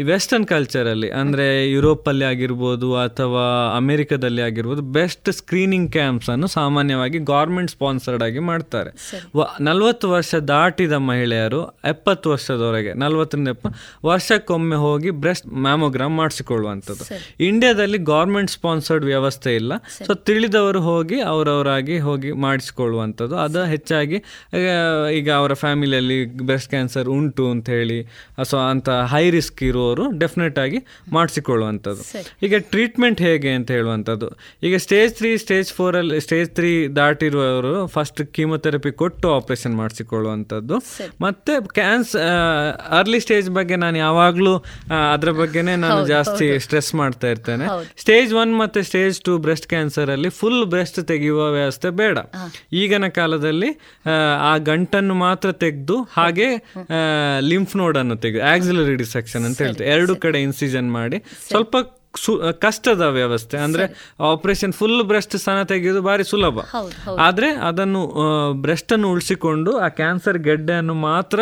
ವೆಸ್ಟರ್ನ್ ಕಲ್ಚರಲ್ಲಿ ಅಂದರೆ ಯುರೋಪಲ್ಲಿ ಆಗಿರ್ಬೋದು ಅಥವಾ ಅಮೆರಿಕದಲ್ಲಿ ಆಗಿರ್ಬೋದು ಬೆಸ್ಟ್ ಸ್ಕ್ರೀನಿಂಗ್ ಕ್ಯಾಂಪ್ಸ್ ಅನ್ನು ಸಾಮಾನ್ಯವಾಗಿ ಗೌರ್ಮೆಂಟ್ ಸ್ಪಾನ್ಸರ್ಡ್ ಆಗಿ ಮಾಡ್ತಾರೆ. ವ- ನಲವತ್ತು ವರ್ಷ ದಾಟಿದ ಮಹಿಳೆಯರು ಎಪ್ಪತ್ತು ವರ್ಷದವರೆಗೆ ನಲವತ್ತರಿಂದ ಎಪ್ಪ ವರ್ಷಕ್ಕೊಮ್ಮೆ ಹೋಗಿ ಬ್ರೆಸ್ಟ್ ಮ್ಯಾಮೋಗ್ರಾಮ್ ಮಾಡಿಸಿಕೊಳ್ಳುವಂಥದ್ದು. ಇಂಡಿಯಾದಲ್ಲಿ ಗೌರ್ಮೆಂಟ್ ಸ್ಪಾನ್ಸರ್ಡ್ ವ್ಯವಸ್ಥೆ ಇಲ್ಲ. ಸೊ ತಿಳಿದವರು ಹೋಗಿ ಅವರವರಾಗಿ ಹೋಗಿ ಮಾಡಿಸಿಕೊಳ್ಳುವಂಥದ್ದು. ಅದು ಹೆಚ್ಚಾಗಿ ಈಗ ಅವರ ಫ್ಯಾಮಿಲಿಯಲ್ಲಿ ಬ್ರೆಸ್ಟ್ ಕ್ಯಾನ್ಸರ್ ಉಂಟು ಅಂತ ಹೇಳಿ ಸೊ ಅಂತ ಹೈ ರಿಸ್ಕ್ ಇರುವವರು ಡೆಫಿನೆಟ್ ಆಗಿ ಮಾಡಿಸಿಕೊಳ್ಳುವಂಥದ್ದು. ಈಗ ಟ್ರೀಟ್ಮೆಂಟ್ ಹೇಗೆ ಅಂತ ಹೇಳುವಂಥದ್ದು. ಈಗ ಸ್ಟೇಜ್ ತ್ರೀ ಸ್ಟೇಜ್ ಫೋರಲ್ಲಿ ಸ್ಟೇಜ್ ತ್ರೀ ದಾಟಿರುವವರು ಫಸ್ಟ್ ಕೀಮೊಥೆರಪಿ ಕೊಟ್ಟು ಆಪರೇಷನ್ ಮಾಡಿಸಿಕೊಳ್ಳುವಂಥದ್ದು. ಮತ್ತೆ ಕ್ಯಾನ್ಸ್ ಅರ್ಲಿ ಸ್ಟೇಜ್ ಬಗ್ಗೆ ನಾನು ಯಾವಾಗಲೂ ಅದರ ಬಗ್ಗೆನೇ ನಾನು ಜಾಸ್ತಿ ಸ್ಟ್ರೆಸ್ ಮಾಡ್ತಾ ಇರ್ತೇನೆ. ಸ್ಟೇಜ್ ಒನ್ ಮತ್ತೆ ಸ್ಟೇಜ್ ಟು ಬ್ರೆಸ್ಟ್ ಕ್ಯಾನ್ಸರ್ ಅಲ್ಲಿ ಫುಲ್ ಬ್ರೆಸ್ಟ್ ತೆಗೆಯುವ ವ್ಯವಸ್ಥೆ ಬೇಡ. ಈಗಿನ ಕಾಲದಲ್ಲಿ ಆ, ಗಂಟನ್ನು ಮಾತ್ರ ತೆಗೆದು ಹಾಗೆ ಲಿಂಫ್ ನೋಡನ್ನು ಅನ್ನು ತೆಗೆದು ಆಕ್ಸಿಲರಿ ಡಿಸೆಕ್ಷನ್ ಅಂತ ಹೇಳ್ತೇವೆ ಎರಡು ಕಡೆ ಇನ್ಸಿಜನ್ ಮಾಡಿ ಸ್ವಲ್ಪ ಸು ಕಷ್ಟದ ವ್ಯವಸ್ಥೆ. ಅಂದ್ರೆ ಆಪರೇಷನ್ ಫುಲ್ ಬ್ರೆಸ್ಟ್ ಸ್ತನ ತೆಗೆಯೋದು ಬಾರಿ ಸುಲಭ. ಆದ್ರೆ ಅದನ್ನು ಬ್ರೆಸ್ಟ್ ಅನ್ನು ಉಳಿಸಿಕೊಂಡು ಆ ಕ್ಯಾನ್ಸರ್ ಗೆಡ್ಡೆಯನ್ನು ಮಾತ್ರ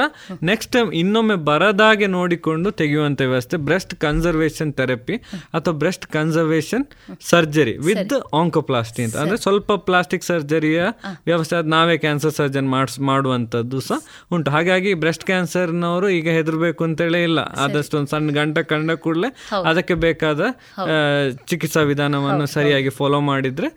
ನೆಕ್ಸ್ಟ್ ಟೈಮ್ ಇನ್ನೊಮ್ಮೆ ಬರದಾಗೆ ನೋಡಿಕೊಂಡು ತೆಗೆಯುವಂತ ವ್ಯವಸ್ಥೆ. ಬ್ರೆಸ್ಟ್ ಕನ್ಸರ್ವೇಷನ್ ಥೆರಪಿ ಅಥವಾ breast conservation surgery with oncoplasty ಅಂತ. ಅಂದ್ರೆ ಸ್ವಲ್ಪ ಪ್ಲಾಸ್ಟಿಕ್ ಸರ್ಜರಿಯ ವ್ಯವಸ್ಥೆ ಅದು ನಾವೇ ಕ್ಯಾನ್ಸರ್ ಸರ್ಜನ್ ಮಾಡಿಸ್ ಮಾಡುವಂಥದ್ದು ಸಹ ಉಂಟು. ಹಾಗಾಗಿ ಬ್ರೆಸ್ಟ್ ಕ್ಯಾನ್ಸರ್ನವರು ಈಗ ಹೆದರ್ಬೇಕು ಅಂತೇಳಿ ಇಲ್ಲ. ಆದಷ್ಟು ಒಂದು ಸಣ್ಣ ಗಂಟ ಕಂಡ ಕೂಡಲೇ ಅದಕ್ಕೆ ಬೇಕಾದ ಚಿಕಿತ್ಸಾ ವಿಧಾನವನ್ನು ಸರಿಯಾಗಿ ಫಾಲೋ ಮಾಡಿದ್ರೆ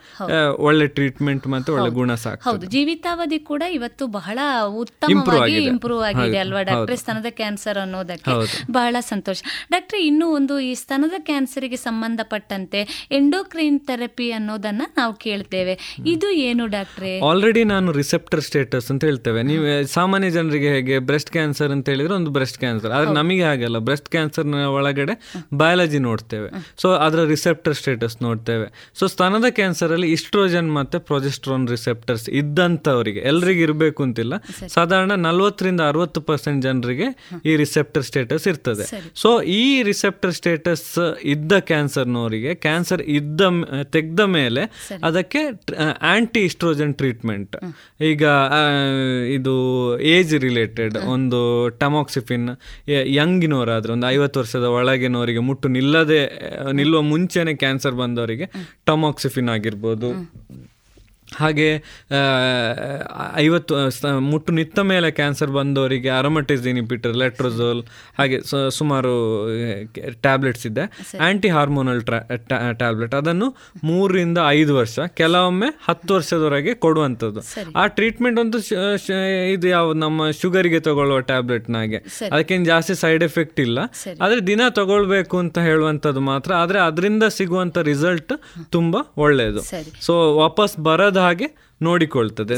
ಒಳ್ಳೆ ಟ್ರೀಟ್ಮೆಂಟ್ ಮತ್ತೆ ಒಳ್ಳೆ ಗುಣ ಸಾಕು ಹೌದು. ಜೀವಿತಾವಧಿ ಕೂಡ ಇವತ್ತು ಬಹಳ ಉತ್ತಮವಾಗಿ ಇಂಪ್ರೂವ್ ಆಗಿದೆ. ಅಲ್ವಾ? ಡಾಕ್ಟ್ರೆ ಸ್ತನದ ಕ್ಯಾನ್ಸರ್ ಅನ್ನೋದಕ್ಕೆ ಬಹಳ ಸಂತೋಷ. ಡಾಕ್ಟರ್ ಇನ್ನೂ ಒಂದು ಈ ಸ್ತನದ ಕ್ಯಾನ್ಸರ್ಗೆ ಸಂಬಂಧಪಟ್ಟಂತೆ ಎಂಡೋಕ್ರೈನ್ ಥೆರಪಿ ಅನ್ನೋದನ್ನ ನಾವು ಕೇಳ್ತೇವೆ. ಇದು ಏನು ಡಾಕ್ಟರ್ ಆಲ್ರೆಡಿ ನಾನು ರಿಸೆಪ್ಟರ್ ಸ್ಟೇಟಸ್ ಅಂತ ಹೇಳ್ತೇವೆ. ನೀವು ಸಾಮಾನ್ಯ ಜನರಿಗೆ ಹೇಗೆ ಬ್ರೆಸ್ಟ್ ಕ್ಯಾನ್ಸರ್ ಅಂತ ಹೇಳಿದ್ರೆ ಒಂದು ಬ್ರೆಸ್ಟ್ ಕ್ಯಾನ್ಸರ್ ಆದ್ರೆ ನಮಗೆ ಹಾಗಲ್ಲ. ಬ್ರೆಸ್ಟ್ ಕ್ಯಾನ್ಸರ್ನ ಒಳಗಡೆ ಬಯಾಲಜಿ ನೋಡ್ತೇವೆ. ಸೊ ಅದರ ರಿಸೆಪ್ಟರ್ ಸ್ಟೇಟಸ್ ನೋಡ್ತೇವೆ. ಸೊ ಸ್ತನದ ಕ್ಯಾನ್ಸರ್ ಅಲ್ಲಿ ಇಸ್ಟ್ರೋಜನ್ ಮತ್ತೆ ಪ್ರೊಜೆಸ್ಟ್ರೋನ್ ರಿಸೆಪ್ಟರ್ಸ್ ಇದ್ದಂಥವರಿಗೆ ಎಲ್ರಿಗೂ ಇರಬೇಕು ಅಂತಿಲ್ಲ. ಸಾಧಾರಣ ನಲ್ವತ್ತರಿಂದ ಅರವತ್ತು ಪರ್ಸೆಂಟ್ ಜನರಿಗೆ ಈ ರಿಸೆಪ್ಟರ್ ಸ್ಟೇಟಸ್ ಇರ್ತದೆ. ಸೊ ಈ ರಿಸೆಪ್ಟರ್ ಸ್ಟೇಟಸ್ ಇದ್ದ ಕ್ಯಾನ್ಸರ್ನವರಿಗೆ ಕ್ಯಾನ್ಸರ್ ಇದ್ದ ತೆಗೆದ ಮೇಲೆ ಅದಕ್ಕೆ ಆ್ಯಂಟಿ ಇಸ್ಟ್ರೋಜನ್ ಟ್ರೀಟ್ಮೆಂಟ್ ಈಗ ಇದು ಏಜ್ ರಿಲೇಟೆಡ್ ಒಂದು ಟಮಾಕ್ಸಿಫಿನ್ ಯಂಗಿನವರಾದ್ರೆ ಒಂದು ಐವತ್ತು ವರ್ಷದ ಒಳಗಿನವರಿಗೆ ಮುಟ್ಟು ನಿಲ್ಲದೆ ನಿಲ್ಲುವ ಮುಂಚೆನೆ ಕ್ಯಾನ್ಸರ್ ಬಂದವರಿಗೆ ಟಮಾಕ್ಸಿಫಿನ್ ಆಗಿರ್ಬೋದು ಹಾಗೆ ಐವತ್ತು ಮುಟ್ಟು ನಿತ್ತ ಮೇಲೆ ಕ್ಯಾನ್ಸರ್ ಬಂದವರಿಗೆ ಅರಮಟೈಸ್ ಇನಿಪಿಟರ್ ಲೆಟ್ರೋಸೋಲ್ ಹಾಗೆ ಸ- ಸುಮಾರು ಟ್ಯಾಬ್ಲೆಟ್ಸ್ ಇದೆ. ಆ್ಯಂಟಿ ಹಾರ್ಮೋನಲ್ ಟ್ಯಾಬ್ಲೆಟ್ ಅದನ್ನು ಮೂರರಿಂದ ಐದು ವರ್ಷ ಕೆಲವೊಮ್ಮೆ ಹತ್ತು ವರ್ಷದವರೆಗೆ ಕೊಡುವಂಥದ್ದು. ಆ ಟ್ರೀಟ್ಮೆಂಟ್ ಶ- ಇದು ಯಾವ ನಮ್ಮ ಶುಗರಿಗೆ ತಗೊಳ್ಳುವ ಟ್ಯಾಬ್ಲೆಟ್ನಾಗೆ ಅದಕ್ಕೇನು ಜಾಸ್ತಿ ಸೈಡ್ ಎಫೆಕ್ಟ್ ಇಲ್ಲ. ಆದರೆ ದಿನ ತಗೊಳ್ಬೇಕು ಅಂತ ಹೇಳುವಂಥದ್ದು ಮಾತ್ರ. ಆದರೆ ಅದರಿಂದ ಸಿಗುವಂಥ ರಿಸಲ್ಟ್ ತುಂಬಾ ಒಳ್ಳೆಯದು. ಸೊ ವಾಪಸ್ ಬರದ ಹಾಗೆ? ನೋಡಿಕೊಳ್ತದೆ.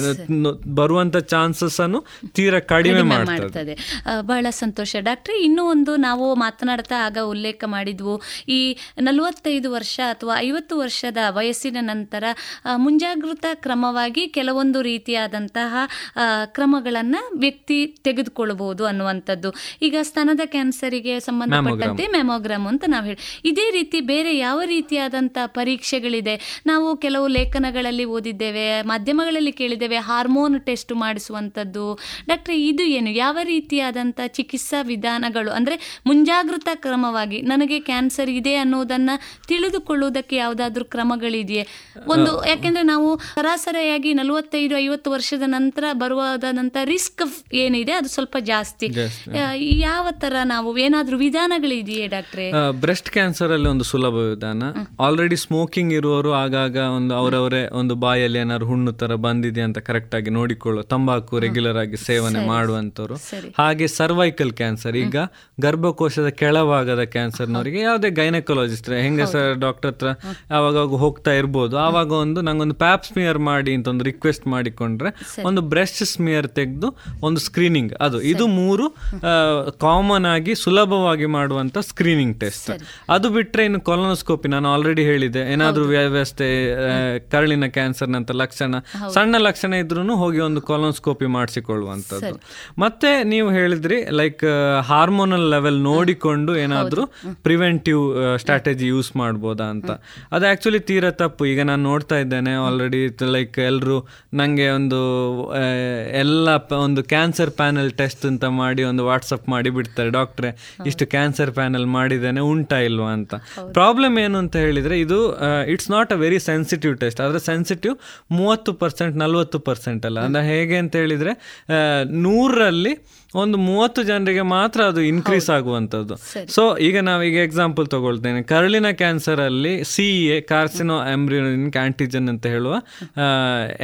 ಬರುವಂತ ಚಾನ್ಸಸ್ ಅನ್ನು ತೀರಾ ಕಡಿಮೆ ಮಾಡ್ತದೆ. ಬಹಳ ಸಂತೋಷ. ಡಾಕ್ಟ್ರೆ ಇನ್ನೂ ಒಂದು ನಾವು ಮಾತನಾಡ್ತಾ ಆಗ ಉಲ್ಲೇಖ ಮಾಡಿದ್ವು. ಈ ನಲವತ್ತೈದು ವರ್ಷ ಅಥವಾ ಐವತ್ತು ವರ್ಷದ ವಯಸ್ಸಿನ ನಂತರ ಮುಂಜಾಗೃತ ಕ್ರಮವಾಗಿ ಕೆಲವೊಂದು ರೀತಿಯಾದಂತಹ ಕ್ರಮಗಳನ್ನ ವ್ಯಕ್ತಿ ತೆಗೆದುಕೊಳ್ಳಬಹುದು ಅನ್ನುವಂಥದ್ದು. ಈಗ ಸ್ತನದ ಕ್ಯಾನ್ಸರಿಗೆ ಸಂಬಂಧಪಟ್ಟಂತೆ ಮೆಮೋಗ್ರಾಮ್ ಅಂತ ನಾವು ಹೇಳಿ ಇದೇ ರೀತಿ ಬೇರೆ ಯಾವ ರೀತಿಯಾದಂತಹ ಪರೀಕ್ಷೆಗಳಿದೆ? ನಾವು ಕೆಲವು ಲೇಖನಗಳಲ್ಲಿ ಓದಿದ್ದೇವೆ ಮಾಧ್ಯಮಗಳಲ್ಲಿ ಕೇಳಿದ್ದೇವೆ ಹಾರ್ಮೋನ್ ಟೆಸ್ಟ್ ಮಾಡಿಸುವಂಥದ್ದು. ಡಾಕ್ಟ್ರೆ ಇದು ಏನು? ಯಾವ ರೀತಿಯಾದಂಥ ಚಿಕಿತ್ಸಾ ವಿಧಾನಗಳು? ಅಂದರೆ ಮುಂಜಾಗೃತಾ ಕ್ರಮವಾಗಿ ನನಗೆ ಕ್ಯಾನ್ಸರ್ ಇದೆ ಅನ್ನೋದನ್ನ ತಿಳಿದುಕೊಳ್ಳುವುದಕ್ಕೆ ಯಾವುದಾದ್ರೂ ಕ್ರಮಗಳಿದೆಯೇ? ಒಂದು ಯಾಕೆಂದರೆ ನಾವು ಸರಾಸರಿಯಾಗಿ ನಲವತ್ತೈದು ಐವತ್ತು ವರ್ಷದ ನಂತರ ಬರುವಾದಂಥ ರಿಸ್ಕ್ ಏನಿದೆ ಅದು ಸ್ವಲ್ಪ ಜಾಸ್ತಿ. ಯಾವ ತರ ನಾವು ಏನಾದರೂ ವಿಧಾನಗಳಿದೆಯೇ ಡಾಕ್ಟ್ರೆ? ಬ್ರೆಸ್ಟ್ ಕ್ಯಾನ್ಸರ್ ಅಲ್ಲಿ ಒಂದು ಸುಲಭ ವಿಧಾನ. ಆಲ್ರೆಡಿ ಸ್ಮೋಕಿಂಗ್ ಇರುವವರು ಆಗಾಗ ಒಂದು ಅವರವರೇ ಒಂದು ಬಾಯಲ್ಲಿ ಏನಾದ್ರು ಹುಣ್ಣು ತರ ಬಂದಿದೆ ಅಂತ ಕರೆಕ್ಟಾಗಿ ನೋಡಿಕೊಳ್ಳೋ ತಂಬಾಕು ರೆಗ್ಯುಲರ್ ಆಗಿ ಸೇವನೆ ಮಾಡುವಂಥವ್ರು. ಹಾಗೆ ಸರ್ವೈಕಲ್ ಕ್ಯಾನ್ಸರ್ ಈಗ ಗರ್ಭಕೋಶದ ಕೆಳಭಾಗದ ಕ್ಯಾನ್ಸರ್ನವರಿಗೆ ಯಾವುದೇ ಗೈನಕಾಲಜಿಸ್ಟ್ ಹೆಂಗಸರ ಡಾಕ್ಟರ್ ಹತ್ರ ಯಾವಾಗ ಹೋಗ್ತಾ ಇರ್ಬೋದು. ಆವಾಗ ಒಂದು ನಂಗೊಂದು ಪ್ಯಾಪ್ ಸ್ಮಿಯರ್ ಮಾಡಿ ಅಂತ ಒಂದು ರಿಕ್ವೆಸ್ಟ್ ಮಾಡಿಕೊಂಡ್ರೆ ಒಂದು ಬ್ರೆಸ್ಟ್ ಸ್ಮಿಯರ್ ತೆಗೆದು ಒಂದು ಸ್ಕ್ರೀನಿಂಗ್ ಅದು ಇದು ಮೂರು ಕಾಮನ್ ಆಗಿ ಸುಲಭವಾಗಿ ಮಾಡುವಂಥ ಸ್ಕ್ರೀನಿಂಗ್ ಟೆಸ್ಟ್ ಅದು ಬಿಟ್ರೆ ಇನ್ನು ಕೊಲೋನೋಸ್ಕೋಪಿ ನಾನು ಆಲ್ರೆಡಿ ಹೇಳಿದೆ ಏನಾದರೂ ವ್ಯವಸ್ಥೆ ಕರಳಿನ ಕ್ಯಾನ್ಸರ್ನಂಥ ಲಕ್ಷಣ ಸಣ್ಣ ಲಕ್ಷಣ ಇದ್ರೂ ಹೋಗಿ ಒಂದು ಕೊಲೋನ್ಸ್ಕೋಪಿ ಮಾಡಿಸಿಕೊಳ್ಳುವಂಥದ್ದು. ಮತ್ತೆ ನೀವು ಹೇಳಿದ್ರಿ ಲೈಕ್ ಹಾರ್ಮೋನಲ್ ಲೆವೆಲ್ ನೋಡಿಕೊಂಡು ಏನಾದ್ರೂ ಪ್ರಿವೆಂಟಿವ್ ಸ್ಟ್ರಾಟಜಿ ಯೂಸ್ ಮಾಡ್ಬೋದಾ ಅಂತ. ಅದು ಆಕ್ಚುಲಿ ತೀರಾ ತಪ್ಪು. ಈಗ ನಾನು ನೋಡ್ತಾ ಇದ್ದೇನೆ ಆಲ್ರೆಡಿ ಲೈಕ್ ಎಲ್ಲರೂ ನನಗೆ ಒಂದು ಆ, ಎಲ್ಲ ಒಂದು ಕ್ಯಾನ್ಸರ್ ಪ್ಯಾನಲ್ ಟೆಸ್ಟ್ ಅಂತ ಮಾಡಿ ಒಂದು ವಾಟ್ಸಪ್ ಮಾಡಿ ಬಿಡ್ತಾರೆ. ಡಾಕ್ಟ್ರೆ ಇಷ್ಟು ಕ್ಯಾನ್ಸರ್ ಪ್ಯಾನಲ್ ಮಾಡಿದ್ದೇನೆ ಉಂಟಾ ಇಲ್ವಾ ಅಂತ. ಪ್ರಾಬ್ಲಮ್ ಏನು ಅಂತ ಹೇಳಿದ್ರೆ ಇದು it's not a very sensitive test ಆದರೆ ಸೆನ್ಸಿಟಿವ್ ಮೂವತ್ತು ಪರ್ಸೆಂಟ್ ನಲ್ವತ್ತು ಪರ್ಸೆಂಟ್ ಅಲ್ಲ. ಅಂದ್ರೆ ಹೇಗೆ ಅಂತ ಹೇಳಿದ್ರೆ ನೂರರಲ್ಲಿ ಒಂದು ಮೂವತ್ತು ಜನರಿಗೆ ಮಾತ್ರ ಅದು ಇನ್ಕ್ರೀಸ್ ಆಗುವಂಥದ್ದು. ಸೊ ಈಗ ನಾವೀಗ ಎಕ್ಸಾಂಪಲ್ ತಗೊಳ್ತೇನೆ. ಕರಳಿನ ಕ್ಯಾನ್ಸರ್ ಅಲ್ಲಿ C A carcinoembryonic antigen ಅಂತ ಹೇಳುವ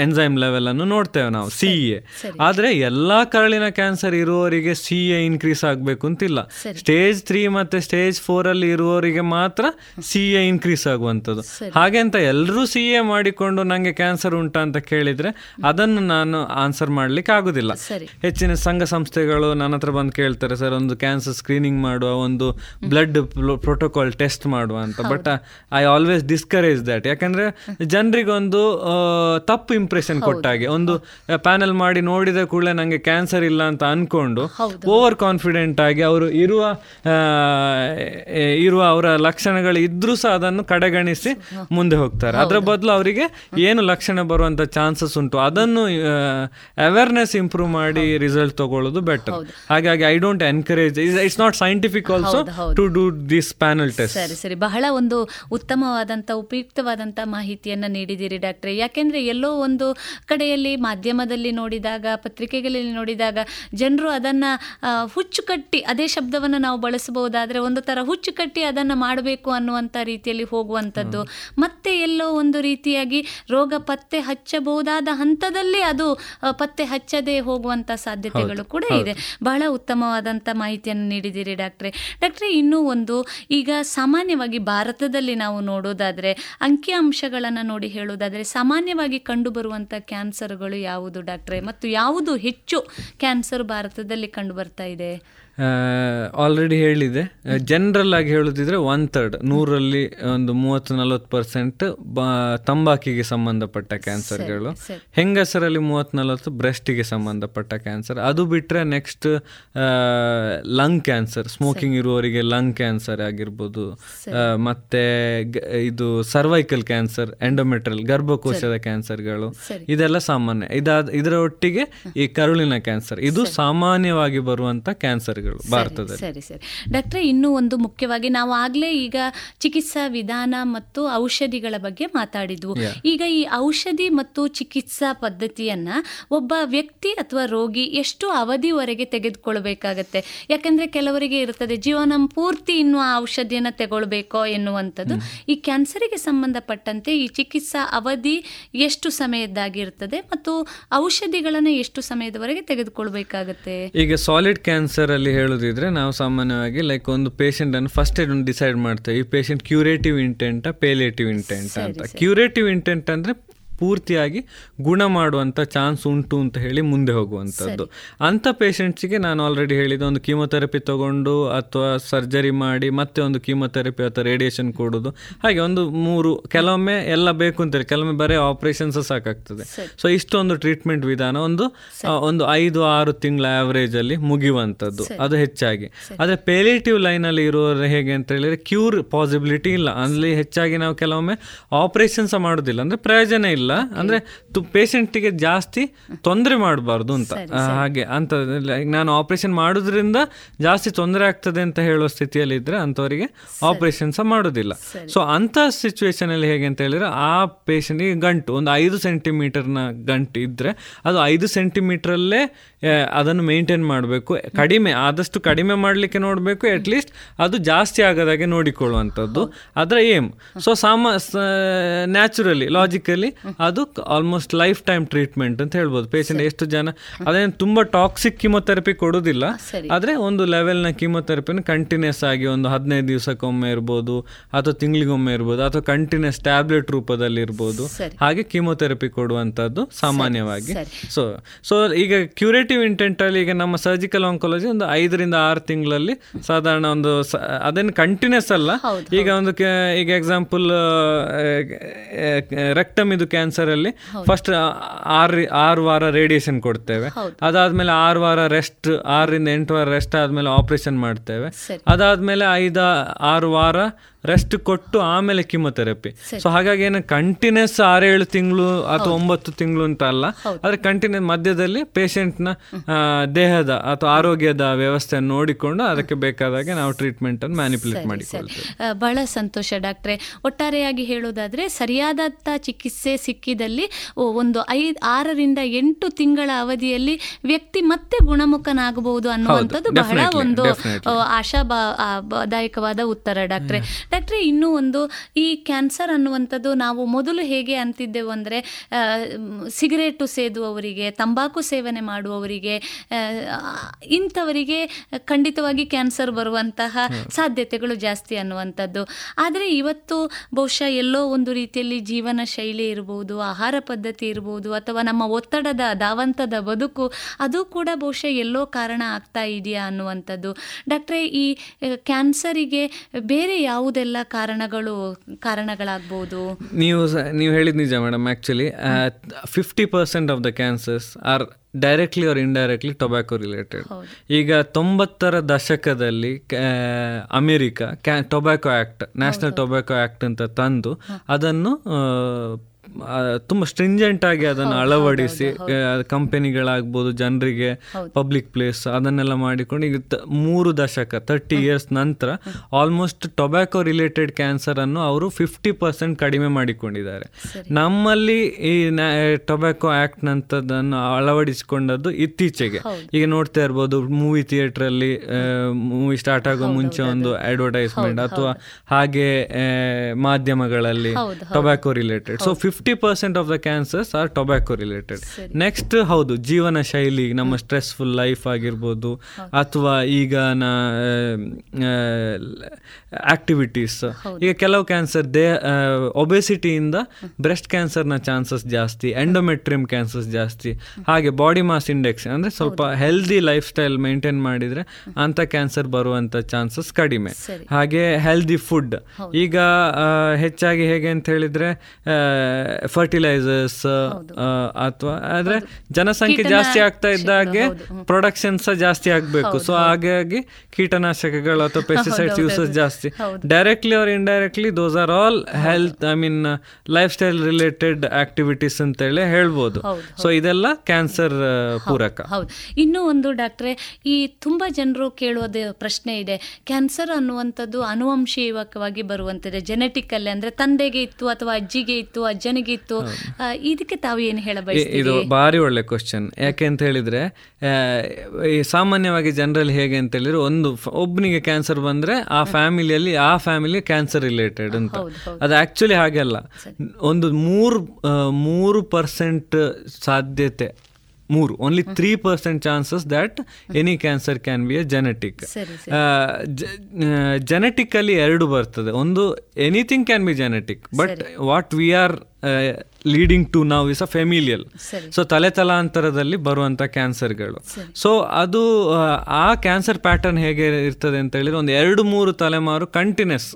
ಎನ್ಸೈಮ್ ಲೆವೆಲ್ ಅನ್ನು ನೋಡ್ತೇವೆ ನಾವು ಸಿ ಎ ಆದ್ರೆ ಎಲ್ಲಾ ಕರಳಿನ ಕ್ಯಾನ್ಸರ್ ಇರುವವರಿಗೆ ಸಿ ಎ ಇನ್ಕ್ರೀಸ್ ಆಗಬೇಕು ಅಂತಿಲ್ಲ. ಸ್ಟೇಜ್ ತ್ರೀ ಮತ್ತೆ ಸ್ಟೇಜ್ ಫೋರ್ ಅಲ್ಲಿ ಇರುವವರಿಗೆ ಮಾತ್ರ ಸಿ ಎ ಇನ್ಕ್ರೀಸ್ ಆಗುವಂಥದ್ದು. ಹಾಗೆ ಅಂತ ಎಲ್ಲರೂ ಸಿ ಎ ಮಾಡಿಕೊಂಡು ನಂಗೆ ಕ್ಯಾನ್ಸರ್ ಉಂಟಾ ಅಂತ ಕೇಳಿದ್ರೆ ಅದನ್ನು ನಾನು ಆನ್ಸರ್ ಮಾಡ್ಲಿಕ್ಕೆ ಆಗುದಿಲ್ಲ. ಹೆಚ್ಚಿನ ಸಂಘ ಸಂಸ್ಥೆಗಳು ನನ್ನ ಹತ್ರ ಬಂದು ಕೇಳ್ತಾರೆ ಸರ್ ಒಂದು ಕ್ಯಾನ್ಸರ್ ಸ್ಕ್ರೀನಿಂಗ್ ಮಾಡುವ ಒಂದು ಬ್ಲಡ್ ಪ್ರೋಟೋಕಾಲ್ ಟೆಸ್ಟ್ ಮಾಡುವ ಅಂತ. But I always discourage that ಯಾಕಂದ್ರೆ ಜನರಿಗೊಂದು ಆ, ತಪ್ಪು ಇಂಪ್ರೆಷನ್ ಕೊಟ್ಟಾಗೆ ಒಂದು ಪ್ಯಾನಲ್ ಮಾಡಿ ನೋಡಿದ ಕೂಡಲೇ ನಂಗೆ ಕ್ಯಾನ್ಸರ್ ಇಲ್ಲ ಅಂತ ಅನ್ಕೊಂಡು ಓವರ್ ಕಾನ್ಫಿಡೆಂಟ್ ಆಗಿ ಅವರು ಇರುವ ಇರುವ ಅವರ ಲಕ್ಷಣಗಳು ಇದ್ರೂ ಸಹ ಅದನ್ನು ಕಡೆಗಣಿಸಿ ಮುಂದೆ ಹೋಗ್ತಾರೆ. ಅದರ ಬದಲು ಅವರಿಗೆ ಏನು ಲಕ್ಷಣ ಬರುವಂತ ಚಾನ್ಸಸ್ ಉಂಟು ಅದನ್ನು ಅವೇರ್ನೆಸ್ ಇಂಪ್ರೂವ್ ಮಾಡಿ ರಿಸಲ್ಟ್ ತಗೊಳ್ಳೋದು ಬೆಟರ್ ಹಾಗಾಗಿ I don't encourage it's not scientific also. To do this panel test ಸರಿ ಸರಿ. ಬಹಳ ಒಂದು ಉತ್ತಮವಾದಂಥ ಉಪಯುಕ್ತವಾದಂಥ ಮಾಹಿತಿಯನ್ನು ನೀಡಿದ್ದೀರಿ ಡಾಕ್ಟ್ರೆ. ಯಾಕೆಂದ್ರೆ ಎಲ್ಲೋ ಒಂದು ಕಡೆಯಲ್ಲಿ ಮಾಧ್ಯಮದಲ್ಲಿ ನೋಡಿದಾಗ ಪತ್ರಿಕೆಗಳಲ್ಲಿ ನೋಡಿದಾಗ ಜನರು ಅದನ್ನ ಹುಚ್ಚು ಕಟ್ಟಿ ಅದೇ ಶಬ್ದವನ್ನ ನಾವು ಬಳಸಬಹುದಾದರೆ ಒಂದು ತರ ಹುಚ್ಚು ಕಟ್ಟಿ ಅದನ್ನ ಮಾಡಬೇಕು ಅನ್ನುವಂತ ರೀತಿಯಲ್ಲಿ ಹೋಗುವಂಥದ್ದು. ಮತ್ತೆ ಎಲ್ಲೋ ಒಂದು ರೀತಿಯಾಗಿ ರೋಗ ಪತ್ತೆ ಹಚ್ಚಬಹುದಾದ ಹಂತದಲ್ಲಿ ಅದು ಪತ್ತೆ ಹಚ್ಚದೆ ಹೋಗುವಂತ ಸಾಧ್ಯತೆಗಳು ಕೂಡ ಇದೆ. ಬಹಳ ಉತ್ತಮವಾದಂಥ ಮಾಹಿತಿಯನ್ನು ನೀಡಿದ್ದೀರಿ ಡಾಕ್ಟ್ರೆ. ಡಾಕ್ಟ್ರೆ, ಇನ್ನೂ ಒಂದು, ಈಗ ಸಾಮಾನ್ಯವಾಗಿ ಭಾರತದಲ್ಲಿ ನಾವು ನೋಡೋದಾದರೆ ಅಂಕಿಅಂಶಗಳನ್ನು ನೋಡಿ ಹೇಳೋದಾದರೆ, ಸಾಮಾನ್ಯವಾಗಿ ಕಂಡುಬರುವಂಥ ಕ್ಯಾನ್ಸರ್ಗಳು ಯಾವುದು ಡಾಕ್ಟ್ರೆ? ಮತ್ತು ಯಾವುದು ಹೆಚ್ಚು ಕ್ಯಾನ್ಸರ್ ಭಾರತದಲ್ಲಿ ಕಂಡುಬರ್ತಾ ಇದೆ? ಆಲ್ರೆಡಿ ಹೇಳಿದೆ. ಜನರಲ್ ಆಗಿ ಹೇಳುದಿದ್ರೆ ಒನ್ ಥರ್ಡ್ ನೂರಲ್ಲಿ ಒಂದು ಮೂವತ್ತು ನಲವತ್ತು ಪರ್ಸೆಂಟ್ ತಂಬಾಕಿಗೆ ಸಂಬಂಧಪಟ್ಟ ಕ್ಯಾನ್ಸರ್ಗಳು ಸರಿ. ಹೆಂಗಸರಲ್ಲಿ ಮೂವತ್ತು ನಲವತ್ತು ಬ್ರೆಸ್ಟಿಗೆ ಸಂಬಂಧಪಟ್ಟ ಕ್ಯಾನ್ಸರ್ ಅದು ಬಿಟ್ಟರೆ ನೆಕ್ಸ್ಟ್ ಲಂಗ್ ಕ್ಯಾನ್ಸರ್ ಸ್ಮೋಕಿಂಗ್ ಇರುವವರಿಗೆ ಲಂಗ್ ಕ್ಯಾನ್ಸರ್ ಆಗಿರ್ಬೋದು. ಮತ್ತೆ ಇದು ಸರ್ವೈಕಲ್ ಕ್ಯಾನ್ಸರ್ ಎಂಡೋಮೆಟ್ರಲ್ ಗರ್ಭಕೋಶದ ಕ್ಯಾನ್ಸರ್ಗಳು ಇದೆಲ್ಲ ಸಾಮಾನ್ಯ. ಇದಾದ ಇದರ ಒಟ್ಟಿಗೆ ಈ ಕರುಳಿನ ಕ್ಯಾನ್ಸರ್ ಇದು ಸಾಮಾನ್ಯವಾಗಿ ಬರುವಂತ ಕ್ಯಾನ್ಸರ್ಗಳು ಭಾರತದಲ್ಲಿ. ಸರಿ ಸರಿ. ಡಾಕ್ಟ್ರೆ ಇನ್ನೂ ಒಂದು ಮುಖ್ಯವಾಗಿ ನಾವು ಆಗ್ಲೇ ಈಗ ಚಿಕಿತ್ಸಾ ವಿಧಾನ ಮತ್ತು ಔಷಧಿಗಳ ಬಗ್ಗೆ ಮಾತಾಡಿದ್ವು. ಈಗ ಈ ಔಷಧಿ ಮತ್ತು ಚಿಕಿತ್ಸಾ ಪದ್ಧತಿಯನ್ನ ಒಬ್ಬ ವ್ಯಕ್ತಿ ಅಥವಾ ರೋಗಿ ಎಷ್ಟು ಅವಧಿವರೆಗೆ ತೆಗೆದುಕೊಳ್ಬೇಕಾಗತ್ತೆ? ಯಾಕಂದ್ರೆ ಕೆಲವರಿಗೆ ಇರುತ್ತದೆ ಜೀವನ ಪೂರ್ತಿ ಇನ್ನು ಆ ಔಷಧಿಯನ್ನ ತಗೊಳ್ಬೇಕೋ ಎನ್ನುವಂಥದ್ದು. ಈ ಕ್ಯಾನ್ಸರಿಗೆ ಸಂಬಂಧಪಟ್ಟಂತೆ ಈ ಚಿಕಿತ್ಸಾ ಅವಧಿ ಎಷ್ಟು ಸಮಯದ್ದಾಗಿರುತ್ತದೆ ಮತ್ತು ಔಷಧಿಗಳನ್ನು ಎಷ್ಟು ಸಮಯದವರೆಗೆ ತೆಗೆದುಕೊಳ್ಬೇಕಾಗತ್ತೆ? ಈಗ ಸಾಲಿಡ್ ಕ್ಯಾನ್ಸರ್ ಅಲ್ಲಿ ಹೇಳುದಿದ್ರೆ ನಾವು ಸಾಮಾನ್ಯವಾಗಿ ಲೈಕ್ ಒಂದು ಪೇಷಂಟ್ ಅನ್ನು ಫಸ್ಟ್ ಒಂದು ಡಿಸೈಡ್ ಮಾಡ್ತೇವೆ. ಈ patient curative intent palliative intent ಅಂತ. ಕ್ಯೂರೇಟಿವ್ ಇಂಟೆಂಟ್ ಅಂದ್ರೆ ಪೂರ್ತಿಯಾಗಿ ಗುಣ ಮಾಡುವಂಥ ಚಾನ್ಸ್ ಉಂಟು ಅಂತ ಹೇಳಿ ಮುಂದೆ ಹೋಗುವಂಥದ್ದು ಅಂಥ ಪೇಷಂಟ್ಸಿಗೆ ನಾನು ಆಲ್ರೆಡಿ ಹೇಳಿದ ಒಂದು ಕೀಮೊಥೆರಪಿ ತಗೊಂಡು ಅಥವಾ ಸರ್ಜರಿ ಮಾಡಿ ಮತ್ತೆ ಒಂದು ಕೀಮೊಥೆರಪಿ ಅಥವಾ ರೇಡಿಯೇಷನ್ ಕೊಡೋದು. ಹಾಗೆ ಒಂದು ಮೂರು ಕೆಲವೊಮ್ಮೆ ಎಲ್ಲ ಬೇಕು ಅಂತಾರೆ ಕೆಲವೊಮ್ಮೆ ಬರೀ ಆಪರೇಷನ್ಸ್ ಸಾಕಾಗ್ತದೆ. ಸೊ ಇಷ್ಟೊಂದು ಟ್ರೀಟ್ಮೆಂಟ್ ವಿಧಾನ ಒಂದು ಒಂದು ಐದು ಆರು ತಿಂಗಳ ಆವರೇಜಲ್ಲಿ ಮುಗಿಯುವಂಥದ್ದು ಅದು ಹೆಚ್ಚಾಗಿ. ಆದರೆ ಪೇಲೇಟಿವ್ ಲೈನಲ್ಲಿ ಇರುವವರು ಹೇಗೆ ಅಂತ ಹೇಳಿದರೆ ಕ್ಯೂರ್ ಪಾಸಿಬಿಲಿಟಿ ಇಲ್ಲ. ಅಲ್ಲಿ ಹೆಚ್ಚಾಗಿ ನಾವು ಕೆಲವೊಮ್ಮೆ ಆಪರೇಷನ್ಸ್ ಮಾಡೋದಿಲ್ಲ. ಅಂದರೆ ಪ್ರಯೋಜನ ಇಲ್ಲ. ಅಂದ್ರೆ ಪೇಷಂಟಿಗೆ ಜಾಸ್ತಿ ತೊಂದರೆ ಮಾಡಬಾರ್ದು ಅಂತ. ಹಾಗೆ ಅಂತ ನಾನು ಆಪರೇಷನ್ ಮಾಡೋದ್ರಿಂದ ಜಾಸ್ತಿ ತೊಂದರೆ ಆಗ್ತದೆ ಅಂತ ಹೇಳೋ ಸ್ಥಿತಿಯಲ್ಲಿ ಇದ್ರೆ ಅಂಥವರಿಗೆ ಆಪರೇಷನ್ ಸಹ ಮಾಡೋದಿಲ್ಲ. ಸೊ ಅಂತ ಸಿಚುವೇಶನ್ ಅಲ್ಲಿ ಹೇಗೆ ಅಂತ ಹೇಳಿದ್ರೆ ಆ ಪೇಷಂಟ್ಗೆ ಗಂಟು ಒಂದು ಐದು ಸೆಂಟಿಮೀಟರ್ನ ಗಂಟು ಇದ್ರೆ ಅದು ಐದು ಸೆಂಟಿಮೀಟ್ರಲ್ಲೇ ಅದನ್ನು ಮೇಂಟೈನ್ ಮಾಡಬೇಕು. ಕಡಿಮೆ ಆದಷ್ಟು ಕಡಿಮೆ ಮಾಡಲಿಕ್ಕೆ ನೋಡಬೇಕು. ಅಟ್ಲೀಸ್ಟ್ ಅದು ಜಾಸ್ತಿ ಆಗದಾಗೆ ನೋಡಿಕೊಳ್ಳುವಂಥದ್ದು. ಅದರ ಏಮ್ ಸೊ ಸಾಮ ನ್ಯಾಚುರಲಿ ಲಾಜಿಕಲಿ ಅದು ಆಲ್ಮೋಸ್ಟ್ ಲೈಫ್ ಟೈಮ್ ಟ್ರೀಟ್ಮೆಂಟ್ ಅಂತ ಹೇಳ್ಬೋದು. ಪೇಷಂಟ್ ಎಷ್ಟು ಜನ ಅದೇನು ತುಂಬ ಟಾಕ್ಸಿಕ್ ಕಿಮೊಥೆರಪಿ ಕೊಡೋದಿಲ್ಲ ಆದರೆ ಒಂದು ಲೆವೆಲ್ನ ಕಿಮೊಥೆರಪಿನ ಕಂಟಿನ್ಯೂಸ್ ಆಗಿ ಒಂದು ಹದಿನೈದು ದಿವಸಕ್ಕೊಮ್ಮೆ ಇರ್ಬೋದು ಅಥವಾ ತಿಂಗಳಿಗೊಮ್ಮೆ ಇರ್ಬೋದು ಅಥವಾ ಕಂಟಿನ್ಯೂಸ್ ಟ್ಯಾಬ್ಲೆಟ್ ರೂಪದಲ್ಲಿ ಇರ್ಬೋದು ಹಾಗೆ ಕಿಮೊಥೆರಪಿ ಕೊಡುವಂಥದ್ದು ಸಾಮಾನ್ಯವಾಗಿ. ಸೊ ಸೊ ಈಗ ಕ್ಯೂರೇಟಿವ್ ಇಂಟೆಂಟ್ ಅಲ್ಲಿ ಈಗ ನಮ್ಮ ಸರ್ಜಿಕಲ್ ಆಂಕಾಲಜಿ ಒಂದು ಐದರಿಂದ ಆರು ತಿಂಗಳಲ್ಲಿ ಸಾಧಾರಣ ಒಂದು ಅದನ್ನು ಅದೇನು ಕಂಟಿನ್ಯೂಸ್ ಅಲ್ಲ. ಈಗ ಒಂದು ಈಗ ಎಕ್ಸಾಂಪಲ್ ರೆಕ್ಟಮ್ ಇದು ಕ್ಯಾನ್ಸರ್ ಅಲ್ಲಿ ಫಸ್ಟ್ ಆರು ಆರು ವಾರ ರೇಡಿಯೇಷನ್ ಕೊಡ್ತೇವೆ. ಅದಾದ್ಮೇಲೆ ಆರು ವಾರ ರೆಸ್ಟ್ ಆರರಿಂದ ಎಂಟು ವಾರ ರೆಸ್ಟ್ ಆದ್ಮೇಲೆ ಆಪರೇಷನ್ ಮಾಡ್ತೇವೆ. ಅದಾದ್ಮೇಲೆ ಐದ ಆರು ವಾರ ರೆಸ್ಟ್ ಕೊಟ್ಟು ಆಮೇಲೆ ಕಿಮೊಥೆರಪಿ ಸೊ ಹಾಗಾಗಿ ಏನು ಕಂಟಿನ್ಯೂಸ್ ಆರೇಳು ತಿಂಗಳು ಅಥವಾ ಒಂಬತ್ತು ತಿಂಗಳು ಅಂತ ಅಲ್ಲ. ಆದರೆ ಕಂಟಿನ್ಯೂ ಮಧ್ಯದಲ್ಲಿ ಪೇಷಂಟ್ನ ದೇಹದ ಅಥವಾ ಆರೋಗ್ಯದ ವ್ಯವಸ್ಥೆಯನ್ನು ನೋಡಿಕೊಂಡು ಅದಕ್ಕೆ ಬೇಕಾದಾಗೆ ನಾವು ಟ್ರೀಟ್ಮೆಂಟ್ ಅನ್ನು ಮ್ಯಾನಿಪುಲೇಟ್ ಮಾಡಿ ಬಹಳ ಸಂತೋಷ ಡಾಕ್ಟ್ರೆ. ಒಟ್ಟಾರೆಯಾಗಿ ಹೇಳೋದಾದ್ರೆ ಸರಿಯಾದಂಥ ಚಿಕಿತ್ಸೆ ಸಿಕ್ಕಿದಲ್ಲಿ ಒಂದು ಐದು ಆರರಿಂದ ಎಂಟು ತಿಂಗಳ ಅವಧಿಯಲ್ಲಿ ವ್ಯಕ್ತಿ ಮತ್ತೆ ಗುಣಮುಖನಾಗಬಹುದು ಅನ್ನುವಂಥದ್ದು ಬಹಳ ಒಂದು ಆಶಾದಾಯಕವಾದ ಉತ್ತರ ಡಾಕ್ಟ್ರೆ. ಡಾಕ್ಟ್ರೆ ಇನ್ನೂ ಒಂದು ಈ ಕ್ಯಾನ್ಸರ್ ಅನ್ನುವಂಥದ್ದು ನಾವು ಮೊದಲು ಹೇಗೆ ಅಂತಿದ್ದೆವು ಅಂದರೆ ಸಿಗರೇಟು ಸೇದುವವರಿಗೆ ತಂಬಾಕು ಸೇವನೆ ಮಾಡುವವರಿಗೆ ಇಂಥವರಿಗೆ ಖಂಡಿತವಾಗಿ ಕ್ಯಾನ್ಸರ್ ಬರುವಂತಹ ಸಾಧ್ಯತೆಗಳು ಜಾಸ್ತಿ ಅನ್ನುವಂಥದ್ದು. ಆದರೆ ಇವತ್ತು ಬಹುಶಃ ಎಲ್ಲೋ ಒಂದು ರೀತಿಯಲ್ಲಿ ಜೀವನ ಶೈಲಿ ಇರ್ಬೋದು ಆಹಾರ ಪದ್ಧತಿ ಇರ್ಬೋದು ಅಥವಾ ನಮ್ಮ ಒತ್ತಡದ ಧಾವಂತದ ಬದುಕು ಅದು ಕೂಡ ಬಹುಶಃ ಎಲ್ಲೋ ಕಾರಣ ಆಗ್ತಾ ಇದೆಯಾ ಅನ್ನುವಂಥದ್ದು. ಡಾಕ್ಟ್ರೆ ಈ ಕ್ಯಾನ್ಸರಿಗೆ ಬೇರೆ ಯಾವುದೆಲ್ಲ ಕಾರಣಗಳು ಕಾರಣಗಳಾಗ್ಬೋದು? ನೀವು ನೀವು ಹೇಳಿದ ನಿಜ madam actually fifty percent of the cancers are directly or indirectly tobacco related ಈಗ ತೊಂಬತ್ತರ ದಶಕದಲ್ಲಿ ಅಮೆರಿಕ ಕ್ಯಾ tobacco act national tobacco act ಅಂತ ತಂದು ಅದನ್ನು ತುಂಬ ಸ್ಟ್ರಿಂಜೆಂಟ್ ಆಗಿ ಅದನ್ನು ಅಳವಡಿಸಿ ಕಂಪೆನಿಗಳಾಗ್ಬೋದು ಜನರಿಗೆ ಪಬ್ಲಿಕ್ ಪ್ಲೇಸ್ ಅದನ್ನೆಲ್ಲ ಮಾಡಿಕೊಂಡು ಈಗ ಮೂರು ದಶಕ ತರ್ಟಿ ಇಯರ್ಸ್ ನಂತರ ಆಲ್ಮೋಸ್ಟ್ ಟೊಬ್ಯಾಕೊ ರಿಲೇಟೆಡ್ ಕ್ಯಾನ್ಸರ್ ಅನ್ನು ಅವರು ಫಿಫ್ಟಿ ಪರ್ಸೆಂಟ್ ಕಡಿಮೆ ಮಾಡಿಕೊಂಡಿದ್ದಾರೆ. ನಮ್ಮಲ್ಲಿ ಈ ಟೊಬ್ಯಾಕೊ ಆಕ್ಟ್ ನಂತದನ್ನು ಅಳವಡಿಸಿಕೊಂಡದ್ದು ಇತ್ತೀಚೆಗೆ. ಈಗ ನೋಡ್ತಾ ಇರ್ಬೋದು ಮೂವಿ ಥಿಯೇಟರ್ ಅಲ್ಲಿ ಮೂವಿ ಸ್ಟಾರ್ಟ್ ಆಗೋ ಮುಂಚೆ ಒಂದು ಅಡ್ವರ್ಟೈಸ್ಮೆಂಟ್ ಅಥವಾ ಹಾಗೆ ಮಾಧ್ಯಮಗಳಲ್ಲಿ tobacco related so fifty percent of the cancers are tobacco related next ಹೌದು ಜೀವನ ಶೈಲಿ ನಮ್ಮ ಸ್ಟ್ರೆಸ್ಫುಲ್ ಲೈಫ್ ಆಗಿರ್ಬೋದು ಅಥವಾ ಈಗ ನಾ ಆಕ್ಟಿವಿಟೀಸ್ ಈಗ ಕೆಲವು ಕ್ಯಾನ್ಸರ್ ದೇ ಒಬೆಸಿಟಿಯಿಂದ ಬ್ರೆಸ್ಟ್ ಕ್ಯಾನ್ಸರ್ನ ಚಾನ್ಸಸ್ ಜಾಸ್ತಿ ಎಂಡೋಮೆಟ್ರಿಯಮ್ ಕ್ಯಾನ್ಸರ್ಸ್ ಜಾಸ್ತಿ. ಹಾಗೆ ಬಾಡಿ ಮಾಸ್ ಇಂಡೆಕ್ಸ್ ಅಂದರೆ ಸ್ವಲ್ಪ ಹೆಲ್ದಿ ಲೈಫ್ ಸ್ಟೈಲ್ ಮೇಂಟೈನ್ ಮಾಡಿದರೆ ಅಂಥ ಕ್ಯಾನ್ಸರ್ ಬರುವಂಥ ಚಾನ್ಸಸ್ ಕಡಿಮೆ. ಹಾಗೆ ಹೆಲ್ದಿ ಫುಡ್ ಈಗ ಹೆಚ್ಚಾಗಿ ಹೇಗೆ ಅಂತ ಹೇಳಿದ್ರೆ ಫರ್ಟಿಲೈಸರ್ಸ್ ಅಥವಾ ಆದ್ರೆ ಜನಸಂಖ್ಯೆ ಜಾಸ್ತಿ ಆಗ್ತಾ ಇದ್ದಾಗೆ ಪ್ರೊಡಕ್ಷನ್ ಸಹ ಜಾಸ್ತಿ ಆಗಬೇಕು. ಸೊ ಹಾಗಾಗಿ ಕೀಟನಾಶಕಗಳು ಅಥವಾ ಪೆಸ್ಟಿಸೈಡ್ಸ್ ಯೂಸಸ್ ಜಾಸ್ತಿ. Directly or indirectly those are all health I mean lifestyle related activities ಅಂತೇಳಿ ಹೇಳ್ಬೋದು. ಸೊ ಇದೆಲ್ಲ ಕ್ಯಾನ್ಸರ್ ಪೂರಕ. ಹೌದು. ಇನ್ನೂ ಒಂದು ಡಾಕ್ಟ್ರೆ ಈ ತುಂಬಾ ಜನರು ಕೇಳುವುದೇ ಪ್ರಶ್ನೆ ಇದೆ. ಕ್ಯಾನ್ಸರ್ ಅನ್ನುವಂಥದ್ದು ಅನುವಂಶೀಯವಾಗಿ ಬರುವಂತದ್ದು ಜೆನೆಟಿಕ್ ಅಲ್ಲಿ ಅಂದ್ರೆ ತಂದೆಗೆ ಇತ್ತು ಅಥವಾ ಅಜ್ಜಿಗೆ ಇತ್ತು ಅಜ್ಜನಿಗೆ ಆ, ಇದಕ್ಕೆ ತಾವು ಏನು ಹೇಳಬೇಕು ಇದು ಭಾರಿ ಒಳ್ಳೆ ಕ್ವಶನ್ ಯಾಕೆ ಅಂತ ಹೇಳಿದ್ರೆ ಈ ಸಾಮಾನ್ಯವಾಗಿ ಜನರಲ್ಲಿ ಹೇಗೆ ಅಂತ ಹೇಳಿದ್ರೆ ಒಂದು ಒಬ್ಬನಿಗೆ ಕ್ಯಾನ್ಸರ್ ಬಂದ್ರೆ ಆ ಫ್ಯಾಮಿಲಿಯಲ್ಲಿ ಆ ಫ್ಯಾಮಿಲಿ ಕ್ಯಾನ್ಸರ್ ರಿಲೇಟೆಡ್ ಅಂತ. ಅದು ಆಕ್ಚುಲಿ ಹಾಗೆಲ್ಲ ಒಂದು ಮೂರು ಮೂರು ಪರ್ಸೆಂಟ್ ಸಾಧ್ಯತೆ ಮೂರು only three percent chances that any cancer can be a genetic genetically ಎರಡು ಬರ್ತದೆ. ಒಂದು anything can be genetic but what we are Uh, leading to ನಾವು ಇಸ್ ಅ ಫೆಮಿಲಿಯಲ್ ಸೊ ತಲೆ ತಲಾಂತರದಲ್ಲಿ ಬರುವಂಥ ಕ್ಯಾನ್ಸರ್ಗಳು. ಸೊ ಅದು ಆ, ಕ್ಯಾನ್ಸರ್ ಪ್ಯಾಟರ್ನ್ ಹೇಗೆ ಇರ್ತದೆ ಅಂತ ಹೇಳಿದ್ರೆ ಒಂದು ಎರಡು ಮೂರು ತಲೆಮಾರು ಕಂಟಿನ್ಯೂಸ್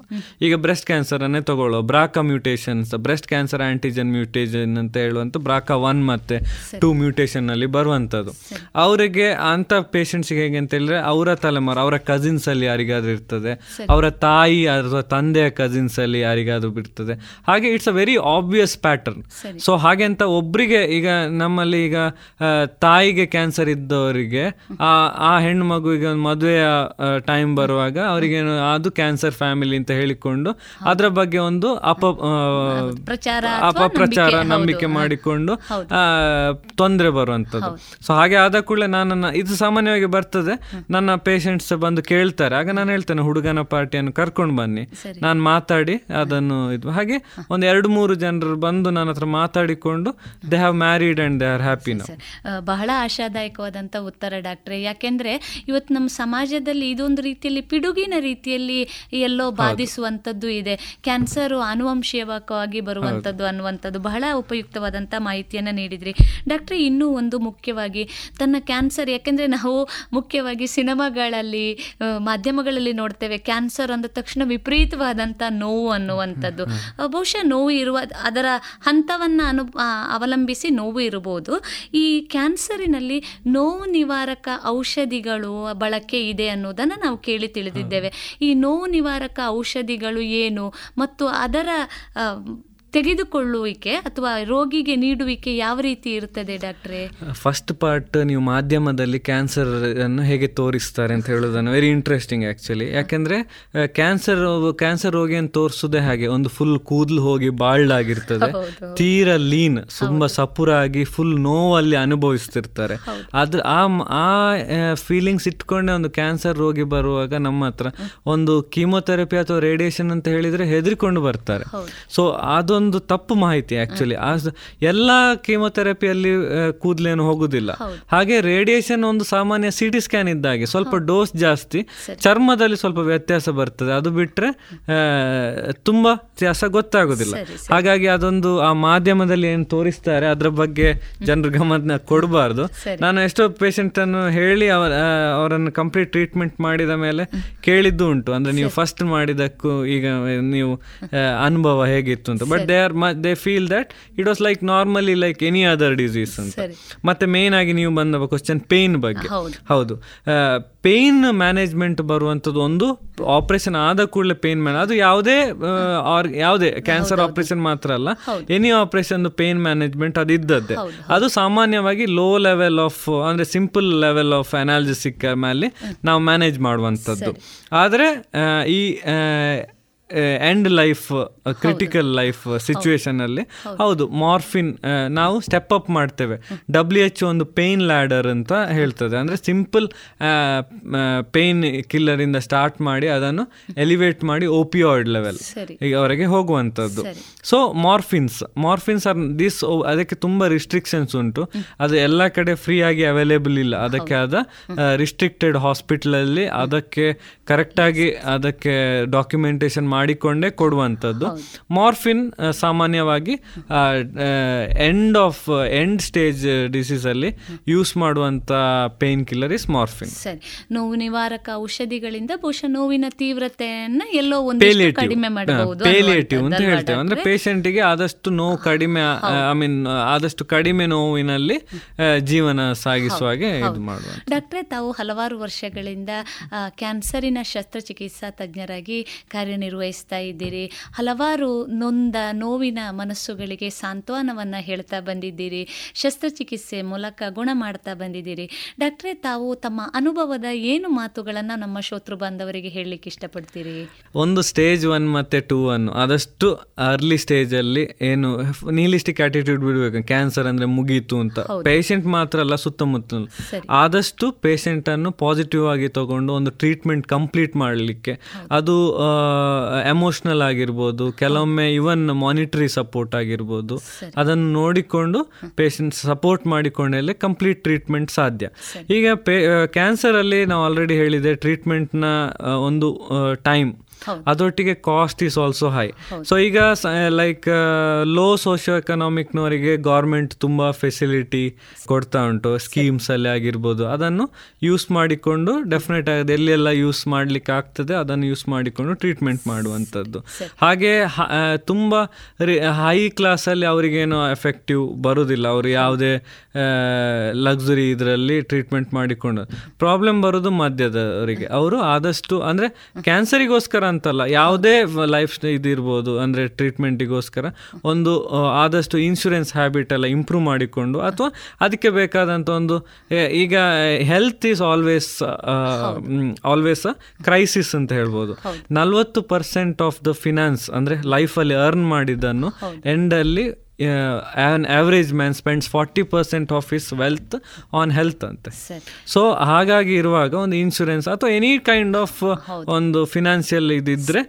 ಈಗ ಬ್ರೆಸ್ಟ್ ಕ್ಯಾನ್ಸರ್ ಅನ್ನೇ ತಗೊಳ್ಳೋ BRCA mutations breast cancer antigen mutation ಅಂತ ಹೇಳುವಂಥ ಬ್ರಾಕಾ ಒನ್ ಮತ್ತೆ ಟೂ ಮ್ಯೂಟೇಷನ್ ಅಲ್ಲಿ ಬರುವಂಥದ್ದು ಅವರಿಗೆ ಅಂತ ಪೇಷಂಟ್ಸ್ಗೆ ಹೇಗೆ ಅಂತ ಹೇಳಿದ್ರೆ ಅವರ ತಲೆಮಾರು ಅವರ ಕಸಿನ್ಸ್ ಅಲ್ಲಿ ಯಾರಿಗಾದ್ರೂ ಇರ್ತದೆ. ಅವರ ತಾಯಿ ಅಥವಾ ತಂದೆಯ ಕಸಿನ್ಸ್ ಅಲ್ಲಿ ಯಾರಿಗಾದ್ರೂ ಬಿಡ್ತದೆ ಹಾಗೆ it's a very obvious pattern so ಹಾಗೆ ಅಂತ ಒಬ್ರಿಗೆ ಈಗ ನಮ್ಮಲ್ಲಿ ಈಗ ತಾಯಿಗೆ ಕ್ಯಾನ್ಸರ್ ಇದ್ದವರಿಗೆ ಆ ಆ ಹೆಣ್ಣು ಮಗುವಿಗೆ ಒಂದು ಮದುವೆಯ ಟೈಮ್ ಬರುವಾಗ ಅವರಿಗೆ ಅದು ಕ್ಯಾನ್ಸರ್ ಫ್ಯಾಮಿಲಿ ಅಂತ ಹೇಳಿಕೊಂಡು ಅದರ ಬಗ್ಗೆ ಒಂದು ಅಪ ಅಪಪ್ರಚಾರ ನಂಬಿಕೆ. ಮಾಡಿಕೊಂಡು ತೊಂದರೆ ಬರುವಂಥದ್ದು. ಸೊ ಹಾಗೆ ಆದ ಕೂಡಲೇ ನಾನು ಇದು ಸಾಮಾನ್ಯವಾಗಿ ಬರ್ತದೆ. ನನ್ನ ಪೇಷಂಟ್ಸ್ ಬಂದು ಕೇಳ್ತಾರೆ. ಆಗ ನಾನು ಹೇಳ್ತೇನೆ ಹುಡುಗನ ಪಾರ್ಟಿಯನ್ನು ಕರ್ಕೊಂಡು ಬನ್ನಿ. ನಾನು ಮಾತಾಡಿ ಅದನ್ನು ಇದು. ಹಾಗೆ ಒಂದು ಎರಡು ಮೂರು ಜನರು ಬಂದು ನನ್ನ ಹತ್ರ ಮಾತಾಡಿಕೊಂಡು they have married and they are happy now ಬಹಳ ಆಶಾದಾಯಕವಾದಂಥ ಉತ್ತರ ಡಾಕ್ಟ್ರೆ. ಯಾಕೆಂದ್ರೆ ಇವತ್ತು ನಮ್ಮ ಸಮಾಜದಲ್ಲಿ ಇದೊಂದು ರೀತಿಯಲ್ಲಿ ಪಿಡುಗಿನ ರೀತಿಯಲ್ಲಿ ಎಲ್ಲೋ ಬಾಧಿಸುವಂಥದ್ದು ಇದೆ. ಕ್ಯಾನ್ಸರು ಆನುವಂಶೀಯವಾಗಿ ಬರುವಂಥದ್ದು ಅನ್ನುವಂಥದ್ದು ಬಹಳ ಉಪಯುಕ್ತವಾದಂಥ ಮಾಹಿತಿಯನ್ನು ನೀಡಿದ್ರಿ. ಡಾಕ್ಟ್ರೆ ಇನ್ನೂ ಒಂದು ಮುಖ್ಯವಾಗಿ ತನ್ನ ಕ್ಯಾನ್ಸರ್ ಯಾಕೆಂದ್ರೆ ನಾವು ಮುಖ್ಯವಾಗಿ ಸಿನಿಮಾಗಳಲ್ಲಿ ಮಾಧ್ಯಮಗಳಲ್ಲಿ ನೋಡ್ತೇವೆ. ಕ್ಯಾನ್ಸರ್ ಅಂದ ತಕ್ಷಣ ವಿಪರೀತವಾದಂಥ ನೋವು ಅನ್ನುವಂಥದ್ದು. ಬಹುಶಃ ನೋವು ಇರುವ ಅದರ ಹಂತವನ್ನು ಅನು ಅವಲಂಬಿಸಿ ನೋವು ಇರಬಹುದು. ಈ ಕ್ಯಾನ್ಸರಿನಲ್ಲಿ ನೋವು ನಿವಾರಕ ಔಷಧಿಗಳು ಬಳಕೆ ಇದೆ ಅನ್ನೋದನ್ನು ನಾವು ಕೇಳಿ ತಿಳಿದಿದ್ದೇವೆ. ಈ ನೋವು ನಿವಾರಕ ಔಷಧಿಗಳು ಏನು? ಮತ್ತು ಅದರ ತೆಗೆದುಕೊಳ್ಳುವಿಕೆ ಅಥವಾ ರೋಗಿಗೆ ನೀಡುವಿಕೆ ಯಾವ ರೀತಿ ಇರ್ತದೆ ಡಾಕ್ಟ್ರೆ? ಫಸ್ಟ್ ಪಾರ್ಟ್ ನೀವು ಮಾಧ್ಯಮದಲ್ಲಿ ಕ್ಯಾನ್ಸರ್ ಅನ್ನು ಹೇಗೆ ತೋರಿಸ್ತಾರೆ ಅಂತ ಹೇಳೋದನ್ನು ವೆರಿ ಇಂಟ್ರೆಸ್ಟಿಂಗ್ ಆ್ಯಕ್ಚುಲಿ ಯಾಕಂದ್ರೆ ಕ್ಯಾನ್ಸರ್ ಕ್ಯಾನ್ಸರ್ ರೋಗಿಯನ್ನು ತೋರಿಸೋದೇ ಹಾಗೆ ಒಂದು ಫುಲ್ ಕೂದಲು ಹೋಗಿ ಬಾಳ್ಡಾಗಿರ್ತದೆ ತೀರ ಲೀನ್ ತುಂಬ ಸಪುರಾಗಿ ಫುಲ್ ನೋವಲ್ಲಿ ಅನುಭವಿಸ್ತಿರ್ತಾರೆ. ಅದ್ರ ಆ ಆ ಫೀಲಿಂಗ್ಸ್ ಇಟ್ಕೊಂಡೆ ಒಂದು ಕ್ಯಾನ್ಸರ್ ರೋಗಿ ಬರುವಾಗ ನಮ್ಮ ಹತ್ರ ಒಂದು ಕೀಮೊಥೆರಪಿ ಅಥವಾ ರೇಡಿಯೇಷನ್ ಅಂತ ಹೇಳಿದ್ರೆ ಹೆದರಿಕೊಂಡು ಬರ್ತಾರೆ. ಸೊ ಅದೊಂದು ತಪ್ಪು ಮಾಹಿತಿ ಆಕ್ಚುಲಿ ಎಲ್ಲ ಕೀಮೊಥೆರಪಿಯಲ್ಲಿ ಕೂದಲೇನು ಹೋಗುದಿಲ್ಲ. ಹಾಗೆ ರೇಡಿಯೇಷನ್ ಒಂದು ಸಾಮಾನ್ಯ ಸಿ ಟಿ ಸ್ಕ್ಯಾನ್ ಇದ್ದಾಗೆ ಸ್ವಲ್ಪ ಡೋಸ್ ಜಾಸ್ತಿ. ಚರ್ಮದಲ್ಲಿ ಸ್ವಲ್ಪ ವ್ಯತ್ಯಾಸ ಬರ್ತದೆ. ಅದು ಬಿಟ್ರೆ ತುಂಬಾ ವ್ಯತ್ಯಾಸ ಗೊತ್ತಾಗೋದಿಲ್ಲ. ಹಾಗಾಗಿ ಅದೊಂದು ಆ ಮಾಧ್ಯಮದಲ್ಲಿ ಏನು ತೋರಿಸ್ತಾರೆ ಅದ್ರ ಬಗ್ಗೆ ಜನರು ಗಮನ ಕೊಡಬಾರ್ದು. ನಾನು ಎಷ್ಟೋ ಪೇಷಂಟ್ ಅನ್ನು ಹೇಳಿ ಅವರ ಅವರನ್ನು ಕಂಪ್ಲೀಟ್ ಟ್ರೀಟ್ಮೆಂಟ್ ಮಾಡಿದ ಮೇಲೆ ಕೇಳಿದ್ದು ಉಂಟು. ಅಂದ್ರೆ ನೀವು ಫಸ್ಟ್ ಮಾಡಿದಕ್ಕೂ ಈಗ ನೀವು ಅನುಭವ ಹೇಗಿತ್ತು ಅಂತ. But they are they feel that it was like normally like any other disease ಅಂತ. ಮತ್ತೆ ಮೇನ್ ಆಗಿ ನೀವು ಬಂದ ಕ್ವಶನ್ ಪೇನ್ ಬಗ್ಗೆ. ಹೌದು. ಹೌದು. ಪೇನ್ ಮ್ಯಾನೇಜ್ಮೆಂಟ್ ಬರುವಂಥದ್ದು ಒಂದು ಆಪರೇಷನ್ ಆದ ಕೂಡಲೇ ಪೇನ್ ಮ್ಯಾನ್ ಅದು ಯಾವುದೇ ಆರ್ ಯಾವುದೇ ಕ್ಯಾನ್ಸರ್ ಆಪರೇಷನ್ ಮಾತ್ರ ಅಲ್ಲ. ಎನಿ ಆಪರೇಷನ್ ಪೇನ್ ಮ್ಯಾನೇಜ್ಮೆಂಟ್ ಅದು ಇದ್ದದ್ದೇ. ಅದು ಸಾಮಾನ್ಯವಾಗಿ ಲೋ ಲೆವೆಲ್ ಆಫ್ ಅಂದರೆ ಸಿಂಪಲ್ ಲೆವೆಲ್ ಆಫ್ ಅನಾಲಿಸಿಕ್ ಮೇಲೆ ನಾವು ಮ್ಯಾನೇಜ್ ಮಾಡುವಂಥದ್ದು ಆದರೆ ಈ end life critical life situation ಅಲ್ಲಿ. ಹೌದು. ಮಾರ್ಫಿನ್ ನಾವು ಸ್ಟೆಪ್ ಅಪ್ ಮಾಡ್ತೇವೆ. ಡಬ್ಲ್ಯೂ ಎಚ್ ಒಂದು ಪೇನ್ ಲ್ಯಾಡರ್ ಅಂತ ಹೇಳ್ತದೆ. ಅಂದ್ರೆ ಸಿಂಪಲ್ ಪೇನ್ ಕಿಲ್ಲರ್ ಇಂದ ಸ್ಟಾರ್ಟ್ ಮಾಡಿ ಅದನ್ನು ಎಲಿವೇಟ್ ಮಾಡಿ ಓಪಿಯಾಯ್ಡ್ ಲೆವೆಲ್ ಈಗ ಅವರಿಗೆ ಹೋಗುವಂಥದ್ದು. ಸರಿ. So morphines morphines are this ಅದಕ್ಕೆ ತುಂಬಾ ರಿಸ್ಟ್ರಿಕ್ಷನ್ಸ್ ಉಂಟು. ಅದು ಎಲ್ಲ ಕಡೆ ಫ್ರೀ ಆಗಿ ಅವೈಲೇಬಲ್ ಇಲ್ಲ. ಅದಕ್ಕೆ ಆದ ರಿಸ್ಟ್ರಿಕ್ಟೆಡ್ ಹಾಸ್ಪಿಟಲ್ ಅಲ್ಲಿ ಅದಕ್ಕೆ ಕರೆಕ್ಟ್ ಆಗಿ ಅದಕ್ಕೆ ಡಾಕ್ಯುಮೆಂಟೇಶನ್ ಮಾಡಿಕೊಂಡೇ ಕೊಡುವಂಥದ್ದು. ಮಾರ್ಫಿನ್ ಸಾಮಾನ್ಯವಾಗಿ ಎಂಡ್ ಆಫ್ ಎಂಡ್ ಸ್ಟೇಜ್ ಡಿಸೀಸಲ್ಲಿ ಯೂಸ್ ಮಾಡುವಂಥ ಪೇನ್ ಕಿಲ್ಲರ್ ಇಸ್ ಮಾರ್ಫಿನ್ ಸರಿ. ನೋವು ನಿವಾರಕ ಔಷಧಿಗಳಿಂದ ಬಹುಶಃ ನೋವಿನ ತೀವ್ರತೆಯನ್ನು ಎಲ್ಲೋ ಒಂದು ಕಡಿಮೆ ಮಾಡಬಹುದು ಪೇಲಿಯೇಟಿವ್ ಅಂತ ಹೇಳ್ತೇವೆ. ಅಂದ್ರೆ ಪೇಷಂಟಿಗೆ ಆದಷ್ಟು ನೋವು ಕಡಿಮೆ ಐ ಮೀನ್ ಆದಷ್ಟು ಕಡಿಮೆ ನೋವಿನಲ್ಲಿ ಜೀವನ ಸಾಗಿಸುವ ಹಾಗೆ ಇದು ಮಾಡುವ ಡಾಕ್ಟ್ರೆ ತಾವು ಹಲವಾರು ವರ್ಷಗಳಿಂದ ಕ್ಯಾನ್ಸರಿನ ಶಸ್ತ್ರಚಿಕಿತ್ಸಾ ತಜ್ಞರಾಗಿ ಕಾರ್ಯನಿರ್ವಹಿಸ್ತಾ ಇದ್ದೀರಿ? ಹಲವಾರು ನೊಂದ ನೋವಿನ ಮನಸ್ಸುಗಳಿಗೆ ಸಾಂತ್ವನವನ್ನು ಹೇಳ್ತಾ ಬಂದಿದ್ದೀರಿ. ಶಸ್ತ್ರಚಿಕಿತ್ಸೆ ಮೂಲಕ ಗುಣ ಮಾಡ್ತಾ ಬಂದಿದ್ದೀರಿ. ಡಾಕ್ಟ್ರೆ ತಾವು ತಮ್ಮ ಅನುಭವದ ಏನು ಮಾತುಗಳನ್ನು ನಮ್ಮ ಶೋತೃ ಬಾಂಧವರಿಗೆ ಹೇಳಲಿಕ್ಕೆ ಇಷ್ಟಪಡ್ತೀರಿ? ಒಂದು ಸ್ಟೇಜ್ ಒನ್ ಮತ್ತೆ ಟೂ ಒನ್. ಆದಷ್ಟು ಅರ್ಲಿ ಸ್ಟೇಜ್ ಅಲ್ಲಿ ಏನು ನೀಲಿಸ್ಟಿಕ್ ಆಟಿಟ್ಯೂಡ್ ಬಿಡಬೇಕು. ಕ್ಯಾನ್ಸರ್ ಅಂದ್ರೆ ಮುಗೀತು ಅಂತ. ಪೇಷಂಟ್ ಮಾತ್ರ ಅಲ್ಲ ಸುತ್ತಮುತ್ತ ಆದಷ್ಟು ಪೇಷಂಟನ್ನು ಪಾಸಿಟಿವ್ ಆಗಿ ತಗೊಂಡು ಒಂದು ಟ್ರೀಟ್ಮೆಂಟ್ ಕಂಪ್ಲೀಟ್ ಮಾಡಲಿಕ್ಕೆ. ಅದು ಎಮೋಷನಲ್ ಆಗಿರ್ಬೋದು ಕೆಲವೊಮ್ಮೆ ಇವನ್ ಮಾನಿಟರಿ ಸಪೋರ್ಟ್ ಆಗಿರ್ಬೋದು ಅದನ್ನು ನೋಡಿಕೊಂಡು ಪೇಷಂಟ್ ಸಪೋರ್ಟ್ ಮಾಡಿಕೊಂಡಲ್ಲಿ ಕಂಪ್ಲೀಟ್ ಟ್ರೀಟ್ಮೆಂಟ್ ಸಾಧ್ಯ. ಈಗ ಪೇ ಕ್ಯಾನ್ಸರಲ್ಲಿ ನಾವು ಆಲ್ರೆಡಿ ಹೇಳಿದೆ ಟ್ರೀಟ್ಮೆಂಟ್ನ ಒಂದು ಟೈಮ್ ಅದರೊಟ್ಟಿಗೆ cost is also high so ಈಗ ಲೈಕ್ ಲೋ ಸೋಷಿಯೋ ಎಕನಾಮಿಕ್ನವರಿಗೆ ಗೌರ್ಮೆಂಟ್ ತುಂಬ ಫೆಸಿಲಿಟಿ ಕೊಡ್ತಾ ಉಂಟು. ಸ್ಕೀಮ್ಸ್ ಅಲ್ಲಿ ಆಗಿರ್ಬೋದು. ಅದನ್ನು ಯೂಸ್ ಮಾಡಿಕೊಂಡು ಡೆಫಿನೆಟ್ ಆಗಿ ಎಲ್ಲೆಲ್ಲ ಯೂಸ್ ಮಾಡ್ಲಿಕ್ಕೆ ಆಗ್ತದೆ ಅದನ್ನು ಯೂಸ್ ಮಾಡಿಕೊಂಡು ಟ್ರೀಟ್ಮೆಂಟ್ ಮಾಡುವಂಥದ್ದು. ಹಾಗೆ ತುಂಬ ಹೈ ಕ್ಲಾಸಲ್ಲಿ ಅವರಿಗೇನು ಎಫೆಕ್ಟಿವ್ ಬರೋದಿಲ್ಲ. ಅವರು ಯಾವುದೇ ಲಕ್ಸುರಿ ಇದರಲ್ಲಿ ಟ್ರೀಟ್ಮೆಂಟ್ ಮಾಡಿಕೊಂಡು. ಪ್ರಾಬ್ಲಮ್ ಬರೋದು ಮಧ್ಯದವರಿಗೆ ಅವರು ಆದಷ್ಟು ಅಂದರೆ ಕ್ಯಾನ್ಸರಿಗೋಸ್ಕರ ಅಂತಲ್ಲ ಯಾವುದೇ ಲೈಫ್ ಇದಿರ್ಬೋದು ಅಂದರೆ ಟ್ರೀಟ್ಮೆಂಟಿಗೋಸ್ಕರ ಒಂದು ಆದಷ್ಟು ಇನ್ಶೂರೆನ್ಸ್ ಹ್ಯಾಬಿಟ್ ಎಲ್ಲ ಇಂಪ್ರೂವ್ ಮಾಡಿಕೊಂಡು ಅಥವಾ ಅದಕ್ಕೆ ಬೇಕಾದಂಥ ಒಂದು ಈಗ health is always always a crisis ಅಂತ ಹೇಳ್ಬೋದು. ನಲ್ವತ್ತು ಪರ್ಸೆಂಟ್ ಆಫ್ ದ ಫಿನಾನ್ಸ್ ಅಂದರೆ ಲೈಫಲ್ಲಿ ಅರ್ನ್ ಮಾಡಿದ್ದನ್ನು ಎಂಡಲ್ಲಿ on average man spends forty percent of his wealth on health ಅಂತೆ. ಸೊ ಹಾಗಾಗಿ ಇರುವಾಗ ಒಂದು ಇನ್ಶೂರೆನ್ಸ್ ಅಥವಾ ಎನಿ ಕೈಂಡ್ ಆಫ್ ಒಂದು ಫಿನಾನ್ಷಿಯಲ್ ಇದಿದ್ರೆ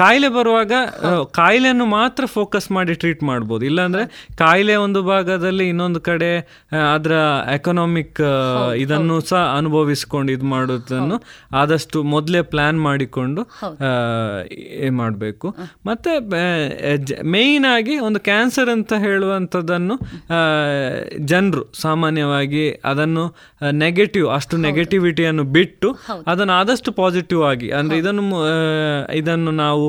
ಕಾಯಿಲೆ ಬರುವಾಗ ಕಾಯಿಲೆಯನ್ನು ಮಾತ್ರ ಫೋಕಸ್ ಮಾಡಿ ಟ್ರೀಟ್ ಮಾಡ್ಬೋದು. ಇಲ್ಲಾಂದ್ರೆ ಕಾಯಿಲೆ ಒಂದು ಭಾಗದಲ್ಲಿ ಇನ್ನೊಂದು ಕಡೆ ಅದರ ಎಕನಾಮಿಕ್ ಇದನ್ನು ಸಹ ಅನುಭವಿಸ್ಕೊಂಡು ಇದು ಮಾಡೋದನ್ನು ಆದಷ್ಟು ಮೊದಲೇ ಪ್ಲಾನ್ ಮಾಡಿಕೊಂಡು ಮಾಡಬೇಕು. ಮತ್ತೆ ಮೇಯ್ನ್ ಆಗಿ ಒಂದು ಕ್ಯಾನ್ಸರ್ ಅಂತ ಹೇಳುವಂಥದ್ದನ್ನು ಜನರು ಸಾಮಾನ್ಯವಾಗಿ ಅದನ್ನು ನೆಗೆಟಿವ್ ಅಷ್ಟು ನೆಗೆಟಿವಿಟಿಯನ್ನು ಬಿಟ್ಟು ಅದನ್ನು ಆದಷ್ಟು ಪಾಸಿಟಿವ್ ಆಗಿ ಅಂದ್ರೆ ಇದನ್ನು ಇದನ್ನು ನಾವು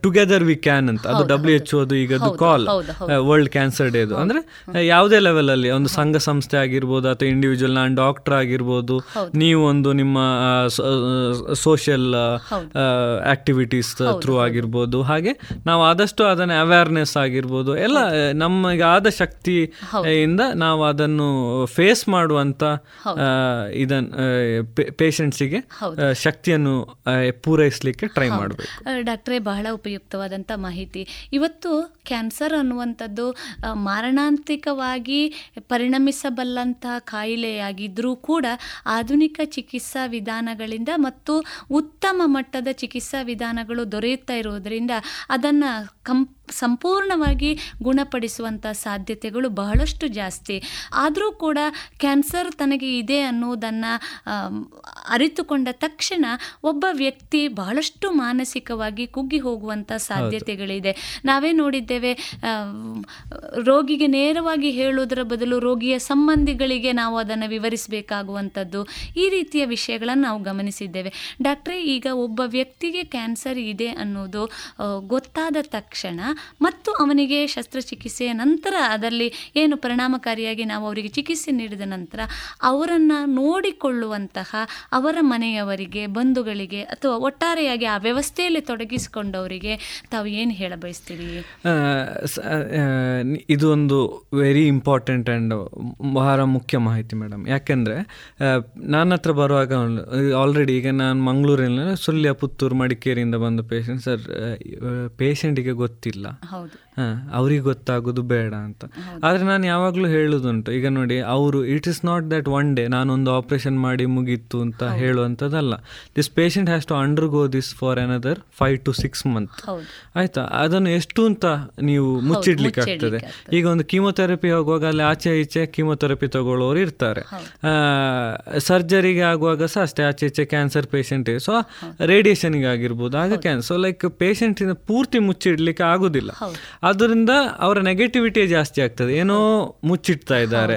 ಟುಗೆದರ್ ವಿ ಕ್ಯಾನ್ ಅಂತ. ಅದು ಡಬ್ಲ್ಯೂ ಎಚ್ ಈಗ ಅದು ಕಾಲ್ ವರ್ಲ್ಡ್ ಕ್ಯಾನ್ಸರ್ ಡೇದು ಅಂದ್ರೆ ಆ, ಯಾವುದೇ ಲೆವೆಲಲ್ಲಿ ಒಂದು ಸಂಘ ಸಂಸ್ಥೆ ಆಗಿರ್ಬೋದು ಅಥವಾ ಇಂಡಿವಿಜುವಲ್ ನಾನು ಡಾಕ್ಟರ್ ಆಗಿರ್ಬೋದು ನೀವು ಒಂದು ನಿಮ್ಮ ಸೋಷಿಯಲ್ ಆಕ್ಟಿವಿಟೀಸ್ ಥ್ರೂ ಆಗಿರ್ಬೋದು. ಹಾಗೆ ನಾವು ಆದಷ್ಟು ಅದನ್ನ ಅವೇರ್ನೆಸ್ ಆಗಿರ್ಬೋದು. ಎಲ್ಲ ನಮಗೆ ಆದ ಶಕ್ತಿ ಇಂದ ನಾವು ಅದನ್ನು ಫೇಸ್ ಮಾಡುವಂತ ಇದನ್ನು ಪೇಷಂಟ್ಸಿಗೆ ಶಕ್ತಿಯನ್ನು ಪೂರೈಸಲಿಕ್ಕೆ ಟ್ರೈ ಮಾಡಬೇಕು. ಡಾಕ್ಟ್ರೇ ಬಹಳ ಉಪಯುಕ್ತವಾದಂಥ ಮಾಹಿತಿ. ಇವತ್ತು ಕ್ಯಾನ್ಸರ್ ಅನ್ನುವಂಥದ್ದು ಮಾರಣಾಂತಿಕವಾಗಿ ಪರಿಣಮಿಸಬಲ್ಲಂತಹ ಕಾಯಿಲೆಯಾಗಿದ್ದರೂ ಕೂಡ ಆಧುನಿಕ ಚಿಕಿತ್ಸಾ ವಿಧಾನಗಳಿಂದ ಮತ್ತು ಉತ್ತಮ ಮಟ್ಟದ ಚಿಕಿತ್ಸಾ ವಿಧಾನಗಳು ದೊರೆಯುತ್ತಾ ಇರುವುದರಿಂದ ಅದನ್ನು ಕಂ ಸಂಪೂರ್ಣವಾಗಿ ಗುಣಪಡಿಸುವಂಥ ಸಾಧ್ಯತೆಗಳು ಬಹಳಷ್ಟು ಜಾಸ್ತಿ. ಆದರೂ ಕೂಡ ಕ್ಯಾನ್ಸರ್ ತನಗೆ ಇದೆ ಅನ್ನೋದನ್ನು ಅರಿತುಕೊಂಡ ತಕ್ಷಣ ಒಬ್ಬ ವ್ಯಕ್ತಿ ಬಹಳಷ್ಟು ಮಾನಸಿಕವಾಗಿ ಕುಗ್ಗಿ ಹೋಗುವಂಥ ಸಾಧ್ಯತೆಗಳಿದೆ. ನಾವೇ ನೋಡಿದ್ದೇವೆ ರೋಗಿಗೆ ನೇರವಾಗಿ ಹೇಳುವುದರ ಬದಲು ರೋಗಿಯ ಸಂಬಂಧಿಗಳಿಗೆ ನಾವು ಅದನ್ನು ವಿವರಿಸಬೇಕಾಗುವಂಥದ್ದು ಈ ರೀತಿಯ ವಿಷಯಗಳನ್ನು ನಾವು ಗಮನಿಸಿದ್ದೇವೆ. ಡಾಕ್ಟ್ರೇ ಈಗ ಒಬ್ಬ ವ್ಯಕ್ತಿಗೆ ಕ್ಯಾನ್ಸರ್ ಇದೆ ಅನ್ನೋದು ಗೊತ್ತಾದ ತಕ್ಷಣ ಮತ್ತು ಅವನಿಗೆ ಶಸ್ತ್ರಚಿಕಿತ್ಸೆಯ ನಂತರ ಅದರಲ್ಲಿ ಏನು ಪರಿಣಾಮಕಾರಿಯಾಗಿ ನಾವು ಅವರಿಗೆ ಚಿಕಿತ್ಸೆ ನೀಡಿದ ನಂತರ ಅವರನ್ನು ನೋಡಿಕೊಳ್ಳುವಂತಹ ಅವರ ಮನೆಯವರಿಗೆ ಬಂಧುಗಳಿಗೆ ಅಥವಾ ಒಟ್ಟಾರೆಯಾಗಿ ಆ ವ್ಯವಸ್ಥೆಯಲ್ಲಿ ತೊಡಗಿಸಿಕೊಂಡವರಿಗೆ ತಾವು ಏನು ಹೇಳ ಬಯಸ್ತೀರಿ? ಆ, ಸ- ಆ, ನಿ- ಇದು ಒಂದು ವೆರಿ ಇಂಪಾರ್ಟೆಂಟ್ ಆ್ಯಂಡ್ ಬಹಳ ಮುಖ್ಯ ಮಾಹಿತಿ ಮೇಡಮ್ ಯಾಕೆಂದರೆ ನನ್ನ ಹತ್ರ ಬರುವಾಗ ಆಲ್ರೆಡಿ ಈಗ ನಾನು ಮಂಗಳೂರಿನ ಸುಳ್ಯ ಪುತ್ತೂರು ಮಡಿಕೇರಿಯಿಂದ ಬಂದ ಪೇಷಂಟ್ ಸರ್ ಪೇಷಂಟಿಗೆ ಗೊತ್ತಿಲ್ಲ. ಹೌದು ಹಾಂ ಅವ್ರಿಗೆ ಗೊತ್ತಾಗೋದು ಬೇಡ ಅಂತ. ಆದರೆ ನಾನು ಯಾವಾಗಲೂ ಹೇಳೋದುಂಟು ಈಗ ನೋಡಿ ಅವರು it is not that one day ನಾನೊಂದು ಆಪ್ರೇಷನ್ ಮಾಡಿ ಮುಗೀತು ಅಂತ ಹೇಳುವಂಥದ್ದಲ್ಲ. This patient has to undergo this for another five to six month ಆಯ್ತಾ? ಅದನ್ನು ಎಷ್ಟು ಅಂತ ನೀವು ಮುಚ್ಚಿಡ್ಲಿಕ್ಕೆ ಆಗ್ತದೆ. ಈಗ ಒಂದು ಕೀಮೊಥೆರಪಿ ಹೋಗುವಾಗ ಅಲ್ಲಿ ಆಚೆ ಈಚೆ ಕೀಮೊಥೆರಪಿ ತಗೊಳ್ಳೋರು ಇರ್ತಾರೆ. ಸರ್ಜರಿಗೆ ಆಗುವಾಗ ಸಹ ಅಷ್ಟೇ ಆಚೆ ಈಚೆ ಕ್ಯಾನ್ಸರ್ ಪೇಷಂಟ್ ಸೊ ರೇಡಿಯೇಷನ್ಗೆ ಆಗಿರ್ಬೋದು ಆಗ ಕ್ಯಾನ್ಸರ್ ಲೈಕ್ ಪೇಷಂಟಿನ ಪೂರ್ತಿ ಮುಚ್ಚಿಡ್ಲಿಕ್ಕೆ ಆಗುದಿಲ್ಲ. ಅದರಿಂದ ಅವರ ನೆಗೆಟಿವಿಟಿ ಜಾಸ್ತಿ ಆಗ್ತದೆ. ಏನೋ ಮುಚ್ಚಿಡ್ತಾ ಇದ್ದಾರೆ.